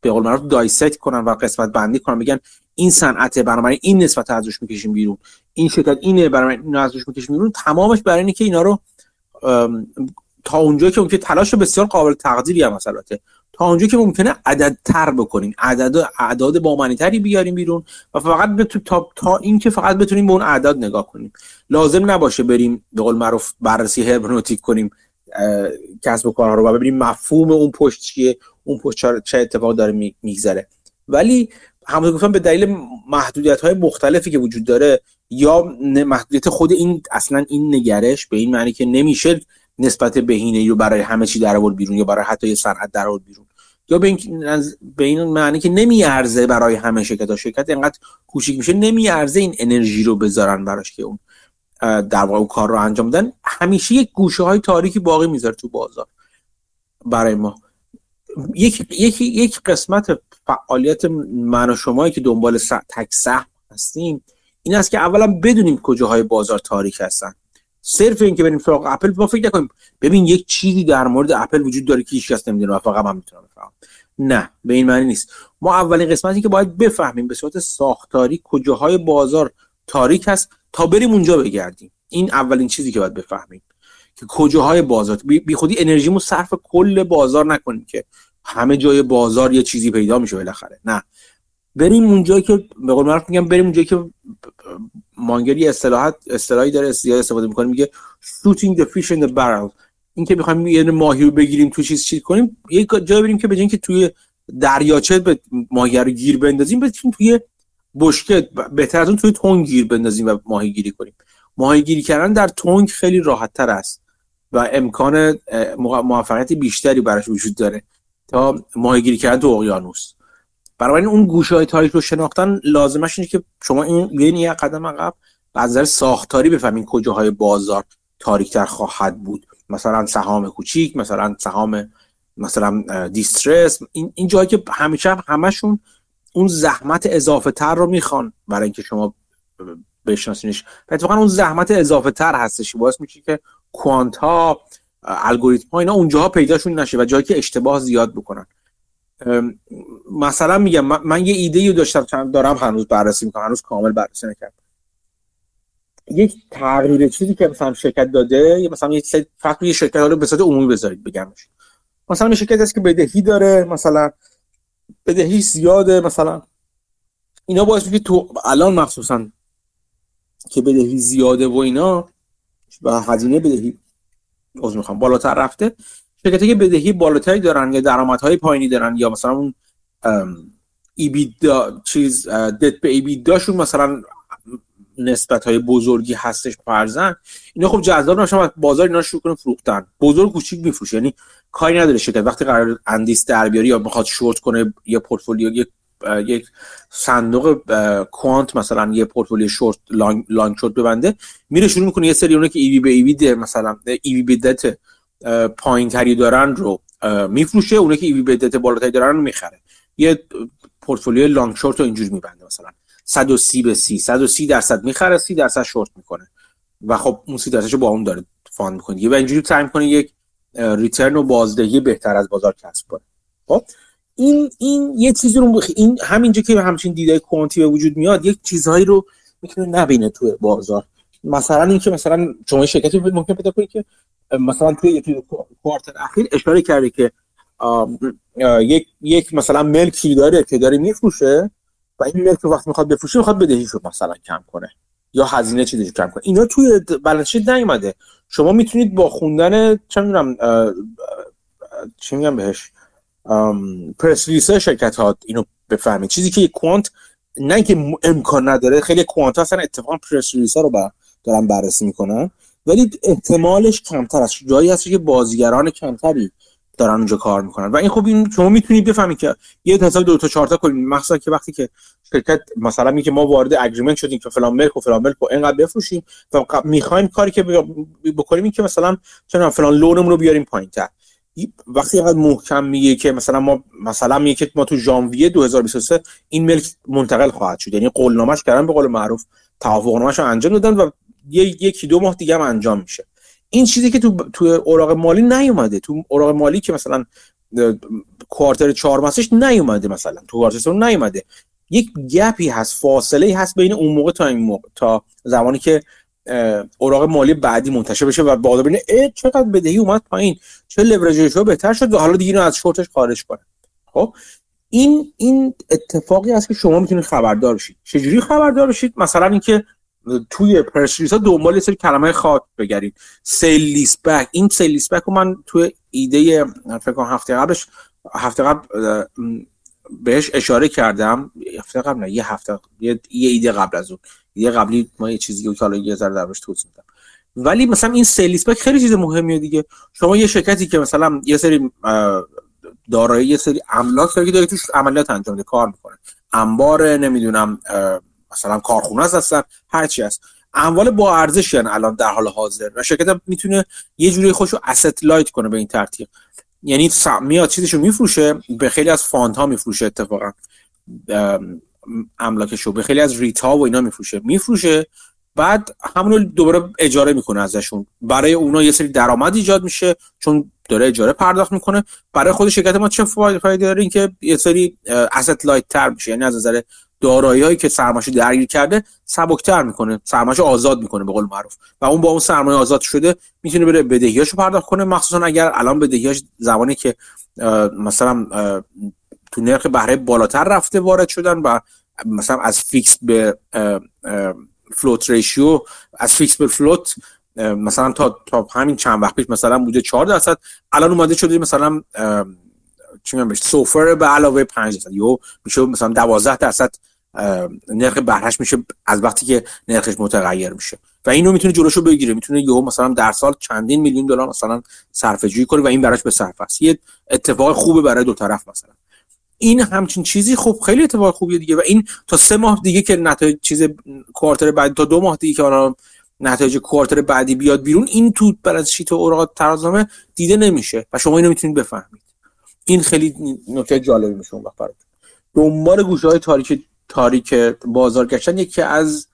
به قول معروف دایسکت کنن و قسمت بندی کنن بگن این صنعت برنامه این نسبت ازش می‌کشیم بیرون این شرکت اینه برای اینو ازش می‌کشیم بیرون. تمامش برای اینه که اینا رو تا اونجا که ممکنه تلاش بسیار قابل تقدیری هم تا اونجا که ممکنه عدد تر بکنیم عدد اعداد با تری بیاریم بیرون و فقط بتو تا تا اینکه فقط بتونیم به اون اعداد نگاه کنیم لازم نباشه بریم به قول معروف بررسی هرمنوتیک کنیم کسب و کارها رو و ببینیم مفهوم اون پشت چیه اون پشت چه اتفاق داره میگذره. ولی همونطور گفتم به دلیل محدودیت های مختلفی که وجود داره یا محدودیت خود این اصلا این نگرش به این معنی که نمیشه نسبت بهینه رو برای همه چی در بیرون یا برای حتی صنعت در بیرون. یا به این, به معنی که نمیارزه برای همه شرکت ها شرکت اینقدر کوچیک میشه نمیارزه این انرژی رو بذارن براش که اون در واقع کار رو انجام بدن. همیشه یک گوشه های تاریکی باقی می‌ذاره تو بازار برای ما. یک, یک, یک قسمت فعالیت من و شمایی که دنبال تک سهم هستیم این است که اولا بدونیم کجاهای بازار تاریک هستن. صرف این که بریم سراغ اپل ما فکر نکنیم. ببین یک چیزی در مورد اپل وجود داره که هیچ کس نمی‌دونه و فقط من می‌تونم بفهمم. نه به این معنی نیست. ما اولین قسمتی که باید بفهمیم به صورت ساختاری کجاهای بازار تاریک هست تا بریم اونجا بگردیم. این اولین چیزی که باید بفهمیم که کجاهای بازار بی خودی انرژیمو صرف کل بازار نکنیم که همه جای بازار یه چیزی پیدا میشه بالاخره. نه. بریم اونجایی که به قول میگم بریم اونجایی که مانگری اصطلاحات اصطلاحی داره زیاد استفاده می‌کنه میگه shooting the fish in the barrel. این که می‌خوایم یه ماهی رو بگیریم تو چیز چیز کنیم یه جایی بریم که به که توی دریاچه به ماهی رو گیر بندازیم بتونیم توی بشکه بهتر از اون توی تنگ گیر بندازیم و ماهی گیری کنیم. ماهی گیری کردن در تنگ خیلی راحت تر است و امکان موفقیت بیشتری براش وجود داره تا ماهی گیری کردن تو اقیانوس. برای اون گوشه های تاریک رو شناختن لازمش اینه که شما این یه قدم عقب و ساختاری بفهمین کجاهای بازار تاریکتر خواهد بود. مثلا سهام کوچیک مثلا سهام مثلا دیسترس. این این جایی که همیشه همشون اون زحمت اضافه تر رو می‌خوان برای اینکه شما بشناسینش. اتفاقا اون زحمت اضافه تر هستش باعث میشه که کوانت ها الگوریتم ها اینا اونجاها پیداشون نشه و جایی که اشتباه زیاد بکنن. مثلا میگم من, یه ایده داشتم دارم هنوز بررسی می‌کنم هنوز کامل بررسی نکردم. یک تغییر چیزی که مثلا شرکت داده مثلا یه فقط یه شرکت رو به صورت عمومی بذارید بگمش مثلا یه شرکت هست که بدهی داره مثلا بدهی زیاده مثلا اینا باعث میشه تو الان مخصوصا که بدهی زیاده و اینا و هزینه بدهی از می‌خوام بالاتر رفته شرکتی که بدهی بالاتری دارن یا درآمدهای پایینی دارن یا مثلا اون ایبیدا چیز دت به ایبیداشون مثلا نسبت های بزرگی هستش فرزن اینا خب جذاب نشون بازار اینا شروع کنه فروختن. بزرگ کوچیک میفروشه. یعنی کاری نداره شرکت. وقتی قرار اندیس در بیاری یا می‌خواد شورت کنه یه پورتفولیو یک یک صندوق کوانت مثلا یه پورتفولیو شورت لانگ, لانگ شورت ببنده میره شروع می‌کنه یه سری اونه که ایوی به ایوی مثلا ایوی به دت پایین تری دارن رو میفروشه اونه که ایوی به دت بالاتری دارن رو می‌خره. یه portfolio long short رو اینجوری میبنده مثلا. 130 به 30 130 درصد می‌خره 30 درصد شورت می‌کنه. و خب اون 30 درصدشو با اون داره fund می‌کنه و اینجوری سعی می‌کنه یک return و بازدهی بهتر از بازار کسب کنه. خب؟ این این یه چیزی رو این همینجا که همچین دید quant ی به وجود میاد یک چیزهایی رو می‌تونه نبینه تو بازار. مثلا اینکه مثلا شما شرکتی ممکن پیدا کنید که مثلا توی یک quarter اخیر اشاره کرده که یک یک مثلا ملکی داره که داره میفروشه و این ملک وقتی می‌خواد بفروشه می‌خواد بدهیشو مثلا کم کنه یا هزینه چیزی کم کنه. اینا توی بالانس شیت نیومده. شما می‌تونید با خوندن چه می‌دونم چی میگم بهش پرس ریلیس شرکت ها اینو بفهمید. چیزی که کوانت نه که امکان نداره خیلی کوانت هستن اتفاقا پرس ریلیس ها رو با دارن بررسی می‌کنن. ولی احتمالش کمتر است. جایی هست که بازیگران کمتری دارن اونجا کار می‌کنن. و این خب این شما می‌تونید بفهمید که یه حساب دو تا چهار تا کنید. مثلا که وقتی که شرکت مثلا میگه ما وارد اگریمنت شدیم که فلان ملک و فلان ملک رو اینقدر بفروشیم و می‌خوایم کاری که بکنیم این که مثلا چون فلان لونمون رو بیاریم پایینتر. وقتی اینقدر محکم میگه که مثلا ما مثلا میگه که ما تو ژانویه 2023 این ملک منتقل خواهد شد. یعنی قولنامه‌اش کردن به قول معروف توافقنامه‌اش رو انجام دادن و یکی دو ماه دیگه هم انجام میشه. این چیزی که تو تو اوراق مالی نیومده. تو اوراق مالی که مثلا کوارتر چهار ماسش نیومده مثلا. تو کوارتر نیومده. یک گپی هست فاصله هست بین اون موقع تا این موقع تا زمانی که اوراق مالی بعدی منتشر بشه و بالا ببینه چقدر بدهی اومد پایین. چه لورج بهتر شد و حالا دیگه اینو از شورتش خارج کنه. خب؟ این این اتفاقی هست که شما می‌تونید خبردار بشید. چجوری خبردار بشید؟ مثلا اینکه توی پرس ها دنبال سری کلمه خاط بگیرید سیل لیست بک. این سیل لیست بک رو من توی ایده فکر هفته قبلش هفته قبل بهش اشاره کردم. هفته قبل نه یه هفته یه, یه ایده قبل از اون. یه قبلی ما یه چیزی که حالا یه ذره درش توضیح میدم. ولی مثلا این سیلیس بک خیلی چیز مهمیه دیگه. شما یه شرکتی که مثلا یه سری دارایی یه سری املاک که داره توش عملیات انجام میده کار می‌کنه. انبار نمی‌دونم مثلا کارخونه هستن هر چی هست. اموال با ارزش یعنی الان در حال حاضر. و شرکت می‌تونه یه جوری خودشو asset light کنه به این ترتیب. یعنی میاد چیزشو میفروشه به خیلی از fund ها میفروشه اتفاقا. املاکشو به خیلی از REIT ا و اینا میفروشه. میفروشه بعد همونو دوباره اجاره می‌کنه ازشون. برای اونا یه سری درآمد ایجاد میشه چون داره اجاره پرداخت می‌کنه. برای خود شرکت ما چه فایده داره اینکه یه سری asset light تر میشه. یعنی از نظر دارایی هایی که سرمایه درگیر کرده سبکتر می‌کنه. سرمایه آزاد می‌کنه به قول معروف. و اون با اون سرمایه آزاد شده می‌تونه بره بدهیاشو پرداخت کنه. مخصوصا اگر الان بدهیاش زمانی که مثلا تو نرخ بهره بالاتر رفته وارد شدن و مثلا از fixed به float ریشیو از fixed به float مثلا تا تا همین چند وقت پیش مثلا بوده 4 درصد. الان اومده شده مثلا چی میگم سوفر به علاوه 5 درصد. یا میشه مثلا 12 درصد نرخ بهرهش میشه از وقتی که نرخش متغیر میشه. و اینو می‌تونه جلوشو بگیره. می‌تونه یهو مثلا در سال چندین میلیون دلار مثلا صرفه جویی کنه و این براش به صرف است. یه اتفاق خوبه برای دو طرف مثلا. این همچین چیزی خب خیلی اتفاق خوبیه دیگه. و این تا سه ماه دیگه که نتایج چیز quarter بعد تا دو ماه دیگه که حالا نتایج quarter بعدی بیاد بیرون این تو balance sheet اوراق ترازنامه دیده نمیشه. و شما اینو می‌تونید بفهمید. این خیلی نکته جالبی میشه اون وقت دنبال گوشه های تاریک تاریک بازار گشتن یکی از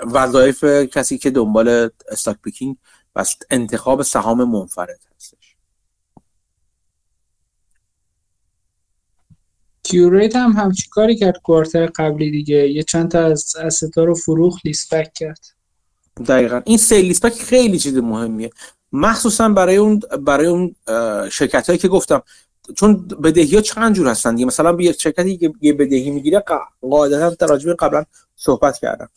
وظایف کسی که دنبال stock picking و انتخاب سهام منفرد هستش. کیوریت هم همچی کاری کرد کوارتر قبلی دیگه. یه چند تا از استا رو فروخ لیسپک کرد. دقیقا. این سیل لیسپک خیلی چیز مهمیه. مخصوصا برای اون برای اون شرکت هایی که گفتم. چون بدهی ها چند جور هستن دیگه؟ مثلا یه شرکتی که یه بدهی می‌گیره قاعدتا در راجع قبلا صحبت کردم.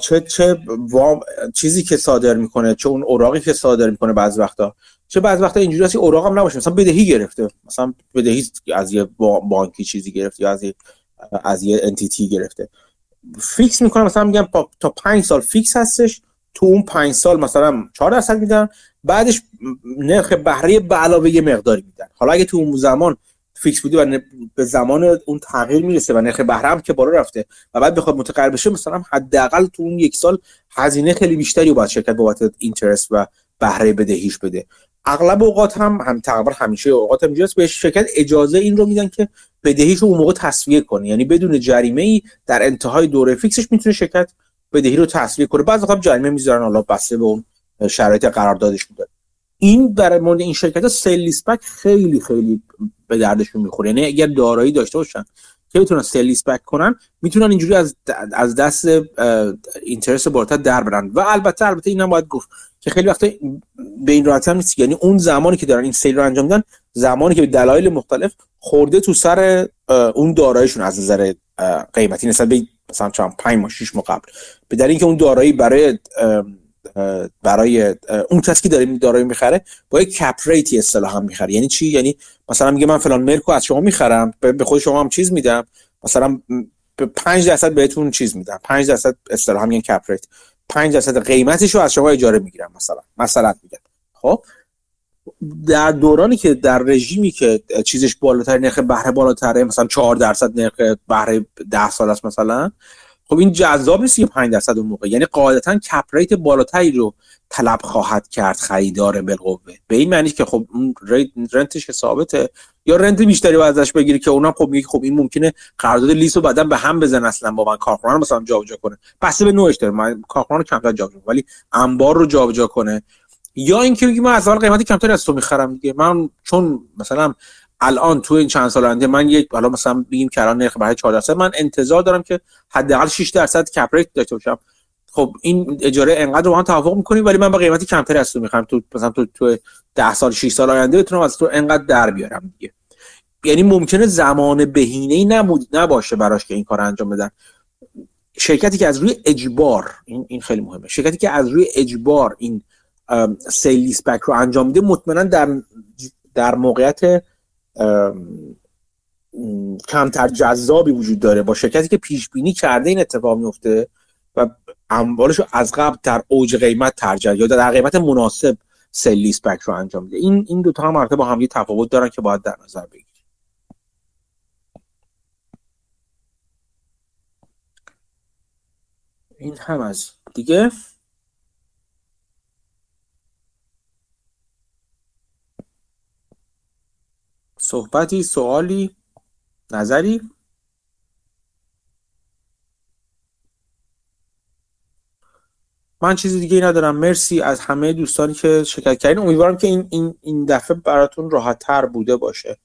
چه چه وام چیزی که صادر می‌کنه چه اون اوراقی که صادر می‌کنه بعض وقتا. چه بعض وقتا اینجوری هست اوراق هم نباشه. مثلا بدهی گرفته. مثلا بدهی از یه بانکی چیزی گرفته یا از یه از یه entity گرفته. fix می‌کنه مثلا میگم تا 5 سال fix هستش. تو اون 5 سال مثلا 4 درصد میدن بعدش نرخ بهره به علاوه یه مقداری میدن. حالا اگه تو اون زمان fix بودی و به زمان اون تغییر می‌رسه و نرخ بهره هم که بالا رفته و بعد بخواد متضرر بشه مثلا حداقل تو اون یک سال هزینه خیلی بیشتری باید شرکت بابت اینترست و بهره بدهیش بده. اغلب اوقات هم هم تقریبا همیشه اوقات هم به شرکت اجازه این رو میدن که بدهیش رو اون موقع تصویه کنه. یعنی بدون جریمه ای در انتهای دوره فیکسش می‌تونه شرکت بدهی رو تصویه کنه. بعضی وقت جریمه می‌ذارن حالا بسته به اون شرایط قراردادش بوده. این در مورد این شرکت ها خیلی خیلی به دردشون می‌خوره. یعنی اگر دارایی داشته باشن که بتونن سیل لیسپک کنن می‌تونن اینجوری از از دست اینترس بالاتر در برن. و البته البته اینم باید گفت که خیلی وقتا به این راحتی هم نیست. یعنی اون زمانی که دارن این سیل رو انجام میدن زمانی که به دلایل مختلف خورده تو سر اون دارایشون از نظر قیمتی نسبت به مثلا چند 5 ماه 6 ماه قبل. به دلیل اینکه اون دارایی برای برای اون کسی که داره دارایی می‌خره با یک کپ ریتی اصطلاحا می‌خره. یعنی چی؟ یعنی مثلا میگه من فلان ملکو از شما می‌خرم به خود شما هم چیز میدم. مثلا به 5 درصد بهتون چیز میدم. 5 درصد اصطلاحا میگن کپ ریت 5 درصد قیمتش رو از شما اجاره می‌گیرم مثلا. مثلا میگم. خب؟ در دورانی که در رژیمی که چیزش بالاتر نرخ بهره بالاتره مثلا 4 درصد نرخ بهره 10 سال است مثلا خب این جذاب نیست 5 درصد اون موقع. یعنی قاعدتا کپ ریت بالاتری رو طلب خواهد کرد خریدار بالقوه. به این معنی که خب اون رنتش ثابته یا رنت بیشتری باید ازش بگیری که اونم خب میگه خب این ممکنه قرارداد لیس رو بعدا به هم بزن اصلا با من کارخونه مثلا جابجا کنه. پس به نوعش داره. من کارخونه کمتر جابجا ولی انبار رو جابجا کنه. یا اینکه میگه من از اول قیمتی کمتری از تو می‌خرم دیگه. من چون مثلا الان تو این چند سال آینده من یک حالا مثلا بگیم که الان نرخ برای 4 درصد من انتظار دارم که حداقل 6 درصد کپ ریت داشته باشم. خب این اجاره انقدر رو هم توافق می‌کنیم ولی من با قیمتی کمتری از تو می‌خرم. تو مثلا تو تو 10 سال 6 سال آینده بتونم از تو انقدر در بیارم دیگه. یعنی ممکنه زمان بهینه ای نمود نباشه براش که این کار انجام بدن. شرکتی که از روی اجبار این این خیلی مهمه. شرکتی که از روی اجبار این سیل لیس بک رو انجام میده. مطمئنا در در موقعیت کمتر جذابی وجود داره. با شرکتی که پیش بینی کرده این اتفاق میفته و اموالش رو از قبل در اوج قیمت ترجمه یا در قیمت مناسب سل لیس بک رو انجام میده. این این دو تا هم با هم یه تفاوت دارن که باید در نظر بگیریم. این هم از دیگه؟ صحبتی سوالی نظری؟ من چیزی دیگه ندارم. مرسی از همه دوستانی که شرکت کردین. امیدوارم که این این این دفعه براتون راحت تر بوده باشه.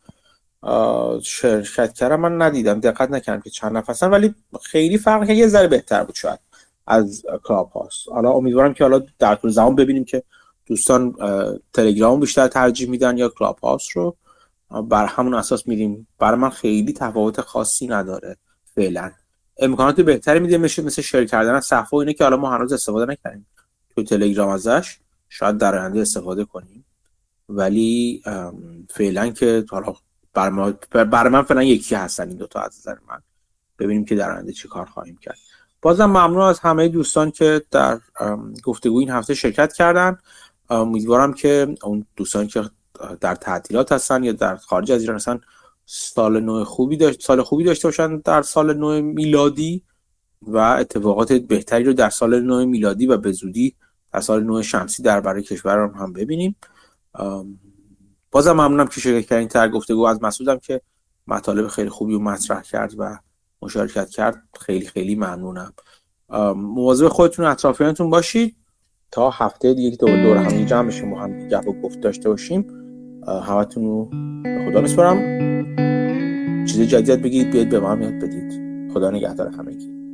شرکت کردم من ندیدم. دقت نکردم که چند نفرسن ولی خیلی فرق که یه ذره بهتر بود شاید از کلاب هاست حالا امیدوارم که حالا در طول زمان ببینیم که دوستان تلگرام بیشتر ترجیح میدن یا کلاب هاست رو. بر همون اساس میریم. برای من خیلی تفاوت خاصی نداره فعلا. امکانات بهتری میده مثل مثل شیر کردن صفحه اینه که حالا ما هنوز استفاده نکردیم. تو تلگرام ازش شاید در آینده استفاده کنیم. ولی فعلا که حالا برای من فعلا یکی هستن این دوتا از نظر من. ببینیم که در آینده چی کار خواهیم کرد. بازم ممنون از همه دوستان که در گفتگو این هفته شرکت کردن. امیدوارم که اون دوستان که در تعطیلات هستن یا در خارج از ایران هستن سال نو خوبی داشت سال خوبی داشته باشن در سال نو میلادی و اتفاقات بهتری رو در سال نو میلادی و به زودی در سال نو شمسی در برای کشور هم ببینیم. بازم ممنونم که شرکت کردین تر گفتگو از مسعودم که مطالب خیلی خوبی رو مطرح کرد و مشارکت کرد. خیلی خیلی ممنونم. مواظب خودتون اطرافیانتون باشید. تا هفته دیگه دور دور هم جمع بشیم و هم گپ و گفت داشته باشیم. همتون رو به خدا میسپارم. چیز جدید بگید بیاید به ما یاد بدید. خدا نگهدار همگی.